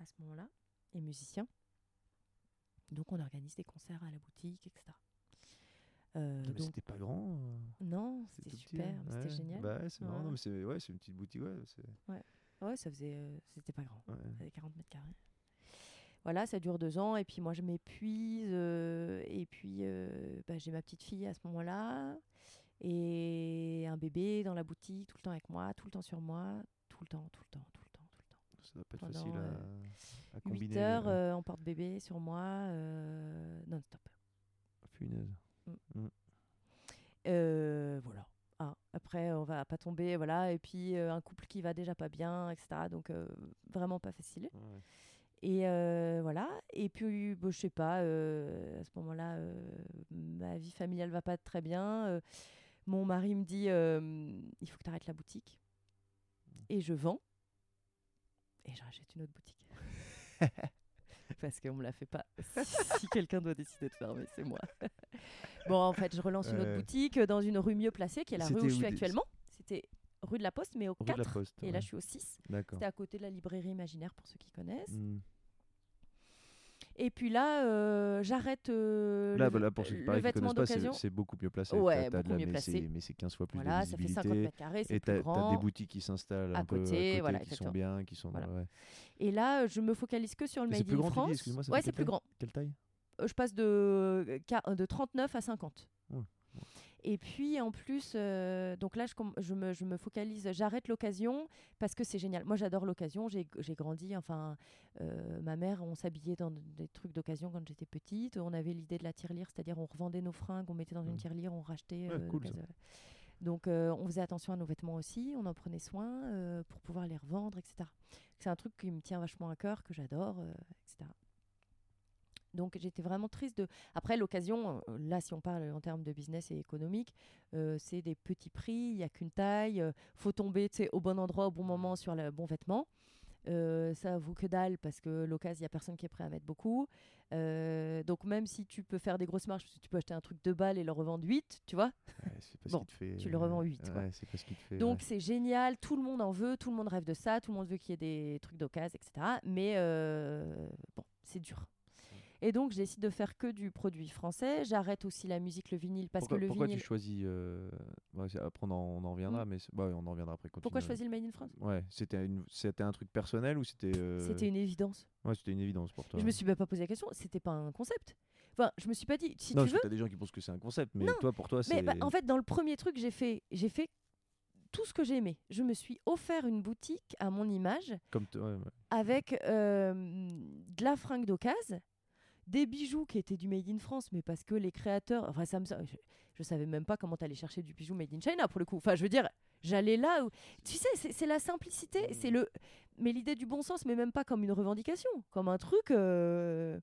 ce moment-là est musicien. Donc, on organise des concerts à la boutique, etc. Euh, mais c'était pas grand. Non, c'était super, c'était génial. Bah c'est marrant, mais c'est ouais, une petite boutique. Ouais, ouais. ouais ça faisait. c'était pas grand. Ça faisait 40 mètres carrés voilà, ça dure deux ans et puis moi je m'épuise euh, et puis euh, bah, j'ai ma petite fille à ce moment-là et un bébé dans la boutique tout le temps avec moi, tout le temps sur moi, tout le temps, tout le temps, tout le temps, tout le temps. Ça doit pas être facile à, à combiner. 8 heures euh, en porte-bébé sur moi, non-stop. Punaise. Mm. Mm. voilà. Ah, après, on va pas tomber, voilà. Et puis un couple qui va déjà pas bien, etc. Donc vraiment pas facile. Et euh, voilà. Et puis, bon, je sais pas, euh, à ce moment-là, euh, ma vie familiale va pas très bien. mon mari me dit il faut que tu arrêtes la boutique. Et je vends. Et je rachète une autre boutique. Parce qu'on me la fait pas. si, quelqu'un doit décider de fermer, c'est moi. bon, en fait, je relance une autre boutique dans une rue mieux placée, qui est la rue où je suis actuellement. C'était rue de la Poste, mais au 4. et là, je suis au 6. C'était à côté de la librairie imaginaire, pour ceux qui connaissent. Hmm. Et puis là, euh, j'arrête euh, là, le, bah là, pour ceux qui le vêtement d'occasion. C'est beaucoup mieux placé. Ouais, beaucoup mieux placé. Mais c'est 15 fois plus voilà, de visibilité. ça fait 50 mètres carrés, c'est plus grand. Et tu as des boutiques qui s'installent un côté, peu à côté, voilà, qui sont bien, qui sont... Voilà. Ouais. Et là, je me focalise que sur le Made in France. C'est plus grand, Ouais, c'est plus grand. Quelle taille euh, Je passe de, de 39 à 50. Et puis en plus, euh, donc là, je, je, me, je me, focalise, j'arrête l'occasion parce que c'est génial. Moi, j'adore l'occasion. J'ai grandi, enfin, euh, ma mère, on s'habillait dans des trucs d'occasion quand j'étais petite. On avait l'idée de la tirelire, c'est-à-dire on revendait nos fringues, on mettait dans une mmh. tirelire, on rachetait. Ouais, euh, cool, Donc, on faisait attention à nos vêtements aussi, on en prenait soin pour pouvoir les revendre, etc. C'est un truc qui me tient vachement à cœur, que j'adore, etc. Donc j'étais vraiment triste de. Après l'occasion, là si on parle en termes de business et économique, c'est des petits prix, il n'y a qu'une taille, faut tomber au bon endroit au bon moment sur le bon vêtement. Euh, ça vaut que dalle parce que l'occasion, il n'y a personne qui est prêt à mettre beaucoup. Euh, donc même si tu peux faire des grosses marges, tu peux acheter un truc de balles et le revendre 8, tu vois. bon, tu le revends 8. donc c'est génial, tout le monde en veut, tout le monde rêve de ça, tout le monde veut qu'il y ait des trucs d'occasion, etc. Mais euh, bon, c'est dur. Et donc, je décide de faire que du produit français. J'arrête aussi la musique, le vinyle, parce que le pourquoi tu choisis euh... après, on en, on en reviendra, mmh. mais bah, on en reviendra après. Pourquoi choisir le Made in France? Ouais, c'était c'était un truc personnel ou c'était euh, C'était une évidence. Ouais, c'était une évidence pour toi. Je me suis pas posé la question. C'était pas un concept. Enfin, je me suis pas dit. Si non, tu veux. as des gens qui pensent que c'est un concept, mais toi, pour toi, c'est. Mais bah, en fait, dans le premier truc, j'ai fait, j'ai fait tout ce que j'ai aimé. Je me suis offert une boutique à mon image, Comme avec euh, de la fringue d'occasion des bijoux qui étaient du Made in France, mais parce que les créateurs, enfin ça me, je, je savais même pas comment aller chercher du bijou Made in China pour le coup. Enfin, je veux dire, j'allais là où, tu sais, c'est la simplicité, c'est le, mais l'idée du bon sens, mais même pas comme une revendication, comme un truc. Euh,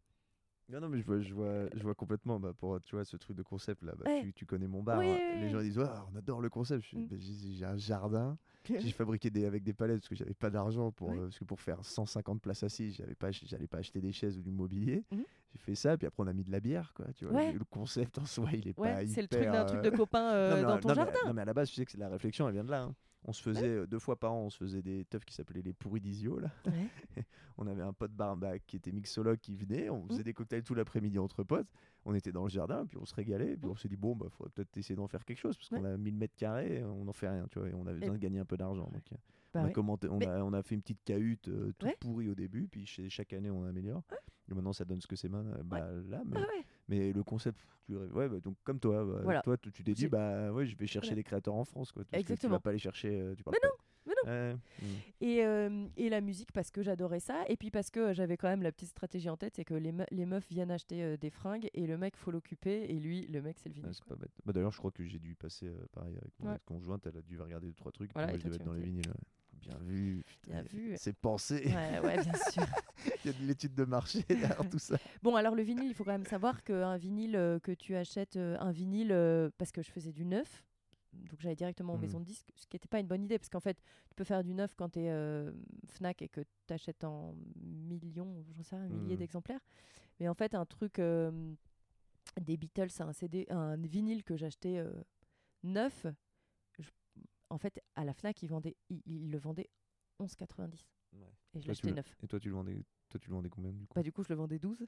non, non, mais je vois, je vois, je vois complètement. Bah, pour tu vois, ce truc de concept là, bah, tu, tu, connais mon bar. les gens disent on adore le concept. Mm. Bah, j'ai un jardin. j'ai fabriqué des, avec des palettes parce que j'avais pas d'argent pour, euh, parce que pour faire 150 places assises, j'avais pas, j'allais pas acheter des chaises ou du mobilier. Mm. J'ai fait ça, puis après on a mis de la bière, quoi. Tu vois, le concept en soi, il est pas hyper. C'est le truc d'un truc de euh, copain euh, dans ton jardin. non, mais à la base, tu sais que la réflexion, elle vient de là. Hein. On se faisait euh, deux fois par an, on se faisait des teufs qui s'appelaient les pourris d'Isio. Là. on avait un pote barbac qui était mixologue qui venait, on faisait mmh. des cocktails tout l'après-midi entre potes. On était dans le jardin, puis on se régalait, puis mmh. on s'est dit, bon, bah, faudrait peut-être essayer d'en faire quelque chose, parce qu'on a 1000 mètres carrés, on n'en fait rien, tu vois, et on avait besoin de gagner un peu d'argent. Donc, euh, bah on, a commenté, on, a, on, a, fait une petite cahute euh, toute pourrie au début, puis chaque année on améliore. Maintenant ça donne ce que c'est bah, là. Mais, mais le concept, ouais, bah, donc comme toi, bah, toi tu t'es dit, bah ouais, je vais chercher des créateurs en France. Quoi, Exactement. tu vas pas aller chercher. Euh, tu mais non, mais non. Hmm. Et, euh, et, la musique parce que j'adorais ça et puis parce que j'avais quand même la petite stratégie en tête c'est que les, les, meufs viennent acheter euh, des fringues et le mec faut l'occuper et lui le mec c'est le vinyle bah, d'ailleurs je crois que j'ai dû passer pareil avec mon conjointe elle a dû regarder deux trois trucs voilà, moi je devais être dans les vinyles Bien vu. Bien vu. C'est pensé. Ouais, ouais, bien sûr. il y a de l'étude de marché derrière tout ça. Bon, alors le vinyle, il faut quand même savoir qu'un vinyle euh, que tu achètes, euh, un vinyle, euh, parce que je faisais du neuf, donc j'allais directement en mmh. maison de disque, ce qui n'était pas une bonne idée, parce qu'en fait, tu peux faire du neuf quand tu es Fnac et que tu achètes en millions, j'en sais rien, milliers mmh. d'exemplaires. Mais en fait, un truc des Beatles, un CD, un vinyle que j'achetais neuf, en fait, à la Fnac, ils, vendaient, ils, le vendaient 11,90. Et je l'achetais neuf. Et toi, tu le vendais, toi, tu le vendais combien du coup? Bah, du coup, je le vendais 12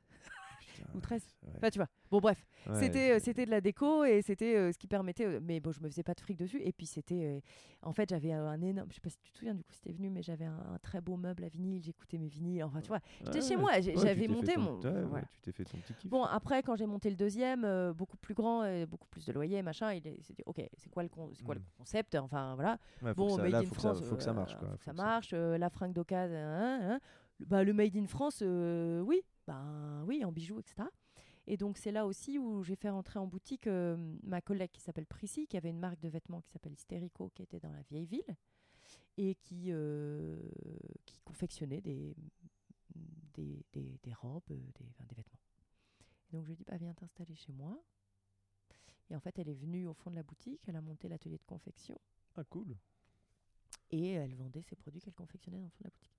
ou 13. Enfin, tu vois. Bon, bref, c'était euh, c'était de la déco et c'était euh, ce qui permettait. Euh, mais bon, je me faisais pas de fric dessus. Et puis, c'était. en fait, j'avais un énorme. Je sais pas si tu te souviens du coup, c'était venu, mais j'avais un, très beau meuble à vinyle. J'écoutais mes vinyles. Enfin, tu vois, j'étais chez moi. J'avais monté mon. Tu t'es fait ton petit kiff. Bon, après, quand j'ai monté le deuxième, beaucoup plus grand, beaucoup plus de loyer, machin, il s'est dit, ok, c'est quoi, le quoi le hmm. concept? Enfin, voilà. bon, Made in France. Faut que ça marche. Faut que ça marche. La fringue d'occasion. Hein, hein. Bah, le Made in France, oui. Ben oui, en bijoux, etc. Et donc c'est là aussi où j'ai fait rentrer en boutique euh, ma collègue qui s'appelle Prissy, qui avait une marque de vêtements qui s'appelle Hysterico, qui était dans la vieille ville, et qui, euh, qui confectionnait des, des, des, robes, euh, des, des vêtements. Et donc je lui ai dit, bah, viens t'installer chez moi. Et en fait, elle est venue au fond de la boutique, elle a monté l'atelier de confection. Ah, cool. Et elle vendait ses produits qu'elle confectionnait dans le fond de la boutique.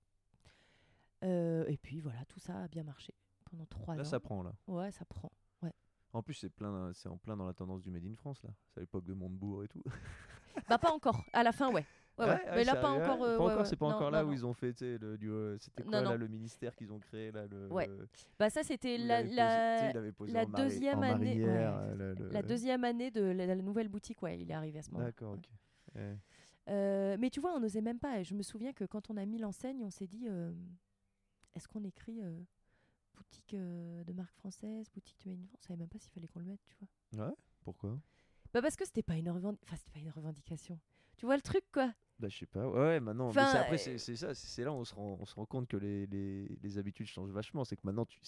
Et puis voilà, tout ça a bien marché pendant trois ans. Là, ça prend, là. Ouais, ça prend. Ouais. En plus, c'est plein, c'est en plein dans la tendance du Made in France, là. C'est à l'époque de Montebourg et tout. bah, pas encore. À la fin, ouais. Ouais, ouais. mais là, pas encore. Euh, pas encore, c'est pas encore là où ils ont fait, euh, c'était quoi là, le ministère qu'ils ont créé là, le, Ouais. Bah ça, c'était la, la, la deuxième année. La deuxième année de la, nouvelle boutique, ouais, il est arrivé à ce moment. D'accord, ok. Euh, mais tu vois, on n'osait même pas. Je me souviens que quand on a mis l'enseigne, on s'est dit, est-ce qu'on écrit boutique euh, de marque française, boutique de Made in France? On savait même pas s'il fallait qu'on le mette, tu vois. Ouais, pourquoi? Bah parce que c'était pas une enfin, c'était pas une revendication. Tu vois le truc quoi? Bah je sais pas. Ouais, maintenant enfin, mais après euh, c'est ça, c'est là où on se rend on se rend compte que les, les, les habitudes changent vachement, c'est que maintenant tu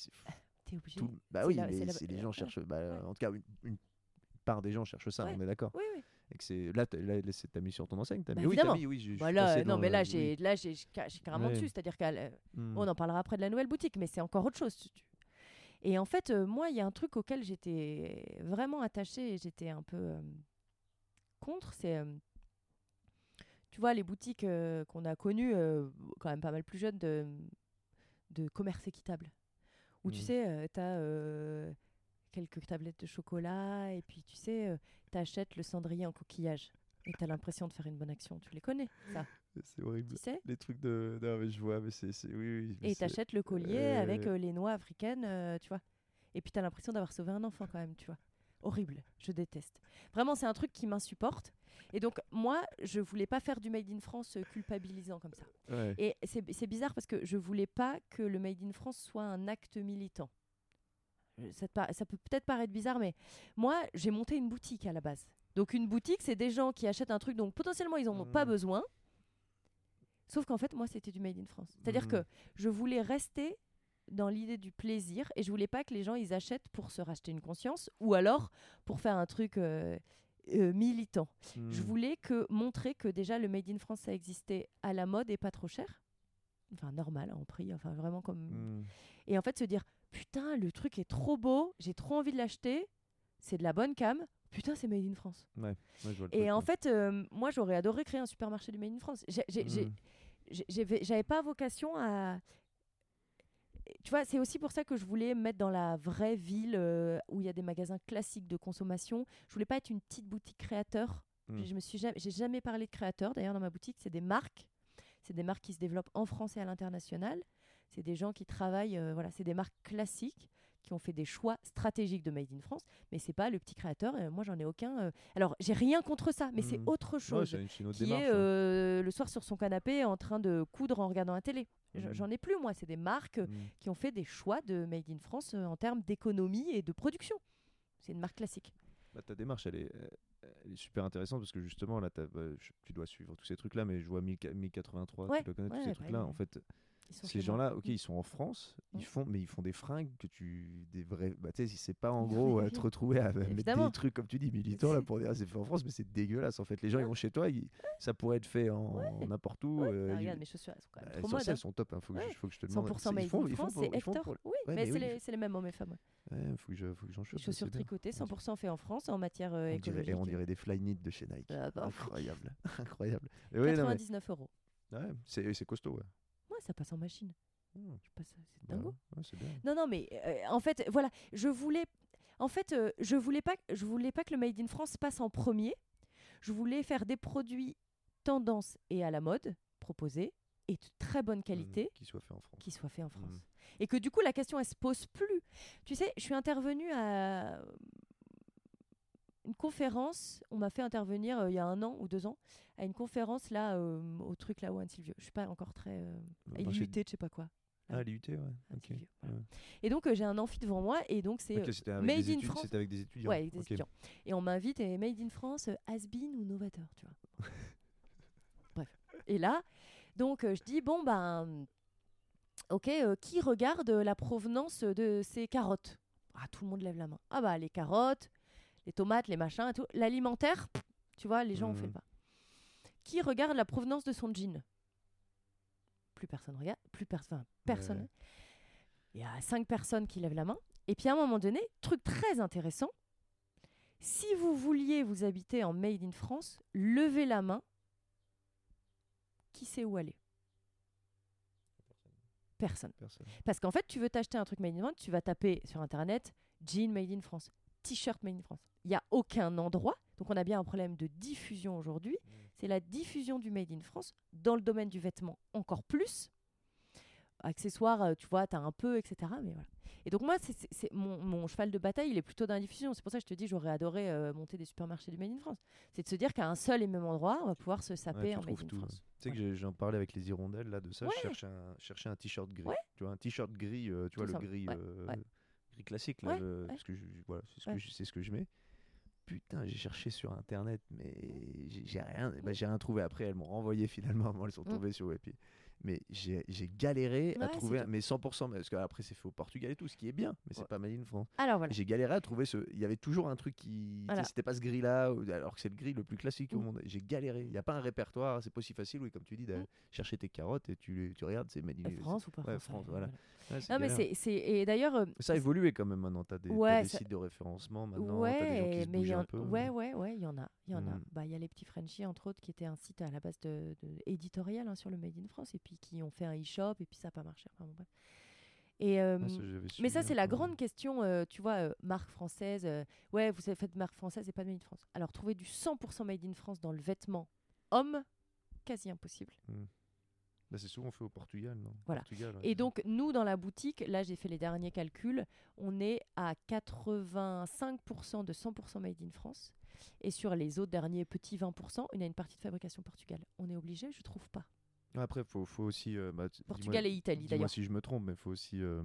T'es obligé. Bah oui, les, les gens cherchent bah, en tout cas une, part des gens cherchent ça, on est d'accord. Oui oui. c'est là, là, t'as mis sur ton enseigne, t'as bah, mis. Oui, as mis, oui. Je, voilà, non, mais là, j'ai, là, j'ai, carrément dessus. C'est-à-dire qu'on mmh. en parlera après de la nouvelle boutique, mais c'est encore autre chose. Et en fait, euh, moi, il y a un truc auquel j'étais vraiment attachée et j'étais un peu euh, contre, c'est euh, tu vois, les boutiques qu'on a connues, quand même pas mal plus jeunes, de, de commerce équitable. Où tu mmh. sais, tu as quelques tablettes de chocolat et puis tu sais, tu achètes le cendrier en coquillage et tu as l'impression de faire une bonne action. Tu les connais, ça C'est horrible. Tu sais? Les trucs de. Non, mais je vois, mais c'est. Oui, oui, et tu achètes le collier avec les noix africaines, tu vois. Et puis tu as l'impression d'avoir sauvé un enfant quand même, tu vois. Horrible, je déteste. Vraiment, c'est un truc qui m'insupporte. Et donc, moi, je voulais pas faire du Made in France culpabilisant comme ça. Et c'est bizarre parce que je voulais pas que le Made in France soit un acte militant. Ça, ça peut peut-être paraître bizarre, mais moi, j'ai monté une boutique à la base. Donc, une boutique, c'est des gens qui achètent un truc, donc potentiellement, ils n'en ont pas mmh. besoin. Sauf qu'en fait, moi, c'était du Made in France. C'est-à-dire mmh. que je voulais rester dans l'idée du plaisir et je voulais pas que les gens ils achètent pour se racheter une conscience ou alors pour faire un truc euh, euh, militant. Je mmh. voulais que montrer que déjà le Made in France ça existait à la mode et pas trop cher. Enfin normal en prix, enfin vraiment comme et en fait se dire putain, le truc est trop beau, j'ai trop envie de l'acheter, c'est de la bonne cam. Putain, c'est Made in France. et en fait, euh, moi, j'aurais adoré créer un supermarché du Made in France. Mmh. J'avais pas vocation à. Tu vois, c'est aussi pour ça que je voulais me mettre dans la vraie ville euh, où il y a des magasins classiques de consommation. Je voulais pas être une petite boutique créateur. Mmh. Je me suis jamais, j'ai jamais parlé de créateur. D'ailleurs, dans ma boutique, c'est des marques. C'est des marques qui se développent en France et à l'international. C'est des gens qui travaillent, euh, voilà, c'est des marques classiques qui ont fait des choix stratégiques de Made in France, mais c'est pas le petit créateur. Et moi, j'en ai aucun. Euh. Alors, j'ai rien contre ça, mais c'est mmh. autre chose qui est euh, le soir sur son canapé en train de coudre en regardant la télé. Mmh. J'en ai plus, moi. C'est des marques mmh. qui ont fait des choix de Made in France en termes d'économie et de production. C'est une marque classique. Bah, ta démarche, elle est, super intéressante parce que justement, là, bah, tu dois suivre tous ces trucs-là, mais je vois 1083, tu dois connaître tous ces trucs-là. En fait, ces gens-là, ok, mm. ils sont en France, ils mm. font, mais ils font des fringues que tu, des vrais, bah tu sais, c'est pas en gros être retrouvé à mettre des trucs comme tu dis militants là pour dire ah, c'est fait en France, mais c'est dégueulasse en fait. Les gens ils vont chez toi, ça pourrait être fait en n'importe où. Euh, regarde mes chaussures, elles sont quand même bah, Elles sont top, il hein, faut, faut, que je te demande. 100% made in France, c'est Hector. Oui, mais c'est les mêmes hommes et femmes. Ouais, faut que je, faut que j'en Chaussures tricotées, 100% fait en France en matière euh, écologique. Et on dirait des Flyknit de chez Nike. Ah, bah, incroyable, incroyable. 99 euros. Ouais, c'est costaud. Ouais. Ouais, ça passe en machine. Hmm. c'est dingo. non, non, mais euh, en fait, voilà, je voulais, en fait, euh, je voulais pas, je voulais pas que le Made in France passe en premier. Je voulais faire des produits tendance et à la mode proposés et de très bonne qualité qui soient faits en France. Qui soit fait en France. Hmm. Et que du coup, la question, elle se pose plus. Tu sais, je suis intervenue à une conférence, on m'a fait intervenir euh, il y a un an ou deux ans, à une conférence là, au truc là où Anne Sylvio. Je suis pas encore très. Euh, à je sais pas quoi. Ah, l'IUT, ouais. Et donc, euh, j'ai un amphi devant moi, et donc c'est euh, Made in France. C'était avec des étudiants. Ouais, avec des étudiants. Et on m'invite, et Made in France, euh, Asbin ou Novateur, tu vois. Bref. Et là, donc, je dis, bon, ben, ok, qui regarde la provenance de ces carottes? Ah, tout le monde lève la main. Ah, bah, les carottes, les tomates, les machins et tout. L'alimentaire, tu vois, les gens, on fait mmh. pas. Qui regarde la provenance de son jean? Plus personne regarde, plus personne, personne. Il y a cinq personnes qui lèvent la main. Et puis à un moment donné, truc très intéressant, si vous vouliez vous habiter en Made in France, levez la main. Qui sait où aller? Personne. Parce qu'en fait, tu veux t'acheter un truc Made in France, tu vas taper sur Internet jean Made in France, t-shirt Made in France. Il n'y a aucun endroit. Donc on a bien un problème de diffusion aujourd'hui. Mmh c'est la diffusion du Made in France dans le domaine du vêtement encore plus. Accessoires, euh, tu vois, tu as un peu, etc. Mais voilà. Et donc moi, c'est mon, cheval de bataille, il est plutôt dans la diffusion. C'est pour ça que je te dis, j'aurais adoré euh, monter des supermarchés du Made in France. C'est de se dire qu'à un seul et même endroit, on va pouvoir se saper en Made in France. Tu sais que j'en parlais avec les hirondelles là de ça. Je cherchais un, cherchais un t-shirt gris. Tu vois, un t-shirt gris, euh, tu vois le gris, gris classique là, parce que voilà, c'est ce que je mets putain, j'ai cherché sur internet, mais j'ai rien, bah, j'ai rien trouvé après. Elles m'ont renvoyé finalement, elles sont mm. tombées sur Webby. mais j'ai galéré à trouver, mais 100%, parce qu'après c'est fait au Portugal et tout, ce qui est bien, mais c'est pas Made in France. Alors voilà. J'ai galéré à trouver ce. Il y avait toujours un truc qui. C'était pas ce gris-là, alors que c'est le gris le plus classique au mmh. monde. J'ai galéré. Il n'y a pas un répertoire, c'est pas si facile, oui, comme tu dis, d'aller mmh. chercher tes carottes et tu, tu regardes, c'est Made in France ou pas ouais, France, voilà. Non, mais c'est. Et d'ailleurs. Euh, ça a évolué quand même maintenant. Tu as, des, sites de référencement maintenant. Ouais, as des gens qui se mais un peu. Ouais, ouais, ouais, il y en a. Il y en a. Mmh. Bah, il y a les petits Frenchies, entre autres, qui étaient un site à la base de, éditorial hein, sur le Made in France et puis qui ont fait un e-shop et puis ça n'a pas marché. Enfin, bon, bref. Et, euh, ah, mais ça, c'est la grande question, euh, tu vois, euh, marque française. ouais, vous avez fait marque française et pas de Made in France. Alors, trouver du 100% Made in France dans le vêtement homme, quasi impossible. Hmm. Bah, c'est souvent fait au Portugal, non? Voilà. et donc, nous, dans la boutique, là, j'ai fait les derniers calculs, on est à 85% de 100% Made in France. Et sur les autres derniers petits 20%, on a une partie de fabrication Portugal. On est obligé, je trouve pas. Après, il faut, faut, aussi. Euh, bah, Portugal et Italie d'ailleurs. Si je me trompe, mais il faut aussi. Euh,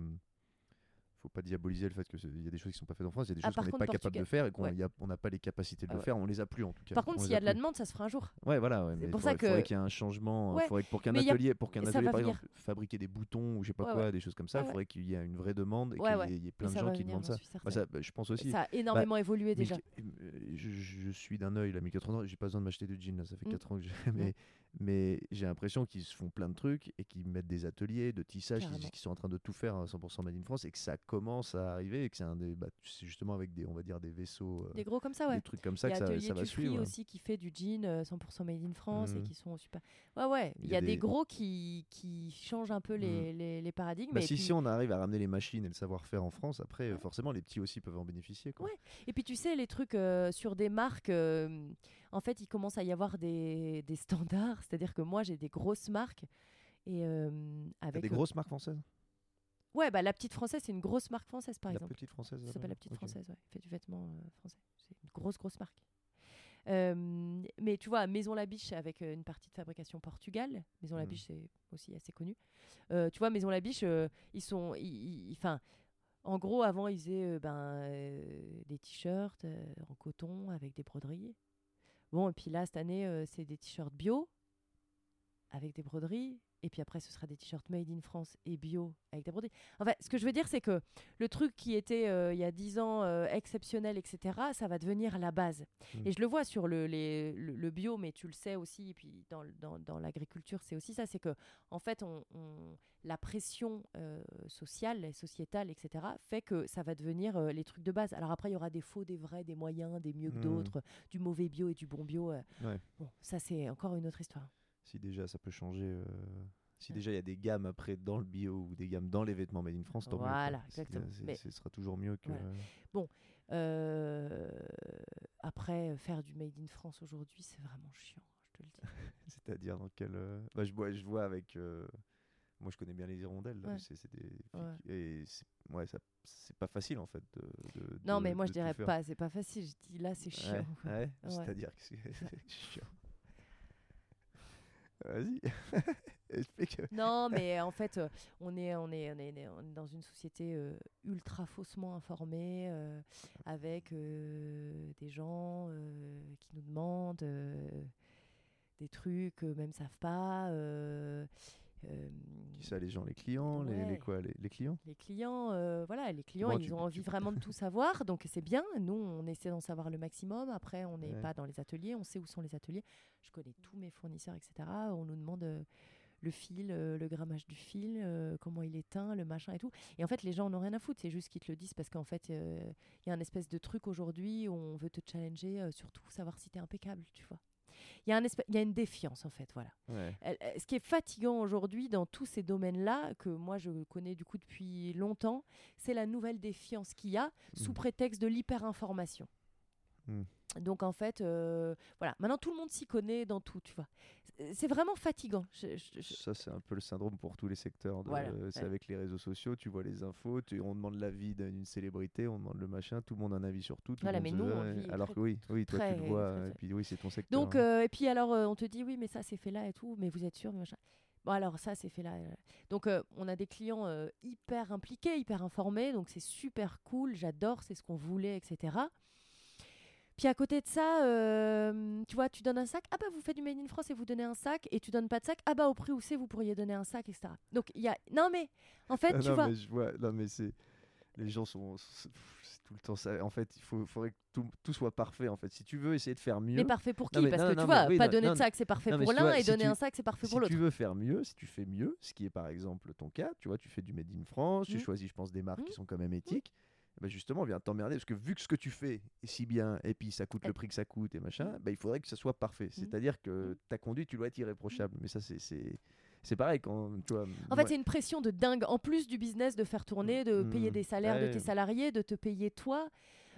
faut pas diaboliser le fait qu'il y a des choses qui sont pas faites en France, il y a des ah, choses qu'on n'est pas capable de faire et qu'on n'a pas les capacités de le ah faire, on les a plus en tout cas. Par contre, s'il y a de la demande, ça se fera un jour. Ouais, voilà. Ouais, pour ça faudrait qu'il y ait un changement. Faudrait que pour qu'un atelier, pour qu'un atelier par exemple, fabriquer des boutons ou je sais pas quoi, des choses comme ça, il faudrait qu'il y ait une vraie demande et qu'il y ait plein de gens qui demandent ça. Bah, je pense aussi. Ça a énormément bah, évolué déjà. Je suis d'un œil, là, 4 ans, j'ai pas besoin de m'acheter de jeans, ça fait 4 mm. ans que j'ai. Mais j'ai l'impression qu'ils se font plein de trucs et qu'ils mettent des ateliers de tissage, qui, sont en train de tout faire à 100% Made in France et que ça commence à arriver et que c'est un des, bah, justement avec des, on va dire des vaisseaux, euh, des gros comme ça, ouais, des trucs comme ça que ça, ça va suivre. aussi qui fait du jean 100% euh, Made in France et mmh. qui sont super. Ouais, ouais, il y, a, des... gros qui, qui changent un peu les, mmh. les, les paradigmes. Bah, si, si on arrive à ramener les machines et le savoir-faire en France, après forcément les petits aussi peuvent en bénéficier. Quoi. Ouais. Et puis tu sais les trucs euh, sur des marques en fait, il commence à y avoir des, des standards. C'est-à-dire que moi, j'ai des grosses marques. Et, euh, avec des grosses marques françaises? Ouais, bah, la petite française, c'est une grosse marque française, par exemple. La petite française Ça s'appelle la petite française, ouais. fait du vêtement euh, français. C'est une grosse, grosse marque. Euh, mais tu vois, Maison Labiche avec une partie de fabrication Portugal. Maison mmh. Labiche, c'est aussi assez connu. tu vois, Maison Labiche, ils sont. Enfin. En gros, avant, ils faisaient ben, des t-shirts en coton avec des broderies. Bon, et puis là, cette année, euh, c'est des t-shirts bio avec des broderies. Et puis après, ce sera des t-shirts made in France et bio avec des broderies. Enfin, ce que je veux dire, c'est que le truc qui était euh, il y a 10 ans euh, exceptionnel, etc., ça va devenir la base. Mmh. Et je le vois sur le, les, le, bio, mais tu le sais aussi, et puis dans, dans, dans l'agriculture, c'est aussi ça c'est que, en fait, on, la pression euh, sociale et sociétale, etc., fait que ça va devenir les trucs de base. Alors après, il y aura des faux, des vrais, des moyens, des mieux que mmh. d'autres, du mauvais bio et du bon bio. Bon, ça, c'est encore une autre histoire si déjà ça peut changer. Euh, si déjà il y a des gammes après dans le bio ou des gammes dans les vêtements made in France, tant voilà, exactement. Ce sera toujours mieux que. Bon, euh, après faire du made in France aujourd'hui, c'est vraiment chiant, je te le dis. C'est-à-dire dans quel. Euh, bah, je vois, je vois avec. Moi, je connais bien les hirondelles. C'est des... Et ouais, c'est pas facile en fait. De, non, mais moi je dirais pas, c'est pas facile. Je dis là, c'est chiant. C'est-à-dire que c'est chiant. Vas-y. Explique. Non, mais en fait, euh, on est, on est, on est, dans une société euh, ultra faussement informée, euh, avec des gens qui nous demandent des trucs qu'eux-mêmes savent pas. Euh, Qui ça, les gens, les clients, les, quoi, les, clients? Les clients, euh, voilà, les clients, ils ont envie vraiment de tout savoir, donc c'est bien. Nous, on essaie d'en savoir le maximum. Après, on n'est pas dans les ateliers, on sait où sont les ateliers. Je connais tous mes fournisseurs, etc. On nous demande euh, le fil, le grammage du fil, comment il est teint, le machin et tout. Et en fait, les gens n'ont rien à foutre, c'est juste qu'ils te le disent parce qu'en fait, il y a un espèce de truc aujourd'hui où on veut te challenger, surtout savoir si tu es impeccable, tu vois il y, a un il y a une défiance en fait. Voilà. ce qui est fatigant aujourd'hui dans tous ces domaines-là, que moi je connais du coup depuis longtemps, c'est la nouvelle défiance qu'il y a sous mmh. prétexte de l'hyperinformation. Mmh. Donc en fait, euh, voilà. Maintenant tout le monde s'y connaît dans tout, tu vois. C'est vraiment fatigant. Ça c'est un peu le syndrome pour tous les secteurs. c'est avec les réseaux sociaux, tu vois les infos, on demande l'avis d'une célébrité, on demande le machin, tout le monde a un avis sur tout. voilà, mais nous, alors que oui, oui, toi tu le vois, et puis oui, c'est ton secteur. Donc hein. euh, et puis alors euh, on te dit oui, mais ça c'est fait là et tout, mais vous êtes sûr, machin. Bon, alors ça, c'est fait là. Donc, on a des clients hyper impliqués, hyper informés. Donc, c'est super cool. J'adore. C'est ce qu'on voulait, etc. Puis à côté de ça, euh, tu vois, tu donnes un sac, ah bah vous faites du Made in France et vous donnez un sac, et tu donnes pas de sac, ah bah au prix où c'est, vous pourriez donner un sac, etc. Donc il y a. Non mais, en fait, Ah tu non, vois. mais je vois. Non, mais c'est. Les gens sont. C'est tout le temps ça. En fait, il faut, faudrait que tout, tout soit parfait. En fait, si tu veux essayer de faire mieux. Mais parfait pour qui? Non, Parce non, que tu vois, oui, pas donner de sac, c'est parfait pour l'un, et si donner tu- un sac, c'est parfait si pour l'autre. tu veux faire mieux, si tu fais mieux, ce qui est par exemple ton cas, tu vois, tu fais du Made in France, tu Mhm. choisis, je pense, des marques qui Mhm. sont quand même éthiques. eh ben justement, viens t'emmerder parce que vu que ce que tu fais est si bien et puis ça coûte le prix que ça coûte et machin, Mhm. bah, il faudrait que ça soit parfait. C'est-à-dire que Mhm. ta conduite, tu dois être irréprochable. Mais ça, c'est- c'est pareil quand tu vois. En fait, c'est une pression de dingue. En plus du business, de faire tourner, de payer des salaires de tes salariés, de te payer toi,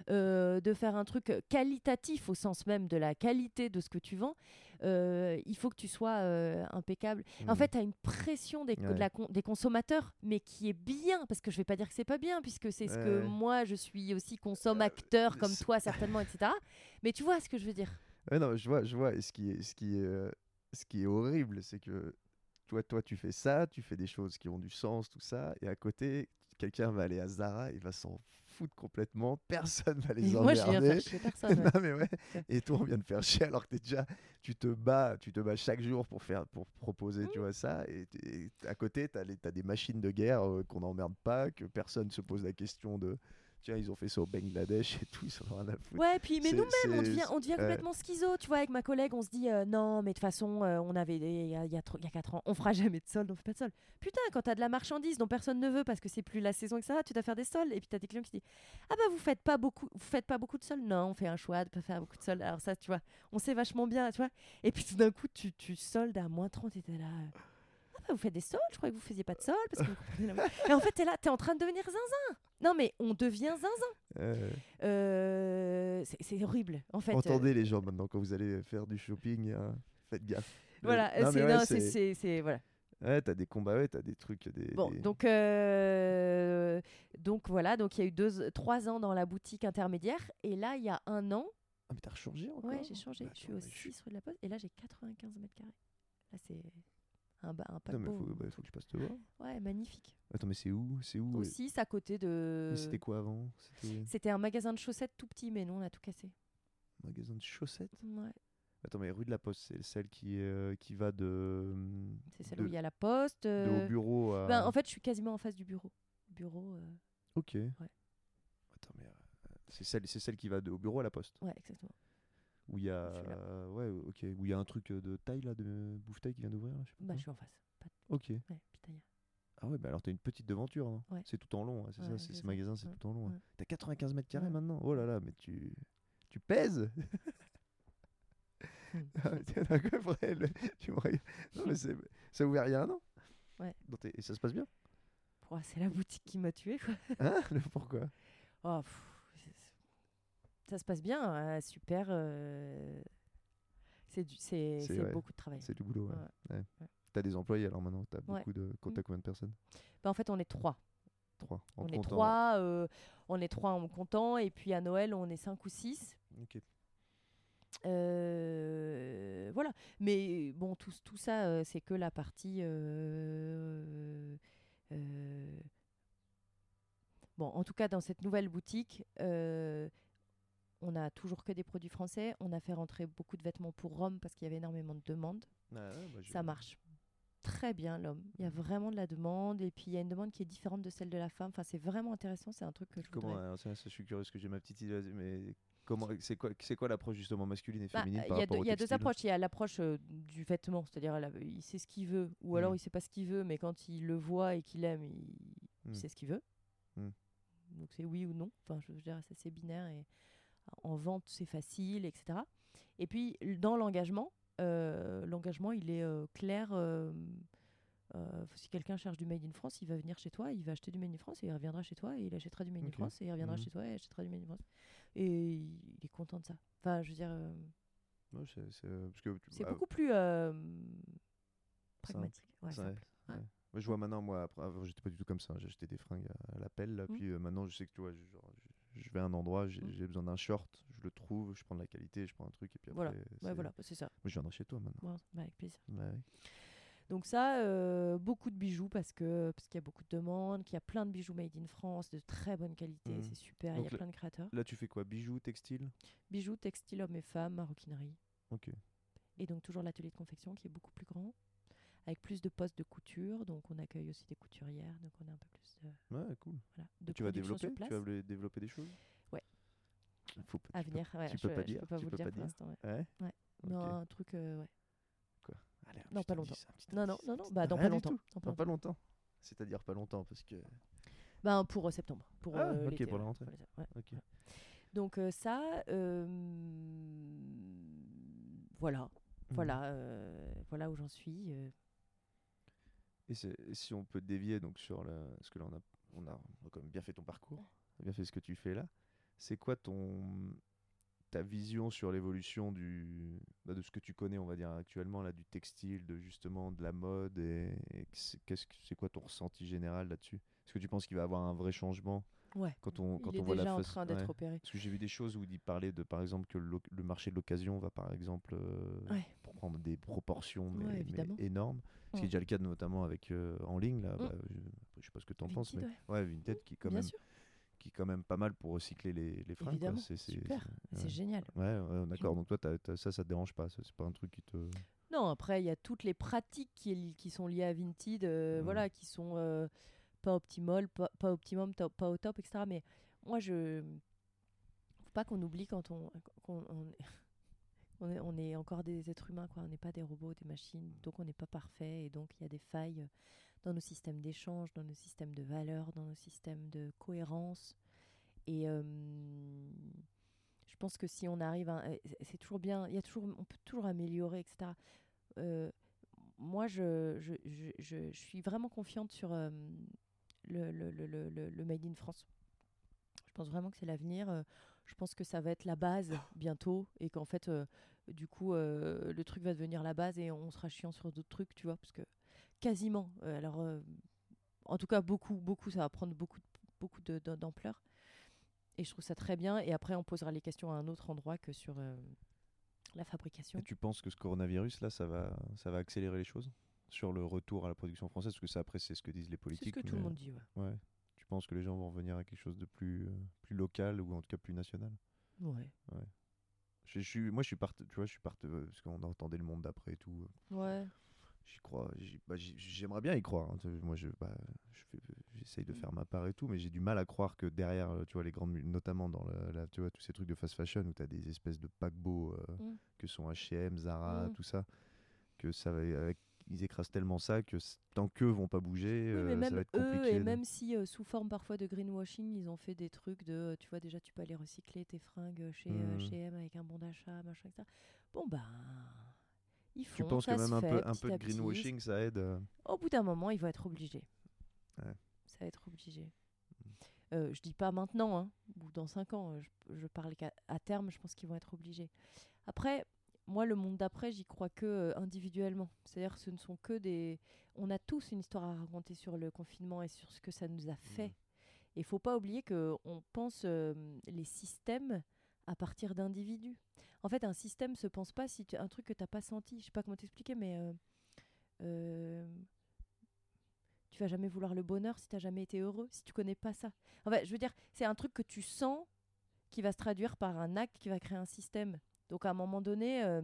euh, de faire un truc qualitatif au sens même de la qualité de ce que tu vends. euh, il faut que tu sois euh, impeccable. En Mm. fait, tu as une pression des, de Ouais. la con- des consommateurs, mais qui est bien, parce que je vais pas dire que c'est pas bien, puisque c'est ce que moi, je suis aussi consomme-acteur, comme toi certainement, etc. Mais tu vois ce que je veux dire Ouais, non, je vois, je vois. Et ce qui est, ce qui est, ce qui est horrible, c'est que toi, toi, tu fais ça, tu fais des choses qui ont du sens, tout ça, et à côté, quelqu'un va aller à Zara, il va s'en complètement, personne va les Et Moi, je viens emmerder. faire chier personne. ouais. non mais ouais. Et toi, on vient de faire chier alors que déjà, tu te bats, tu te bats chaque jour pour faire, pour proposer, tu vois ça. Et, à côté, t'as les, t'as des machines de guerre euh, qu'on n'emmerde pas, que personne se pose la question de, tiens, ils ont fait ça au Bangladesh et tout, ils s'en ont rien à foutre. Ouais, puis mais nous-mêmes, on devient, on devient ouais. complètement schizo. Tu vois, avec ma collègue, on se dit euh, non, mais de toute façon, euh, on avait il y a, y a trop- il y a 4 ans, on fera jamais de solde, on fait pas de solde. Putain, quand t'as de la marchandise dont personne ne veut parce que c'est plus la saison, etc., tu dois faire des soldes. Et puis t'as des clients qui disent ah bah vous faites pas beaucoup, vous faites pas beaucoup de soldes. Non, on fait un choix de pas faire beaucoup de soldes. Alors ça, tu vois, on sait vachement bien, tu vois. Et puis tout d'un coup, tu, tu soldes à moins 30 et t'es là. euh, vous faites des soldes, je croyais que vous faisiez pas de soldes parce que vous la- Et en fait, t'es là, t'es en train de devenir zinzin. Non mais on devient zinzin. Euh, Euh, c'est- horrible en fait. Entendez les gens maintenant quand vous allez faire du shopping, hein, faites gaffe. Le- Voilà, c'est ouais, voilà. Ouais, t'as des combats, ouais, t'as des trucs, des. Bon, des- donc euh, donc voilà, donc il y a eu deux, trois ans dans la boutique intermédiaire et là il y a un an, Ah, mais t'as changé encore? Ouais, j'ai changé. Bah, je suis au mais je 6 rue de la Poste et là j'ai 95 mètres carrés. Là c'est un, un Non, paquebot. faut, bah, faut que je passe te voir. Ouais, magnifique. Attends, mais c'est où C'est où Au euh, 6 à côté de. mais C'était quoi avant? C'était un magasin de chaussettes tout petit, mais nous on a tout cassé. magasin de chaussettes? Ouais. Attends, mais rue de la Poste, c'est celle qui, euh, qui va de. hum, C'est celle de, où il y a la poste. de euh, au bureau à. ben, en fait, je suis quasiment en face du bureau. Bureau. euh, Ok. Attends, mais. euh, C'est celle, celle qui va de, au bureau à la Poste. Ouais, exactement. Où il y a. Euh, ouais, ok. Où il y a un truc euh, de taille là, de bouffe-taille qui vient d'ouvrir là, je sais pas Bah, quoi. je suis en face. Pas de- Ok. Ouais, Ah ouais, bah alors t'as une petite devanture. hein. Ouais. C'est tout en long, hein, c'est Ouais, ça, c'est c'est ce ça. magasin, c'est Ouais, tout en long. hein. T'as 95 mètres carrés Ouais. maintenant Oh là là, mais tu. Tu pèses. Ah, le- tu. Non, mais c'est- ça a ouvert il y a un an Ouais. Dans tes- Et ça se passe bien? Oh, c'est la boutique qui m'a tué quoi. Hein? Le Pourquoi? Oh, pff, ça se passe bien, euh, super. euh, C'est ouais, beaucoup de travail. C'est du boulot, ouais. Ouais. Ouais. Ouais. T'as des employés alors maintenant T'as Ouais. beaucoup de. Mm. T'as combien de personnes? Bah, en fait, on est trois. Trois. En on est trois. euh, on est trois en comptant, et puis à Noël, on est cinq ou six. Ok. Euh, voilà. Mais bon, tout, tout ça, c'est que la partie. Bon, en tout cas, dans cette nouvelle boutique, euh, on a toujours que des produits français. On a fait rentrer beaucoup de vêtements pour Rome parce qu'il y avait énormément de demandes. Ah bah, je- Ça marche très bien, l'homme. Il y a vraiment de la demande et puis il y a une demande qui est différente de celle de la femme. Enfin, c'est vraiment intéressant. C'est un truc que je Comment voudrais- alors, ça, ça, je suis curieux parce que j'ai ma petite idée, mais comment c'est quoi c'est quoi l'approche justement masculine et Bah, féminine Il y a, deux, y a approches. Il y a l'approche euh, du vêtement, c'est-à-dire il sait ce qu'il veut, ou alors Mm. il sait pas ce qu'il veut, mais quand il le voit et qu'il aime, il, il Mm. sait ce qu'il veut. Mm. Donc c'est oui ou non. Enfin, je veux dire, c'est assez binaire et en vente c'est facile, etc. Et puis dans l'engagement, euh, l'engagement il est euh, clair. euh, si quelqu'un cherche du Made in France, il va venir chez toi, il va acheter du Made in France et il reviendra chez toi et il achètera du Made in France et il reviendra Mhm. chez toi et il achètera du Made in France. Et il est content de ça. Enfin, je veux dire. Ouais, c'est- bah, beaucoup plus pragmatique. Ouais, simple. Je vois maintenant, moi, après, avant, j'étais pas du tout comme ça. J'achetais des fringues à, à l'appel, là, Mm. puis maintenant, je sais que tu vois, genre, je- vais à un endroit, j'ai Mm. j'ai besoin d'un short, je le trouve, je prends de la qualité, je prends un truc, et puis après. Voilà. c'est- Ouais, voilà, c'est ça. Je viendrai chez toi maintenant. Bah, avec plaisir. Ouais. Donc ça, euh, beaucoup de bijoux parce que parce qu'il y a beaucoup de demandes, qu'il y a plein de bijoux made in France de très bonne qualité, mmh. c'est super. Il y a plein de créateurs. Là, tu fais quoi? Bijoux, textile? Bijoux, textile, hommes et femmes, maroquinerie. Ok. Et donc toujours l'atelier de confection qui est beaucoup plus grand, avec plus de postes de couture. Donc on accueille aussi des couturières, donc on a un peu plus de. Ouais, cool. tu vas développer, tu vas développer des choses? Ouais. Faut, à venir. Ouais, tu peux pas dire. Je peux pas vous le dire pour l'instant. Ouais. ouais? Non, un truc. Euh, ouais non, pas longtemps. non, non, non, non, bah, dans, pas longtemps. dans pas longtemps. C'est-à-dire pas longtemps, parce que. Ben, pour euh, septembre. Pour, ah, euh, ok, pour la rentrée. Donc, euh, ça. voilà. Mmh. Voilà, voilà où j'en suis. Et si on peut dévier donc sur la, parce que là on a, on a, on a quand même bien fait ton parcours, bien fait ce que tu fais là. C'est quoi ton, ta vision sur l'évolution du bah, de ce que tu connais on va dire actuellement là du textile de justement de la mode et, qu'est-ce que c'est quoi ton ressenti général là-dessus? Est-ce que tu penses qu'il va y avoir un vrai changement ouais. quand on quand il on est voit déjà la en train d'être opéré. Parce que j'ai vu des choses où il parlait de par exemple que le, marché de l'occasion va par exemple euh, prendre des proportions mais, énormes ce qui est déjà le cas notamment avec euh, en ligne là mm. bah, je, sais pas ce que tu en penses mais ouais Vinted qui quand même qui est quand même pas mal pour recycler les, les fringues. C'est super, c'est génial. Ouais, d'accord. Donc toi, ça, ça te dérange pas C'est pas un truc qui te. Non, après, il y a toutes les pratiques qui, qui sont liées à Vinted, euh, mmh. voilà, qui sont euh, pas optimales, pas, pas optimum, pas au top, etc. Mais moi, je. Faut pas qu'on oublie quand on. on, on, est, on est encore des êtres humains, quoi. On n'est pas des robots, des machines. Donc, on n'est pas parfait. Et donc, il y a des failles dans nos systèmes d'échange, dans nos systèmes de valeurs, dans nos systèmes de cohérence. Et euh, je pense que si on arrive à. C'est toujours bien, il y a toujours, on peut toujours améliorer, etc. Euh, moi, je, je, je, je, suis vraiment confiante sur euh, le, le, le, le, Made in France. Je pense vraiment que c'est l'avenir. je pense que ça va être la base bientôt et qu'en fait, du coup, le truc va devenir la base et on sera chiant sur d'autres trucs, tu vois, parce que quasiment. Euh, alors, euh, en tout cas, beaucoup, beaucoup, ça va prendre beaucoup, beaucoup d'ampleur. Et je trouve ça très bien. Et après, on posera les questions à un autre endroit que sur euh, la fabrication. Et tu penses que ce coronavirus, là, ça va, ça va accélérer les choses sur le retour à la production française? Parce que ça, après, c'est ce que disent les politiques. C'est ce que tout le monde dit, ouais. ouais. Tu penses que les gens vont revenir à quelque chose de plus, plus local ou en tout cas plus national? Ouais. ouais. Je, suis, moi, je suis parti, tu vois, je suis parti, parce qu'on entendait le monde d'après et tout. Ouais. J'y crois. Bah, j'aimerais bien y croire. Hein. Moi, je, bah, j'essaye de mm. faire ma part et tout, mais j'ai du mal à croire que derrière, euh, tu vois, les grandes, notamment dans la, tu vois, tous ces trucs de fast fashion où tu as des espèces de paquebots euh, mm. que sont H&M, Zara, mm. tout ça, que ça va, ils écrasent tellement ça que tant qu'eux vont pas bouger, euh, ça va être compliqué. Eux, et même si sous forme parfois de greenwashing, ils ont fait des trucs de, tu vois, déjà tu peux aller recycler tes fringues chez H&M avec un bon d'achat, machin, etc. Bon ben tu penses que même un peu, un peu de greenwashing, ça aide euh Au bout d'un moment, il va être obligé. Ça va être obligé. Euh, je dis pas maintenant, hein, ou dans 5 ans. Je, je parle qu'à terme, je pense qu'ils vont être obligés. Après, moi, le monde d'après, j'y crois que euh, individuellement. C'est-à-dire ce ne sont que des... On a tous une histoire à raconter sur le confinement et sur ce que ça nous a fait. Mm. Et il faut pas oublier qu'on pense euh, les systèmes à partir d'individus. En fait, un système se pense pas si tu un truc que tu n'as pas senti. Je sais pas comment t'expliquer, mais euh, tu vas jamais vouloir le bonheur si tu n'as jamais été heureux, si tu connais pas ça. En fait, je veux dire, c'est un truc que tu sens qui va se traduire par un acte qui va créer un système. Donc à un moment donné, euh,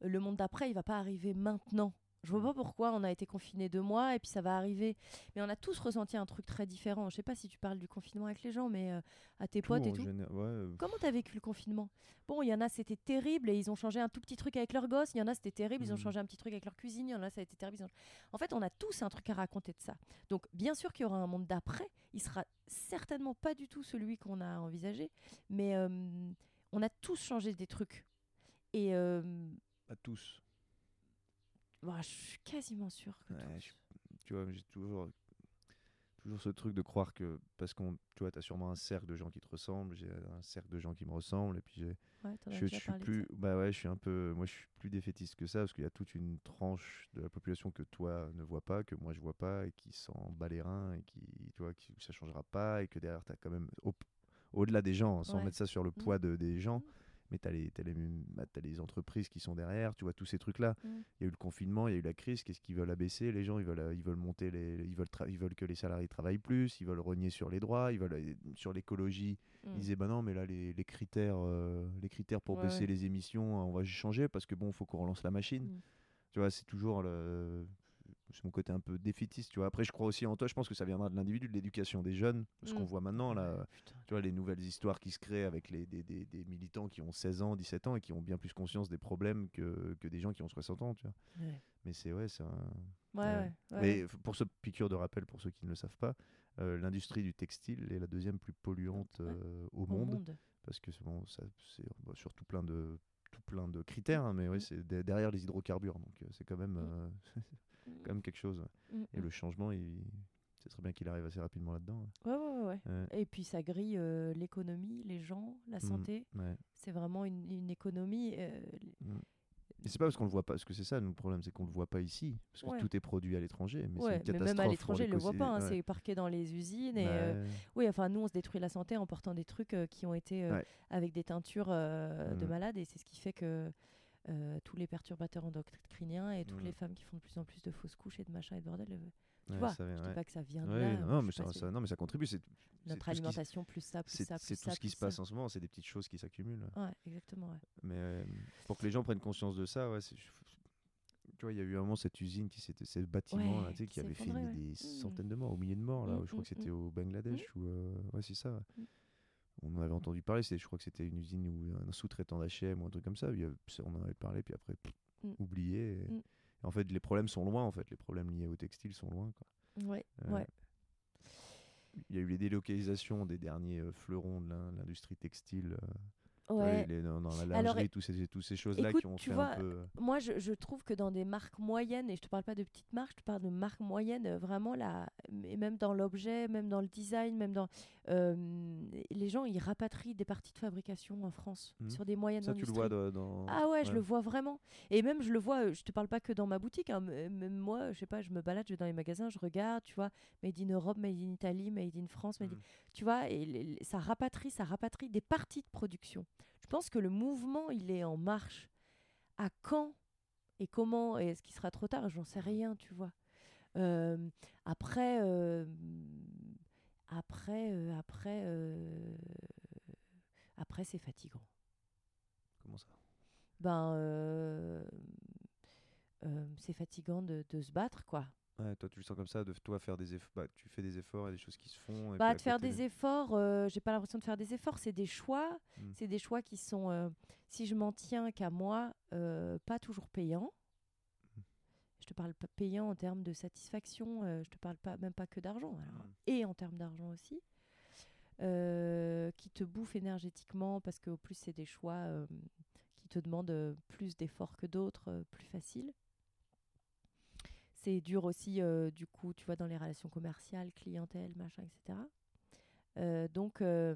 le monde d'après, il va pas arriver maintenant. Je vois pas pourquoi on a été confiné deux mois et puis ça va arriver. Mais on a tous ressenti un truc très différent. Je sais pas si tu parles du confinement avec les gens, mais euh, à tes potes et tout. Ouais. Euh, Comment t'as vécu le confinement? Bon, il y en a c'était terrible et ils ont changé un tout petit truc avec leurs gosses. Il y en a c'était terrible, ils ont mmh. changé un petit truc avec leur cuisine. Il y en a ça a été terrible. En fait, on a tous un truc à raconter de ça. Donc bien sûr qu'il y aura un monde d'après. Il sera certainement pas du tout celui qu'on a envisagé, mais euh, on a tous changé des trucs. Et pas tous. Bah, je suis quasiment sûr que tu vois, j'ai toujours toujours ce truc de croire que parce qu'on tu vois as sûrement un cercle de gens qui te ressemblent j'ai un cercle de gens qui me ressemblent et puis j'ai je, suis plus bah ouais je suis un peu moi je suis plus défaitiste que ça parce qu'il y a toute une tranche de la population que toi ne vois pas que moi je vois pas et qui s'en bat les reins et qui tu vois qui ça changera pas et que derrière tu as quand même delà des gens sans mettre ça sur le mmh. poids de, des gens mais tu as, les, bah, les entreprises qui sont derrière, tu vois, tous ces trucs-là. Mm. Il y a eu le confinement, il y a eu la crise, qu'est-ce qu'ils veulent abaisser? Les gens, ils veulent, ils veulent monter, les, ils, veulent ils veulent que les salariés travaillent plus, ils veulent renier sur les droits, ils veulent sur l'écologie. Ils mm. disaient, bah non, mais là, les, critères, euh, les critères pour baisser les émissions, on va changer parce que bon, il faut qu'on relance la machine. Mm. Tu vois, c'est toujours le c'est mon côté un peu défaitiste, tu vois. Après, je crois aussi en toi, je pense que ça viendra de l'individu, de l'éducation des jeunes. Ce qu'on mm. voit maintenant, là, tu vois, les nouvelles histoires qui se créent avec les, des, des, des, militants qui ont 16 ans, 17 ans et qui ont bien plus conscience des problèmes que, que des gens qui ont 60 ans, tu vois. Mais c'est, ouais, c'est un. Ouais, ouais, Mais pour ce piqûre de rappel, pour ceux qui ne le savent pas, euh, l'industrie du textile est la deuxième plus polluante euh, au, monde, Parce que bon, ça, c'est bah, surtout plein de tout plein de critères, hein, mais oui, mm. c'est derrière les hydrocarbures, donc euh, c'est quand même. Mm. quand même quelque chose. Mm, et mm. le changement, il... ce serait bien qu'il arrive assez rapidement là-dedans. Ouais, ouais, ouais. Et puis ça grille euh, l'économie, les gens, la mm, santé. C'est vraiment une, une économie. Euh, et c'est pas parce qu'on le voit pas, parce que c'est ça le problème, c'est qu'on le voit pas ici, parce que tout est produit à l'étranger. Mais, ouais, mais même à l'étranger, ils le voient pas. Hein, c'est parqué dans les usines. Et euh, oui, enfin nous, on se détruit la santé en portant des trucs qui ont été avec des teintures de malades, et c'est ce qui fait que euh, tous les perturbateurs endocriniens et toutes les femmes qui font de plus en plus de fausses couches et de machin et de bordel. Euh, tu vois, je dis pas que ça vient de là. Non, mais ça, non, mais ça contribue. C'est, Notre alimentation, plus ça, plus ça, C'est tout ce qui se passe en ce moment, c'est des petites choses qui s'accumulent. Ouais, exactement. Mais euh, pour que les gens prennent conscience de ça, ouais, tu vois, il y a eu un moment cette usine, qui c'était ce bâtiment là, qui avait fait des mmh. centaines de morts, au milliers de morts. Là, mmh, je crois que mmh, c'était au Bangladesh. Ou, ouais, c'est ça on en avait entendu parler, je crois que c'était une usine ou un sous-traitant d'H&M ou un truc comme ça, on en avait parlé, puis après, mm. oublié. Mm. en fait, les problèmes sont loin, en fait, les problèmes liés au textile sont loin. Quoi. Ouais, euh, ouais. Il y a eu les délocalisations des derniers euh, fleurons de l'industrie textile. Ouais. dans, la lingerie, tous ces, tous ces choses-là qui ont fait un peu... Euh, moi, je, je, trouve que dans des marques moyennes, et je te parle pas de petites marques, je te parle de marques moyennes, euh, vraiment là, et même dans l'objet, même dans le design, même dans... Euh, les gens, ils rapatrient des parties de fabrication en France, mmh. sur des moyennes Ça, tu le vois dans... Ah ouais, je le vois vraiment. Et même, je le vois, je te parle pas que dans ma boutique, hein, même moi, je sais pas, je me balade, je vais dans les magasins, je regarde, tu vois, Made in Europe, Made in Italy, Made in France, made mmh. tu vois, et ça rapatrie, ça rapatrie des parties de production. Je pense que le mouvement, il est en marche. À quand et comment Est-ce qu'il sera trop tard? J'en sais rien, tu vois. Euh, après, euh, après, euh, après, après, c'est fatigant. Comment ça? Ben, c'est fatigant de, de, se battre, quoi. Ouais, toi, tu le sens comme ça, de toi faire des efforts. Bah, tu fais des efforts et des choses qui se font. bah, de faire des efforts, euh, j'ai pas l'impression de faire des efforts, c'est des choix. Hmm. C'est des choix qui sont, euh, si je m'en tiens qu'à moi, euh, pas toujours payants. Hmm. Je te parle pas payant en termes de satisfaction, je te parle pas, même pas que d'argent, hmm. et en termes d'argent aussi. qui te bouffent énergétiquement parce qu'au plus c'est des choix qui te demandent plus d'efforts que d'autres, plus faciles c'est dur aussi, euh, du coup, tu vois, dans les relations commerciales, clientèle, machin, etc. Euh, donc, euh,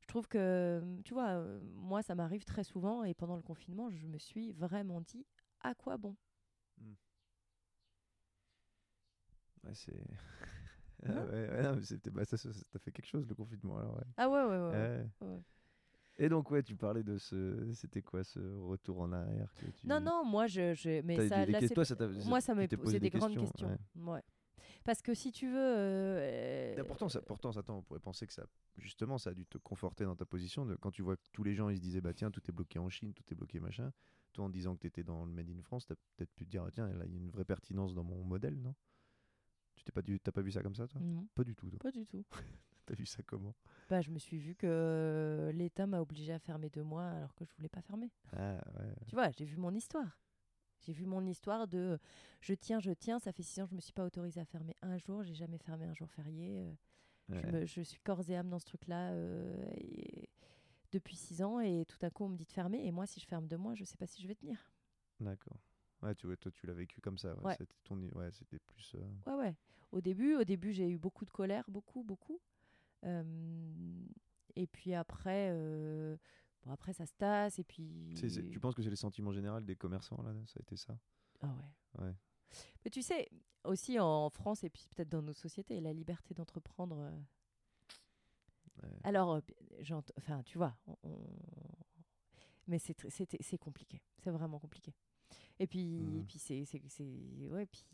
je trouve que, tu vois, moi, ça m'arrive très souvent et pendant le confinement, je me suis vraiment dit à quoi bon? Ouais, c'est. ah ouais, ouais, bah, ça, ça, fait quelque chose le confinement alors. Ah ouais, ouais, ouais. ouais. Et donc, ouais, tu parlais de ce. C'était quoi ce retour en arrière que tu... Non, non, moi, je. je... Mais ça, là, toi, ça moi, ça m'a posé des, grandes questions. Ouais. Parce que si tu veux. Euh... Pourtant, ça, pourtant, attends, on pourrait penser que ça. Justement, ça a dû te conforter dans ta position. De, quand tu vois que tous les gens, ils se disaient, bah tiens, tout est bloqué en Chine, tout est bloqué machin. Toi, en disant que tu étais dans le Made in France, tu as peut-être pu te dire, ah, tiens, il y a une vraie pertinence dans mon modèle, non? Tu t'es pas, t'as pas vu ça comme ça, toi? Non. Pas du tout, toi. Pas du tout. T'as vu ça comment? Bah, Je me suis vu que l'État m'a obligé à fermer deux mois alors que je voulais pas fermer. Ah, tu vois, j'ai vu mon histoire. J'ai vu mon histoire de je tiens, je tiens. Ça fait six ans que je me suis pas autorisée à fermer un jour. J'ai jamais fermé un jour férié. Euh. Je, suis corps et âme dans ce truc-là euh, depuis six ans. Et tout à coup, on me dit de fermer. Et moi, si je ferme deux mois, je sais pas si je vais tenir. D'accord. Ouais, tu, toi, tu l'as vécu comme ça. Ouais. C'était, ton, ouais, plus. Euh, ouais, ouais. Au début, au début, j'ai eu beaucoup de colère, beaucoup, beaucoup et puis après, bon, après ça se tasse. Et puis... tu penses que c'est le sentiment général des commerçants, là Ça a été ça? Ah ouais. ouais. Mais tu sais, aussi en France et puis peut-être dans nos sociétés, la liberté d'entreprendre. Alors, enfin, tu vois, Mais c'est compliqué. C'est vraiment compliqué. Et puis, mmh. puis c'est. Ouais, puis.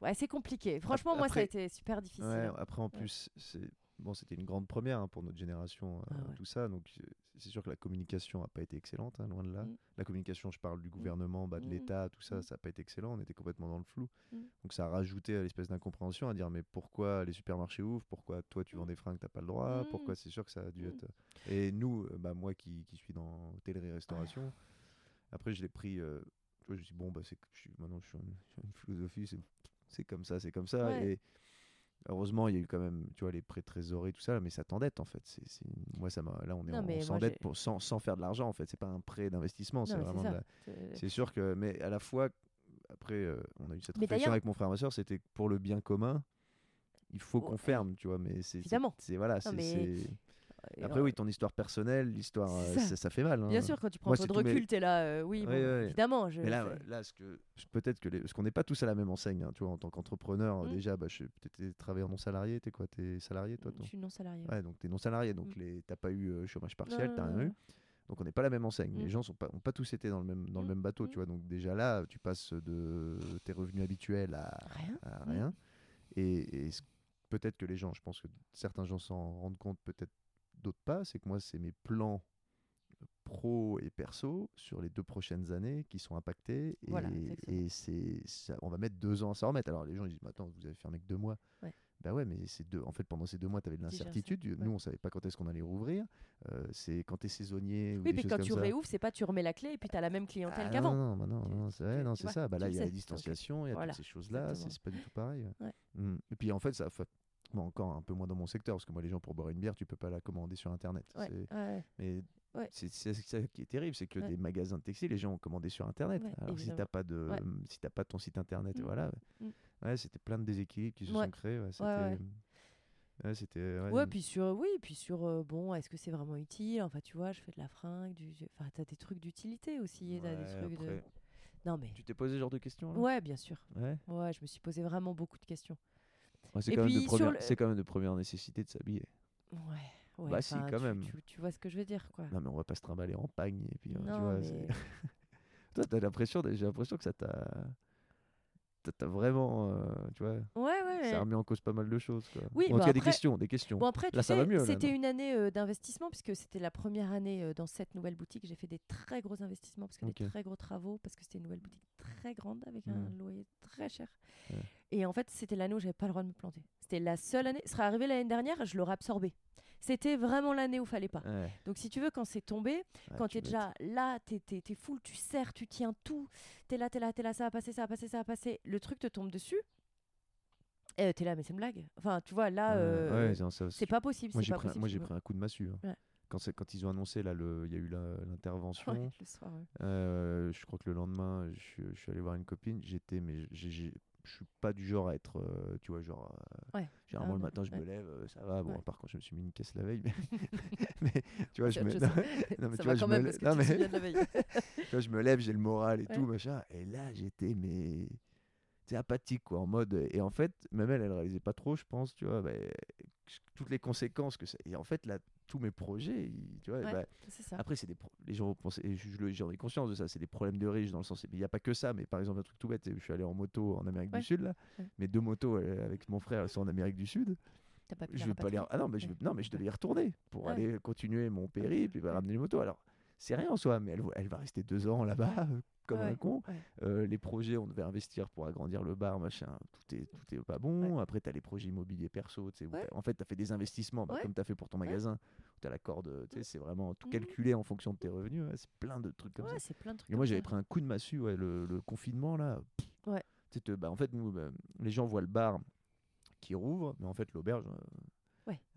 Ouais, c'est compliqué. Franchement, moi, ça a été super difficile. Ouais, après, en plus, c'est bon, c'était une grande première hein, pour notre génération, euh, ah tout ça. Donc, euh, c'est sûr que la communication n'a pas été excellente, hein, loin de là. Mm. La communication, je parle du gouvernement, bah, de mm. l'État, tout ça, mm. ça n'a pas été excellent. On était complètement dans le flou. Donc, ça a rajouté à l'espèce d'incompréhension à dire mais pourquoi les supermarchés ouvrent? Pourquoi toi, tu vends des fringues, t'as pas le droit? Pourquoi C'est sûr que ça a dû être. Et nous, euh, bah, moi qui, qui suis dans hôtellerie-restauration, après, je l'ai pris. je me suis dit, bon, bah, je maintenant, je suis une, philosophie, c'est comme ça, c'est comme ça. Et Heureusement, il y a eu quand même, tu vois, les prêts trésorerie, tout ça, mais ça t'endette en fait. C'est, Moi, ça là, on est, s'endette pour, sans, sans, faire de l'argent en fait. C'est pas un prêt d'investissement, c'est vraiment. C'est sûr que, mais à la fois, après, euh, on a eu cette réflexion avec mon frère et ma soeur, c'était pour le bien commun. Il faut qu'on ferme, tu vois, mais c'est, c'est voilà, c'est après, oui, ton histoire personnelle, l'histoire, euh, ça. fait mal. Hein. Bien sûr, quand tu prends un peu de recul, tu es là, euh, oui, évidemment. Mais là, là ce que, peut-être que. Les... Parce qu'on n'est pas tous à la même enseigne, hein, tu vois, en tant qu'entrepreneur, mmh. déjà, bah, tu travailleur non salarié, tu es quoi Tu es salarié, toi Je suis non salarié. Ouais, donc tu es non salarié, donc mmh. les... tu n'as pas eu euh, chômage partiel, tu n'as rien eu. Donc on n'est pas la même enseigne. Les mmh. gens n'ont pas, ont pas tous été dans le même, dans le même bateau, tu vois. Donc déjà là, tu passes de tes revenus habituels à rien. À rien. Et, et peut-être que les gens, je pense que certains gens s'en rendent compte peut-être d'autres pas, c'est que moi, c'est mes plans pro et perso sur les deux prochaines années qui sont impactés et, c'est on va mettre deux ans à s'en remettre. Alors les gens ils disent attends vous avez fermé que deux mois. Ouais. bah ouais mais c'est deux en fait pendant ces deux mois tu avais de l'incertitude. nous on savait pas quand est-ce qu'on allait rouvrir. Euh, c'est quand tu es saisonnier oui mais quand tu réouvres c'est pas tu remets la clé et puis tu as la même clientèle ah qu'avant. non non non, non c'est ça. Bah là il y a la distanciation il y a toutes ces choses là c'est pas du tout pareil. Mmh. et puis en fait ça encore un peu moins dans mon secteur, parce que moi, les gens, pour boire une bière, tu peux pas la commander sur Internet. Mais c'est ça qui est terrible, c'est que des magasins de textiles, les gens ont commandé sur Internet. Alors si t'as pas de, si t'as pas ton site Internet, mmh. voilà. Mmh. Ouais, c'était plein de déséquilibres qui se sont créés. Ouais, c'était. Ouais, puis sur, oui, puis sur, euh, bon, est-ce que c'est vraiment utile? Enfin, tu vois, je fais de la fringue, du, enfin, t'as des trucs d'utilité aussi, t'as des trucs de. Non mais. Tu t'es posé ce genre de questions Ouais, bien sûr. Ouais. Ouais, je me suis posé vraiment beaucoup de questions c'est quand, quand, même de première nécessité de s'habiller. Ouais. ouais bah si, quand même. Tu, vois ce que je veux dire, quoi. Non, mais on va pas se trimballer en pagne. Et puis, hein, tu vois, mais... Toi, t'as l'impression, j'ai l'impression que ça t'a t'as vraiment, euh, tu vois, ouais, ouais, ça a remis en cause pas mal de choses. Quoi. Oui, bon, il y a des questions, des questions. Bon après, là, ça va mieux. C'était une année euh, d'investissement puisque c'était la première année euh, dans cette nouvelle boutique. J'ai fait des très gros investissements parce que des très gros travaux parce que c'était une nouvelle boutique très grande avec un mmh. loyer très cher. Et en fait, c'était l'année où j'avais pas le droit de me planter. C'était la seule année. Ce serait arrivé l'année dernière, je l'aurais absorbé. C'était vraiment l'année où fallait pas. Donc si tu veux, quand c'est tombé, quand tu es déjà là, tu es, es, full, tu serres, tu tiens tout, tu es là, tu es là, tu es là, ça va passer, ça va passer, ça va passer, le truc te tombe dessus. Euh, tu es là, mais c'est une blague. Enfin, tu vois, là, euh, c'est pas possible. Moi, j'ai pris, moi, j'ai pris un coup de massue. Hein. Quand, quand ils ont annoncé, là, il y a eu l'intervention. Euh, je crois que le lendemain, je, je, suis allé voir une copine. J'étais, mais j'ai je suis pas du genre à être, euh, tu vois, genre. Euh, ouais. Généralement, ah, le matin, je me lève, euh, ça va. Bon, ouais. par contre, je me suis mis une caisse la veille. Mais, tu vois, je me. Non, mais tu vois, je me je me lève, j'ai le moral et tout, machin. Et là, j'étais, mais. C'est apathique, quoi, en mode. Et en fait, même elle, elle réalisait pas trop, je pense, tu vois, bah, toutes les conséquences que ça. Et en fait, là, tous mes projets, tu vois, bah, après, c'est des les gens pensent, et j'en ai conscience de ça, c'est des problèmes de riches dans le sens, il n'y a pas que ça, mais par exemple, un truc tout bête, je suis allé en moto en Amérique du Sud, là, mes deux motos euh, avec mon frère, elles sont en Amérique du Sud. Pas je vais pas les... Ah non, mais je, non, mais je devais y retourner pour aller continuer mon périple et ramener les motos. Alors, c'est rien en soi, mais elle, elle va rester deux ans là-bas, comme un con. Euh, les projets, on devait investir pour agrandir le bar, machin, tout est, tout est pas bon. Après, tu as les projets immobiliers perso, en fait, tu as fait des investissements, bah, comme tu as fait pour ton magasin, tu as la corde, c'est vraiment tout mmh. calculé en fonction de tes revenus. c'est plein de trucs comme ça. Plein de trucs Et moi, j'avais pris un coup de massue, le, le, confinement, là. Ouais. Bah, en fait, nous, bah, les gens voient le bar qui rouvre, mais en fait, l'auberge. Euh,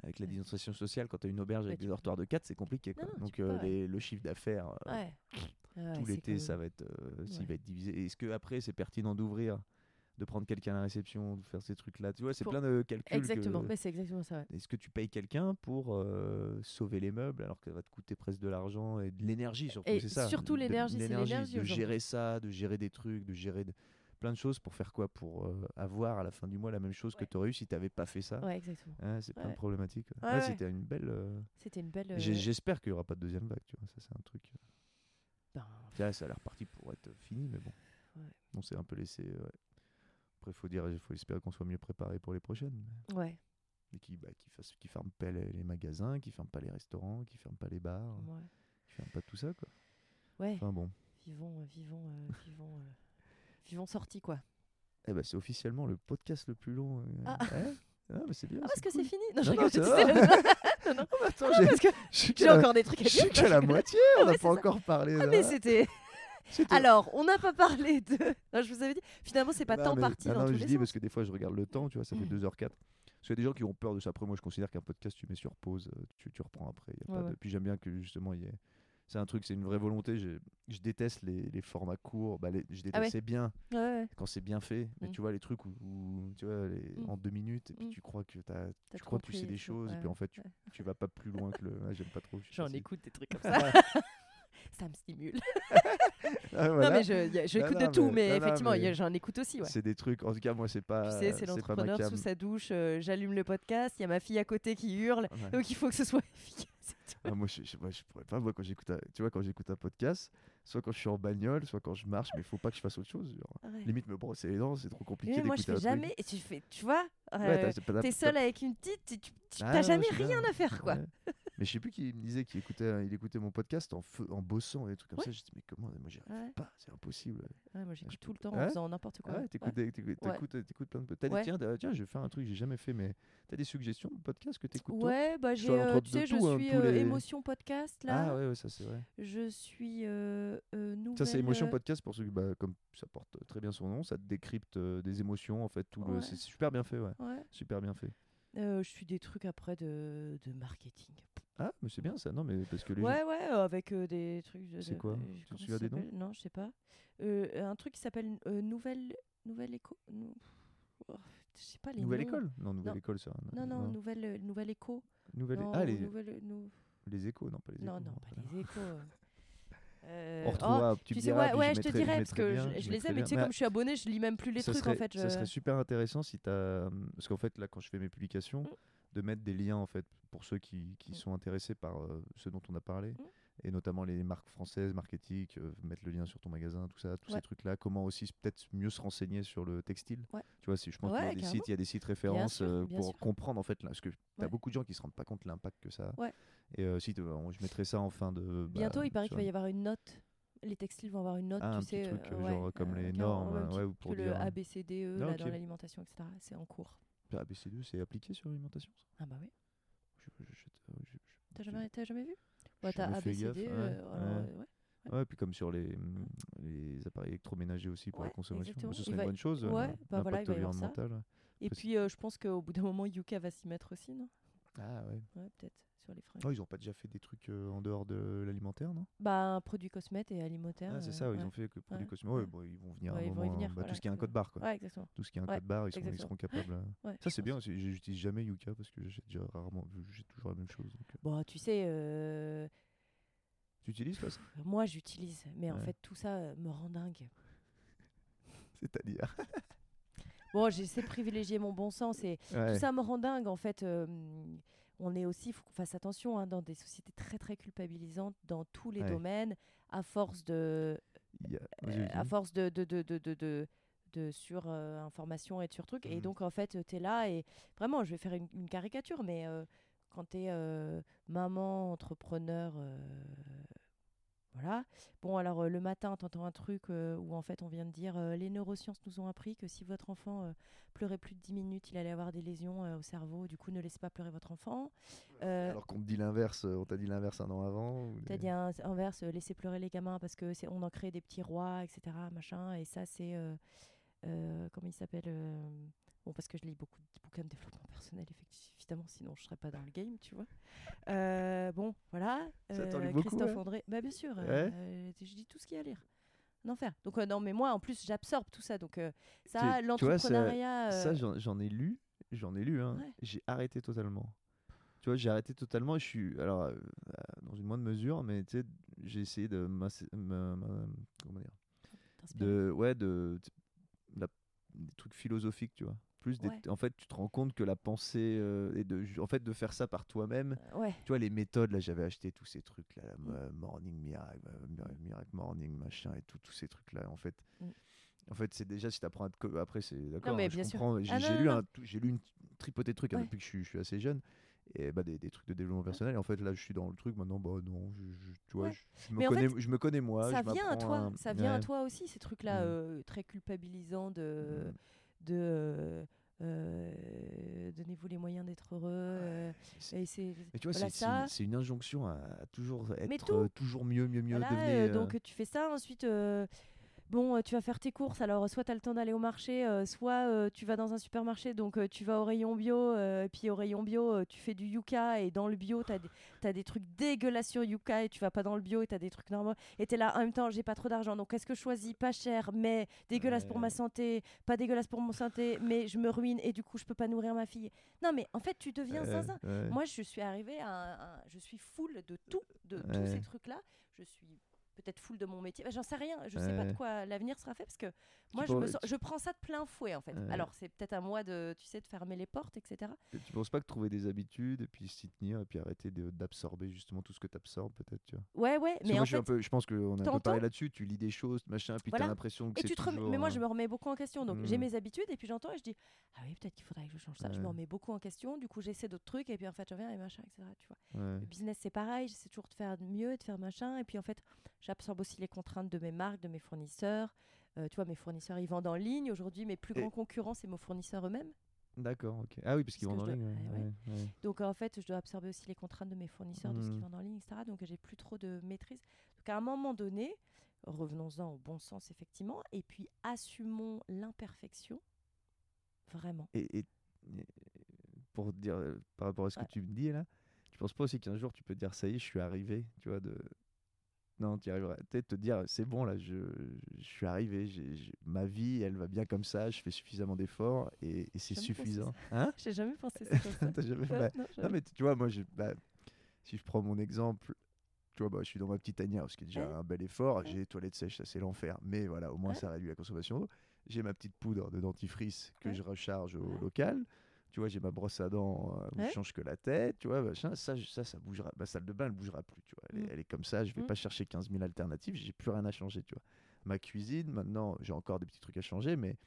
avec la distanciation sociale, quand tu as une auberge avec des dortoirs de 4, c'est compliqué. Donc, euh, le chiffre d'affaires, tout l'été, ça va être, euh, va être divisé. Est-ce que après c'est pertinent d'ouvrir, de prendre quelqu'un à la réception, de faire ces trucs-là? Tu vois, c'est plein de calculs. Exactement, mais c'est exactement ça. Est-ce que tu payes quelqu'un pour euh, sauver les meubles alors que ça va te coûter presque de l'argent et de l'énergie surtout C'est ça. Surtout l'énergie, c'est l'énergie. De gérer ça, de gérer des trucs, de gérer plein de choses pour faire quoi? Pour euh, avoir à la fin du mois la même chose que tu aurais eu si tu n'avais pas fait ça? Ouais, exactement. c'est plein de problématiques. C'était une belle. C'était une belle. J'espère qu'il n'y aura pas de deuxième vague, tu vois. Ça, c'est un truc. ça a l'air parti pour être fini, mais bon. On s'est un peu laissé. Après, il faut dire, il faut espérer qu'on soit mieux préparé pour les prochaines. Ouais. Et qui, bah, qui, fasse, qui ferment pas les, magasins, qui ferment pas les restaurants, qui ferment pas les bars, ouais. qui ferment pas tout ça, quoi. Ouais. Enfin bon. Vivons, euh, vivons, euh, vivons, euh, vivons sortis, quoi. Eh ben, c'est officiellement le podcast le plus long. Ah. ah mais c'est bien. Ah, parce que c'est fini Non, je rigole. Non, non. Oh, attends, j'ai encore des trucs à dire. Je suis qu'à la moitié, on n'a pas encore parlé. Ah, mais c'était. Alors, on n'a pas parlé de. Non, je vous avais dit, finalement, c'est pas tant parti. Non, non, je dis parce que des fois, je regarde le temps, tu vois, ça fait 2h04. Parce qu'il y a des gens qui ont peur de ça. Après, moi, je considère qu'un podcast, tu mets sur pause, tu, tu reprends après. Y a pas De... Puis j'aime bien que justement, il y ait c'est un truc, c'est une vraie volonté. Je, je déteste les, les, formats courts. Bah, je déteste, ah c'est bien quand c'est bien fait. Mais mm. tu vois, les trucs où, tu vois, les, mm. en deux minutes, et puis mm. tu crois que, as, tu crois que tu sais des choses, et puis en fait, tu, tu vas pas plus loin que le. J'aime pas trop. J'en écoute des trucs comme ça. ça me stimule. Ah, non, mais j'écoute je, de tout, mais, effectivement, j'en écoute aussi. Ouais. C'est des trucs, en tout cas, moi, c'est pas. Tu sais, c'est l'entrepreneur sous sa douche, euh, j'allume le podcast, il y a ma fille à côté qui hurle, donc il faut que ce soit efficace. Ah, moi, je, je, je, pourrais pas, moi, quand j'écoute, tu vois, quand j'écoute un podcast, soit quand je suis en bagnole, soit quand je marche, mais il faut pas que je fasse autre chose. Limite me brosser les dents, c'est trop compliqué. moi, je fais jamais. Et tu fais, tu vois, euh, t'es seul avec une petite, tu, tu ah, jamais rien à faire, quoi. Mais je sais plus qui me disait qu'il écoutait, il écoutait mon podcast en, feu, en bossant et des trucs comme ça. Je dis mais comment Moi, j'y arrive pas, c'est impossible. moi, j'écoute tout le temps en faisant n'importe quoi. Ouais, t'écoutes, plein de. T'as tiens, tiens, je vais faire un truc que j'ai jamais fait, mais t'as des suggestions de podcast que t'écoutes Ouais, bah j'ai, euh, tu sais, je hein, suis euh, émotion podcast là. Ah ouais, ça c'est vrai. Je suis nouvelle. Ça c'est émotion podcast pour ceux qui, bah, comme ça porte très bien son nom, ça te décrypte des émotions en fait. Tout le, c'est super bien fait, ouais. Super bien fait. je suis des trucs après de, de marketing. Ah, mais c'est bien ça, non mais parce que les Ouais, ouais, avec des trucs. C'est quoi? Tu as des noms? Non, je sais pas. un truc qui s'appelle Nouvelle Nouvelle Éco. Oh, je sais pas les Nouvelle noms. école? Non, Nouvelle école, ça. Non, non, Nouvelle Nouvelle Éco. Nouvelle. Non, ah les. Nouvelle, Les échos, non pas les échos. Non, non, pas les échos. Euh, on oh, tu, tu sais, ouais, ouais je, te dirais, parce que je, je, les ai, mais tu sais, comme je suis abonné, je lis même plus les trucs serait, en fait. Ça serait super intéressant si tu. Parce qu'en fait, là, quand je fais mes publications, mm. de mettre des liens en fait pour ceux qui, qui mm. sont intéressés par euh, ce dont on a parlé. Mm. Et notamment les marques françaises, marketing, euh, mettre le lien sur ton magasin, tout ça, tous ces trucs-là. Comment aussi peut-être mieux se renseigner sur le textile. Tu vois, si je pense qu'il y a des sites, il y a des sites références pour comprendre en fait, là, parce que tu as beaucoup de gens qui se rendent pas compte de l'impact que ça a. Et si je mettrai ça en fin de. Bah, Bientôt, il paraît qu'il va y avoir une note les textiles vont avoir une note, ah, tu sais, truc, euh, genre comme les normes, ouais, pour le ABCDE ah, là, dans l'alimentation, etc. C'est en cours. ABCDE, c'est appliqué sur l'alimentation Ah bah oui. Euh, t'as jamais, jamais vu? Ouais, t'as ABCD. Euh, ouais, ouais. puis comme sur les, les appareils électroménagers aussi pour la consommation, bah, ce serait une bonne chose. Ouais, bah voilà, il va y avoir ça. Et puis je pense qu'au bout d'un moment, Yuka va s'y mettre aussi, non? Ah ouais. Ouais, peut-être. Oh, ils n'ont pas déjà fait des trucs euh, en dehors de l'alimentaire, non? Bah, produits cosmètes et alimentaires. Ah, c'est ça, ils ont fait que produits cosmétiques. Ouais, bon, ils vont venir à un moment. Venir, bah, tout ce qui est un code barre, quoi. Ouais, exactement. Tout ce qui est un code barre, ils, ils seront capables. ça, c'est bien. J'utilise jamais Yuka parce que j'ai déjà rarement, j'ai toujours la même chose. Donc... Euh. Bon, tu sais. Euh... Tu utilises toi Moi, j'utilise, mais en fait, tout ça me rend dingue. C'est-à-dire? Bon, j'essaie de privilégier mon bon sens et tout ça me rend dingue en fait. Euh, on est aussi, il faut qu'on fasse attention, hein, dans des sociétés très très culpabilisantes dans tous les domaines, à force de, euh, à force de, de, de, de, de sur euh, information et de sur trucs. Et mmh. donc, en fait, tu es là et vraiment, je vais faire une, caricature, mais euh, quand tu es maman, entrepreneur, voilà. Bon, alors euh, le matin, tu entends un truc euh, où en fait on vient de dire euh, les neurosciences nous ont appris que si votre enfant pleurait plus de 10 minutes, il allait avoir des lésions au cerveau, du coup ne laissez pas pleurer votre enfant. alors qu'on te dit l'inverse, on t'a dit l'inverse un an avant T'as dit l'inverse, laissez pleurer les gamins parce que c'est on en crée des petits rois, etc. Machin, et ça c'est. comment il s'appelle Bon, parce que je lis beaucoup de bouquins de développement personnel, évidemment, sinon je serais pas dans le game, tu vois. Euh, bon, voilà. Euh, Christophe André. Bah, bien sûr, euh, je dis tout ce qu'il y a à lire. Un enfer. Donc, non, mais moi, en plus, j'absorbe tout ça. Donc, ça, l'entrepreneuriat. Ça, j'en ai lu. J'en ai lu. Hein. J'ai arrêté totalement. Tu vois, j'ai arrêté totalement. Je suis. Alors, dans une moindre mesure, mais tu sais, j'ai essayé de. Comment dire de, Ouais, de. La, des trucs philosophiques, tu vois plus en fait tu te rends compte que la pensée euh, et de en fait de faire ça par toi-même ouais. tu vois les méthodes là j'avais acheté tous ces trucs là, mm. morning miracle, miracle morning machin et tout tous ces trucs là en fait mm. En fait, c'est déjà si tu apprends à après c'est d'accord. mais bien sûr. J'ai ah lu un, j'ai lu une tripotée de trucs hein, depuis que je suis, je suis, assez jeune et bah des, des, trucs de développement personnel. Et en fait, là, je suis dans le truc maintenant. Bah non, je, tu vois, je, me connais, je me connais moi. Ça vient à toi. Ça vient à toi aussi ces trucs-là mm. euh, très culpabilisants de mm. De euh, euh, donnez-vous les moyens d'être heureux. Euh, et c'est, mais tu vois, c'est, une, injonction à, toujours être toujours mieux, mieux, mieux. devenir, donc tu fais ça, ensuite bon, euh, tu vas faire tes courses, alors soit tu as le temps d'aller au marché, euh, soit euh, tu vas dans un supermarché, donc tu vas au rayon bio, et puis au rayon bio, tu fais du yucca, et dans le bio, tu as, des trucs dégueulasses sur yucca, et tu vas pas dans le bio, et tu as des trucs normaux, et tu es là, en même temps, j'ai pas trop d'argent, donc qu'est-ce que je choisis Pas cher, mais dégueulasse pour ma santé, pas dégueulasse pour mon santé, mais je me ruine, et du coup, je peux pas nourrir ma fille? Non, mais en fait, tu deviens zinzin. Moi, je suis arrivée à, je suis full de tout, de tous ces trucs-là. Je suis peut-être full de mon métier. J'en sais rien. Je sais pas de quoi l'avenir sera fait parce que moi, je, me je, prends ça de plein fouet en fait. Alors, c'est peut-être à moi de, tu sais, de fermer les portes, etc. Et tu penses pas que trouver des habitudes et puis s'y tenir et puis arrêter d'absorber justement tout ce que tu absorbes peut-être, tu vois? Ouais, ouais. mais moi, je, un peu, je pense qu'on a un peu parlé là-dessus. Tu lis des choses, machin, puis tu as l'impression que c'est toujours... Mais moi, je me remets beaucoup en question. Donc, j'ai mmh. mes habitudes et puis j'entends et je dis, ah oui, peut-être qu'il faudrait que je change ça. Je me remets beaucoup en question. Du coup, j'essaie d'autres trucs et puis en fait, je reviens et machin, etc. Tu vois. Le business, c'est pareil. J'essaie toujours de faire mieux, de faire machin. Et puis en fait, j'absorbe aussi les contraintes de mes marques, de mes fournisseurs. Euh, tu vois, mes fournisseurs, ils vendent en ligne. Aujourd'hui, mes plus grands concurrents, c'est mes fournisseurs eux-mêmes. D'accord, ok. Ah oui, parce qu'ils vendent en ligne. Donc en fait, je dois absorber aussi les contraintes de mes fournisseurs, de ce qu'ils mmh. vendent en ligne, etc. Donc j'ai plus trop de maîtrise. Donc à un moment donné, revenons-en au bon sens, effectivement, et puis assumons l'imperfection, vraiment. Et, pour dire, euh, par rapport à ce que tu me dis là, tu penses pas aussi qu'un jour tu peux dire, ça y est, je suis arrivé, tu vois, de non, tu arriveras peut-être te dire c'est bon là, je, je suis arrivé, j'ai, ma vie elle va bien comme ça, je fais suffisamment d'efforts et, c'est suffisant. Hein? J'ai jamais pensé ça. jamais... Bah, non, mais tu vois, moi, bah, si je prends mon exemple, tu vois, bah, je suis dans ma petite tanière, ce qui est déjà un bel effort. J'ai les toilettes sèches, ça c'est l'enfer, mais voilà, au moins ça réduit la consommation d'eau. J'ai ma petite poudre de dentifrice que je recharge au local tu vois, j'ai ma brosse à dents euh, je change que la tête, tu vois, ça, ça, ça bougera. Ma salle de bain, elle bougera plus, tu vois. Elle, est, mm. comme ça, je vais mm. pas chercher 15 000 alternatives, j'ai plus rien à changer, tu vois. Ma cuisine, maintenant, j'ai encore des petits trucs à changer, mais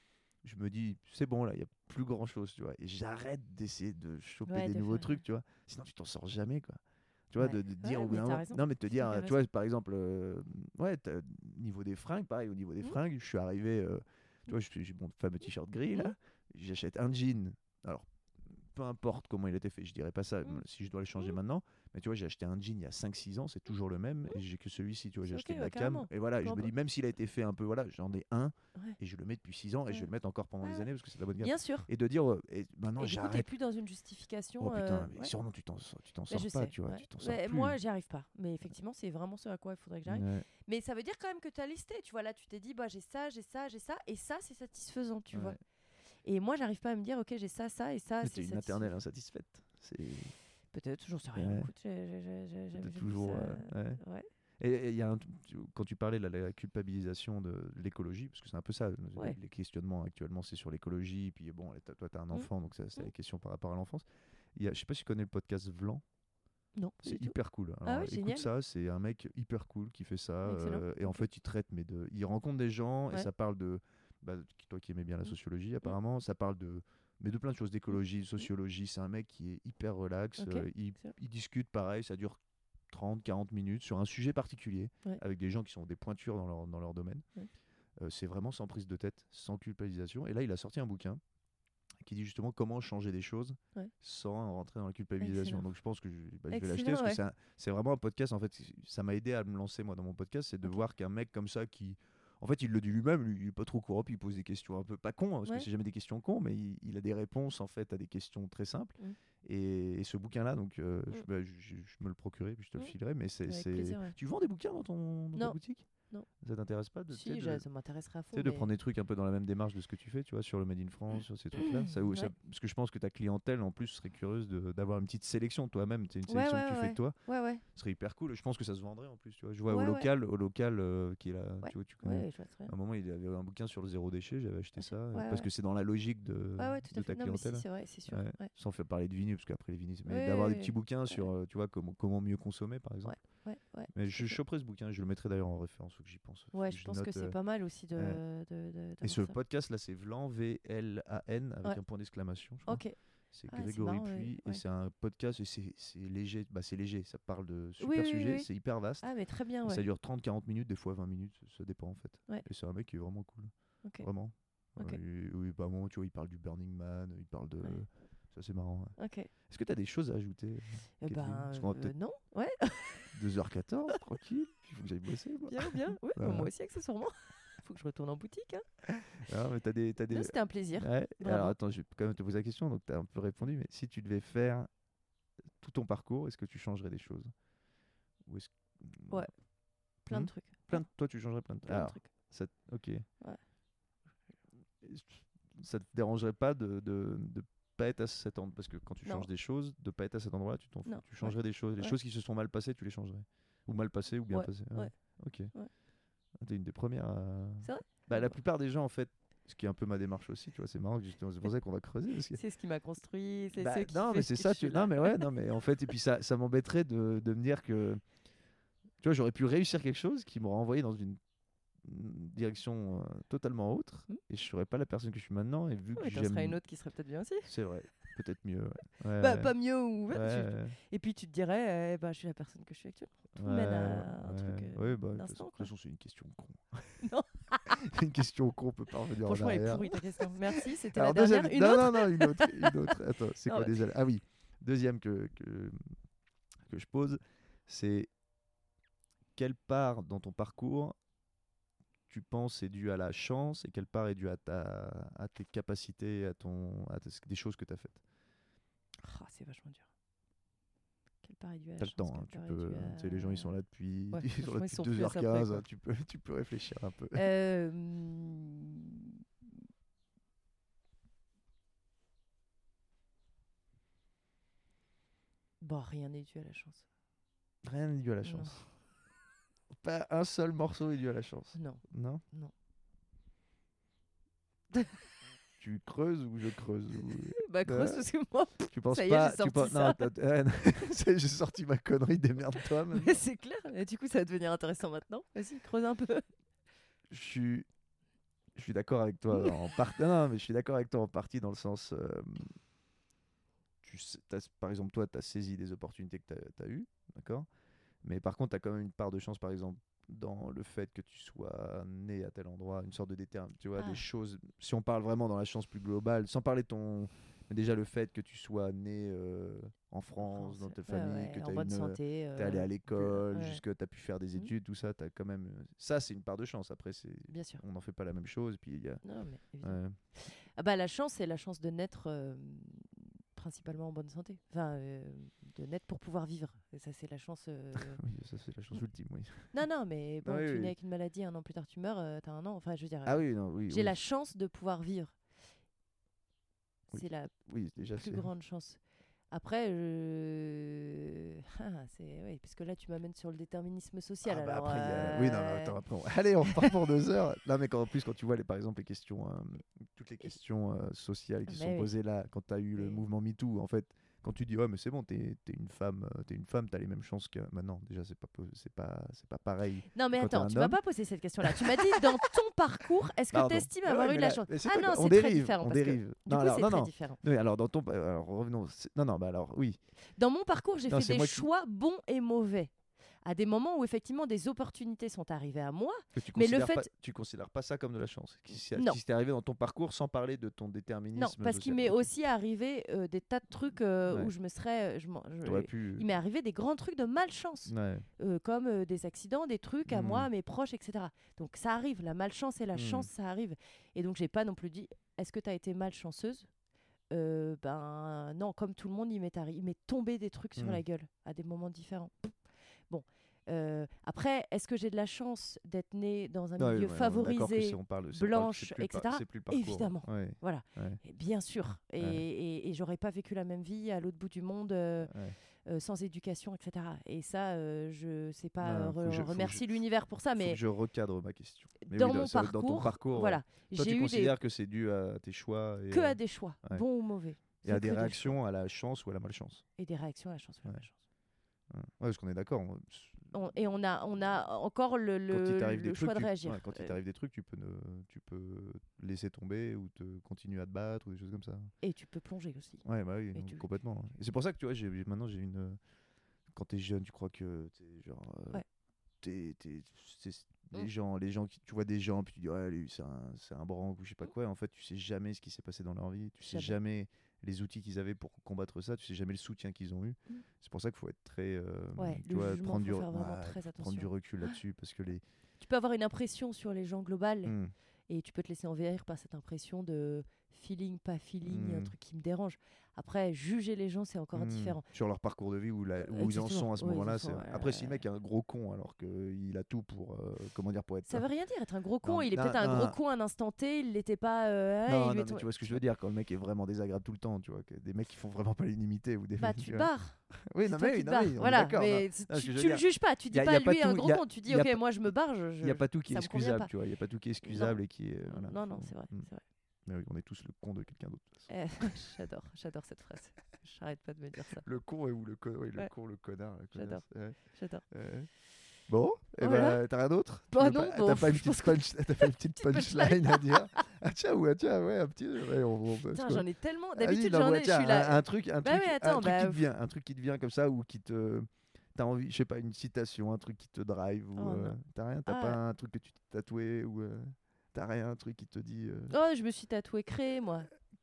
je me dis, c'est bon, là, il y a plus grand chose, tu vois. Et j'arrête d'essayer de choper des nouveaux trucs, tu vois. Sinon, tu t'en sors jamais, quoi. Tu vois, de, dire non, mais te dire, tu vois, par exemple, euh, ouais, niveau des fringues, pareil, au niveau des mm. fringues, je suis arrivé, euh, tu vois, j'ai mon fameux t-shirt gris, là, j'achète un jean. Alors, peu importe comment il a été fait, je dirais pas ça mm. si je dois le changer mm. maintenant, mais tu vois, j'ai acheté un jean il y a 5-6 ans, c'est toujours le même, et j'ai que celui-ci, tu vois, j'ai acheté de la cam, et voilà, je me dis, même s'il a été fait un peu, voilà, j'en ai un, et je le mets depuis 6 ans, et je vais le mettre encore pendant des années, parce que c'est la bonne gamme. Bien sûr. Et de dire, et maintenant j'arrête. Et plus dans une justification. Oh putain, euh, sûrement tu t'en tu t'en sors pas, tu vois, tu t'en sors plus. Moi, j'y arrive pas, mais effectivement, c'est vraiment ce à quoi il faudrait que j'arrive. Mais ça veut dire quand même que tu as listé, tu vois, là, tu t'es dit, bah, j'ai ça, j'ai ça, j'ai ça, et ça, c'est satisfaisant, tu vois. Et moi, j'arrive pas à me dire, ok, j'ai ça, ça et ça. C'est une maternelle insatisfaite. Peut-être, j'en sais rien. Ouais. Écoute, j'ai toujours. Euh, ouais. Et il y a un, quand tu parlais de la, culpabilisation de l'écologie, parce que c'est un peu ça, les questionnements actuellement, c'est sur l'écologie. Puis bon, toi, tu as un mmh. enfant, donc c'est mmh. la question par rapport à l'enfance. Je sais pas si tu connais le podcast Vlan. Non. C'est hyper cool. ah ouais, écoute ça, c'est un mec hyper cool qui fait ça. Euh, et en fait, il traite, mais de, il rencontre des gens et ça parle de bah, toi qui aimais bien la mmh. sociologie, mmh. apparemment, ça parle de, mais de plein de choses, d'écologie, de mmh. sociologie. C'est un mec qui est hyper relax. Euh, il, discute pareil, ça dure 30, 40 minutes sur un sujet particulier, avec des gens qui sont des pointures dans leur, dans leur domaine. Euh, c'est vraiment sans prise de tête, sans culpabilisation. Et là, il a sorti un bouquin qui dit justement comment changer des choses sans rentrer dans la culpabilisation. Donc je pense que je, bah, vais l'acheter parce que c'est vraiment un podcast. En fait, ça m'a aidé à me lancer moi dans mon podcast, c'est de voir qu'un mec comme ça qui en fait, il le dit lui-même, lui, il est pas trop courant, il pose des questions un peu pas cons, hein, parce que c'est jamais des questions cons, mais il, a des réponses en fait à des questions très simples. Mm. Et, ce bouquin-là, donc, euh, mm. bah, je, me le procurerai, puis je te le mm. filerai. Mais c'est, tu vends des bouquins dans ton ta boutique? Non. Ça t'intéresse pas de, Si, de, ça m'intéresserait à fond. de prendre des trucs un peu dans la même démarche de ce que tu fais, tu vois, sur le Made in France, sur ces trucs-là. Ouais. parce que je pense que ta clientèle, en plus, serait curieuse d'avoir une petite sélection toi-même. C'est une Ouais, sélection ouais, que tu fais toi. Ouais, ouais. Ce serait hyper cool. Je pense que ça se vendrait en plus. Tu vois. Je vois au local, au local euh, qui est là. Tu vois, tu connais. Ouais, je vois très bien. À un moment, il avait un bouquin sur le zéro déchet. J'avais acheté Ah, ça ouais, parce que c'est dans la logique de, Ouais, ouais, tout de à ta. Non, si, clientèle. c'est vrai, c'est sûr. Sans faire parler de vinyle, parce qu'après les vinyles, mais d'avoir des petits bouquins sur, euh, tu vois, comment, comment mieux consommer, par exemple. Ouais, ouais. Mais je choperai ce bouquin, je le mettrai d'ailleurs en référence, faut que j'y pense. Ouais, je pense que c'est euh, pas mal aussi de. ouais. de, de- Et ce ça. podcast là, c'est Vlan, V-L-A-N, avec un point d'exclamation. Ok. C'est Ah, Grégory marrant, ouais, Puy, et c'est un podcast, et c'est c'est léger, bah, c'est léger, ça parle de super Oui, oui, sujets, oui. c'est hyper vaste. Ah, mais très bien, et ouais. Ça dure 30-40 minutes, des fois 20 minutes, ça dépend en fait. Ouais. Et c'est un mec qui est vraiment cool, vraiment. Ok. Euh, et- bah, tu vois, il parle du Burning Man, il parle de. Ça, c'est marrant. ouais. Est-ce que tu as des choses à ajouter Eh Kathleen ben, euh, non, ouais, 2h14, tranquille, il faut que j'aille bosser. Moi. bien, bien. Ouais, Voilà. Moi aussi, accessoirement. Faut que je retourne en boutique. Hein. Ah, mais t'as des, t'as des... Non, C'était un plaisir. Ouais. Alors attends, je vais quand même te poser la question, donc tu as un peu répondu, mais si tu devais faire tout ton parcours, est-ce que tu changerais des choses? Ou est-ce... Ouais. Plein Hmm? de trucs. Plein de... Toi, tu changerais plein de, Plein de trucs. ça... Ok. Ouais. Ça te dérangerait pas de, de, de pas être à cet endroit Parce que quand tu Non. changes des choses, de pas être à cet endroit-là, tu t'en fous. Tu changerais des choses. Les Ouais. choses qui se sont mal passées, tu les changerais. Ou mal passées ou bien Ouais, passées. ouais. Ok. Ah, T'es une des premières à... C'est vrai? Bah, La plupart des gens, en fait, ce qui est un peu ma démarche aussi, tu vois, c'est marrant, c'est pour ça qu'on va creuser. Que C'est ce qui m'a construit. C'est bah, ce non, mais ce c'est ça. Tu... Non, mais ouais, non, mais en fait, et puis ça, ça m'embêterait de, de me dire que, tu vois, j'aurais pu réussir quelque chose qui m'aurait envoyé dans une direction euh, totalement autre, Hmm. et je serais pas la personne que je suis maintenant. Et vu Ouais, que j'aime, une autre qui serait peut-être bien aussi. c'est vrai, peut-être mieux. Ouais. Ouais, Bah, pas mieux ou. Et puis tu te dirais, ben, je suis la personne que je suis actuellement. Tout mène à un truc. euh, bah, de toute façon- c'est une question con. Non. Une question con, on peut pas revenir en Franchement, elle est arrière. pourrie ta question. Merci, c'était la dernière. deuxième- Une non, autre non, non, une autre. Une autre. Attends, c'est quoi déjà Ah oui, deuxième que, que, que je pose, c'est quelle part dans ton parcours tu penses est due à la chance et quelle part est due à, ta, à tes capacités, à, ton, à des choses que tu as faites? Ah, c'est vachement dur. Quelle part est due à la Tu as le chance, temps, hein, tu peux, tu sais, les gens ils sont à- là depuis, Ouais, ils sont là depuis sont plus à ça près, 2h15, quoi. hein, tu, peux, tu peux réfléchir un peu. Euh, Bon, rien n'est dû à la chance. Rien n'est dû à la chance. Pas un seul morceau est dû à la chance. Non. Non? Non. Tu creuses ou je creuse ou- Bah, creuse, Euh, parce que moi, Tu penses Ça y est, pas tu sorti penses- ça. non, c'est- j'ai sorti ma connerie, démerde-toi. mais c'est clair. Et du coup, ça va devenir intéressant maintenant. Vas-y, creuse un peu. Je suis, je suis d'accord avec toi en partie. Non, mais je suis d'accord avec toi en partie dans le sens. euh, tu sais- par exemple, toi, tu as saisi des opportunités que tu as, eues, d'accord? Mais par contre, tu as quand même une part de chance, par exemple, dans le fait que tu sois né à tel endroit, une sorte de détermination, tu vois, Ah. des choses. Si on parle vraiment dans la chance plus globale, sans parler de ton. Mais déjà, le fait que tu sois né euh, en France, dans ta famille, ouais, que tu bonne santé. T'es allé à euh, l'école, ouais. jusque tu as pu faire des Mhm. études, tout ça, t'as quand même. euh, Ça, c'est une part de chance. Après, c'est Bien sûr. on n'en fait pas la même chose. Puis il y a. Non, mais évidemment. ouais. Ah bah la chance, c'est la chance de naître euh, principalement en bonne santé. Enfin, euh, de naître pour pouvoir vivre. Et ça, c'est la chance. euh, Oui, ça c'est la chance ultime, oui. non, non, mais bon, Oui, tu oui. nais avec une maladie, un an plus tard, tu meurs, euh, t'as un an. Enfin, je veux dire, Ah oui, non, oui. j'ai oui. la chance de pouvoir vivre. C'est la déjà plus grande chance. Après, je... ah, c'est oui, parce que là, tu m'amènes sur le déterminisme social. Ah bah alors, après, a- euh, Oui, non, non, attends, après, on- Allez, on repart pour deux heures. Non, mais quand, en plus, quand tu vois, les, par exemple, les questions, euh, toutes les questions euh, sociales qui Mais sont oui. posées là, quand tu as eu le mouvement MeToo, en fait, quand tu dis, ouais, mais c'est bon, t'es es une femme, euh, t'es une femme, t'as les mêmes chances que. Maintenant, déjà, c'est pas, c'est pas, c'est pas pareil. Non, mais attends, tu m'as pas posé cette question-là. Tu m'as dit dans ton parcours, est-ce que Pardon. tu estimes Ouais, avoir ouais, eu mais la là- chance Ah non, on c'est très différent. on parce que. Du Non, coup, alors, c'est non, très non. différent. Oui, alors, dans ton. Alors, revenons. Non, non, bah alors, oui. Dans mon parcours, j'ai fait des choix bons et mauvais. À des moments où effectivement des opportunités sont arrivées à moi. Tu Mais le fait- pas, tu considères pas ça comme de la chance qui, Non. qui s'est arrivé dans ton parcours sans parler de ton déterminisme Non, parce qu'il m'est aussi arrivé euh, des tas de trucs euh, Ouais. où je me serais. euh, Je, pu. Il m'est arrivé des grands trucs de malchance, Ouais. euh, comme des accidents, des trucs à moi, à mes proches, etc. Donc ça arrive, la malchance et la Mm. chance, ça arrive. Et donc j'ai pas non plus dit, est-ce que tu as été malchanceuse? Euh, Ben non, comme tout le monde, il m'est tombé des trucs sur Mm. la gueule à des moments différents. Bon, Euh, après, est-ce que j'ai de la chance d'être née dans un milieu favorisé, blanche, etc. Évidemment. Voilà. bien sûr. Et, et, j'aurais pas vécu la même vie à l'autre bout du monde. Euh, euh, sans éducation, etc. Et ça, je sais pas remercier l'univers pour ça, mais je recadre ma question. dans mon parcours, dans ton parcours, voilà, toi, tu considères que c'est dû à tes choix que à des choix, bons ou mauvais. Et à des réactions à la chance ou à la malchance. Et des réactions à la chance ou à la malchance. Ouais, parce qu'on est d'accord et on a, on a encore le, le, choix de réagir. quand il t'arrive des trucs, tu peux, ne, tu peux laisser tomber ou te continuer à te battre ou des choses comme ça. Et tu peux plonger aussi. Ouais, bah oui, complètement. Et c'est pour ça que tu vois, maintenant j'ai une. Quand t'es jeune, tu crois que t'es genre. Euh, t'es, les, mm. gens, les gens qui, tu vois des gens, puis tu dis, ouais, lui, c'est un, c'est un branque ou je sais pas mm. quoi. en fait, tu sais jamais ce qui s'est passé dans leur vie. Tu sais jamais les outils qu'ils avaient pour combattre ça, tu sais jamais le soutien qu'ils ont eu. Mm. C'est pour ça qu'il faut être très, euh, tu vois, prendre, du, prendre du recul là-dessus parce que les. Tu peux avoir une impression sur les gens globales mm. et tu peux te laisser envahir par cette impression de feeling, pas feeling, un mm. truc qui me dérange. Après, juger les gens, c'est encore hmm. différent. Sur leur parcours de vie, où, la, où ils en sont à ce moment-là. Après, si le mec est un gros con, alors qu'il a tout pour, euh, comment dire, pour être. Ça veut rien dire, être un gros con. il est peut-être un gros con un instant T, il l'était pas. Euh, non, non, tu vois ce que je veux dire, quand le mec est vraiment désagréable tout le temps, tu vois, des mecs qui font vraiment pas l'unanimité. Ou des bah, tu barres. oui, non, mais, non, mais voilà, mais tu, le juges pas, tu dis pas lui un gros con, tu dis ok, moi je me barre. Il n'y a pas tout qui est excusable, tu vois, il n'y a pas tout qui est excusable et qui est. Non, non, c'est vrai, hmm. c'est vrai. Mais oui, on est tous le con de quelqu'un d'autre. Eh, j'adore, j'adore cette phrase. J'arrête pas de me dire ça. Le con ou le, con, oui, le con, le connard. J'adore. J'adore. Bon, et eh ben, t'as rien d'autre? Bah non, pas, T'as pas, une petite punch, pas une petite punchline à dire? Ah tiens, ouais, tiens, ouais, un petit... Ouais, on, j'en ai tellement... D'habitude, j'en ai, je suis là... Un, truc, un, bah truc, attends, un truc qui te vient, un truc qui te vient comme ça, ou qui te... T'as envie, je sais pas, une citation, un truc qui te drive, ou... Oh, euh, t'as rien T'as ah. pas un truc que tu t'es tatoué, ou... Euh, T'as rien, un truc qui te dit. Euh, oh, je me suis tatoué créer, moi.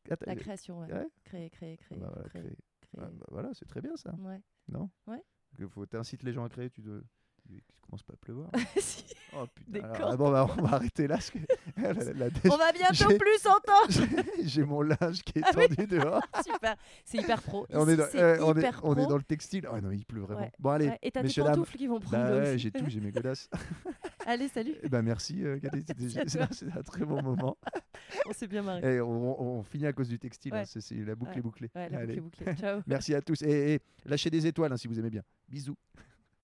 Ah, la création, ouais. Créer, créer, créer. Bah voilà, créer. Ah, bah voilà, c'est très bien ça. Ouais. Non? Ouais. Il faut t'incites les gens à créer, tu dois. Il commence pas à pleuvoir. si. Oh putain. Alors, ah, bon, bah, on va arrêter là. Parce que on va bientôt plus s'entendre. J'ai mon linge qui est ah tendu dehors. Super. C'est hyper pro. On est, dans, euh, on, est, on est dans le textile. Oh non, il pleut vraiment. Bon, allez. Et t'as des pantoufles qui vont prendre bah, ouais, J'ai tout, j'ai mes godasses. Allez, salut. Eh ben, merci, euh, C'est un très bon moment. on s'est bien marré. Et on, finit à cause du textile. Hein, la boucle est bouclée. la boucle est bouclée. Ciao. merci à tous. Et, lâchez des étoiles hein, si vous aimez bien. Bisous.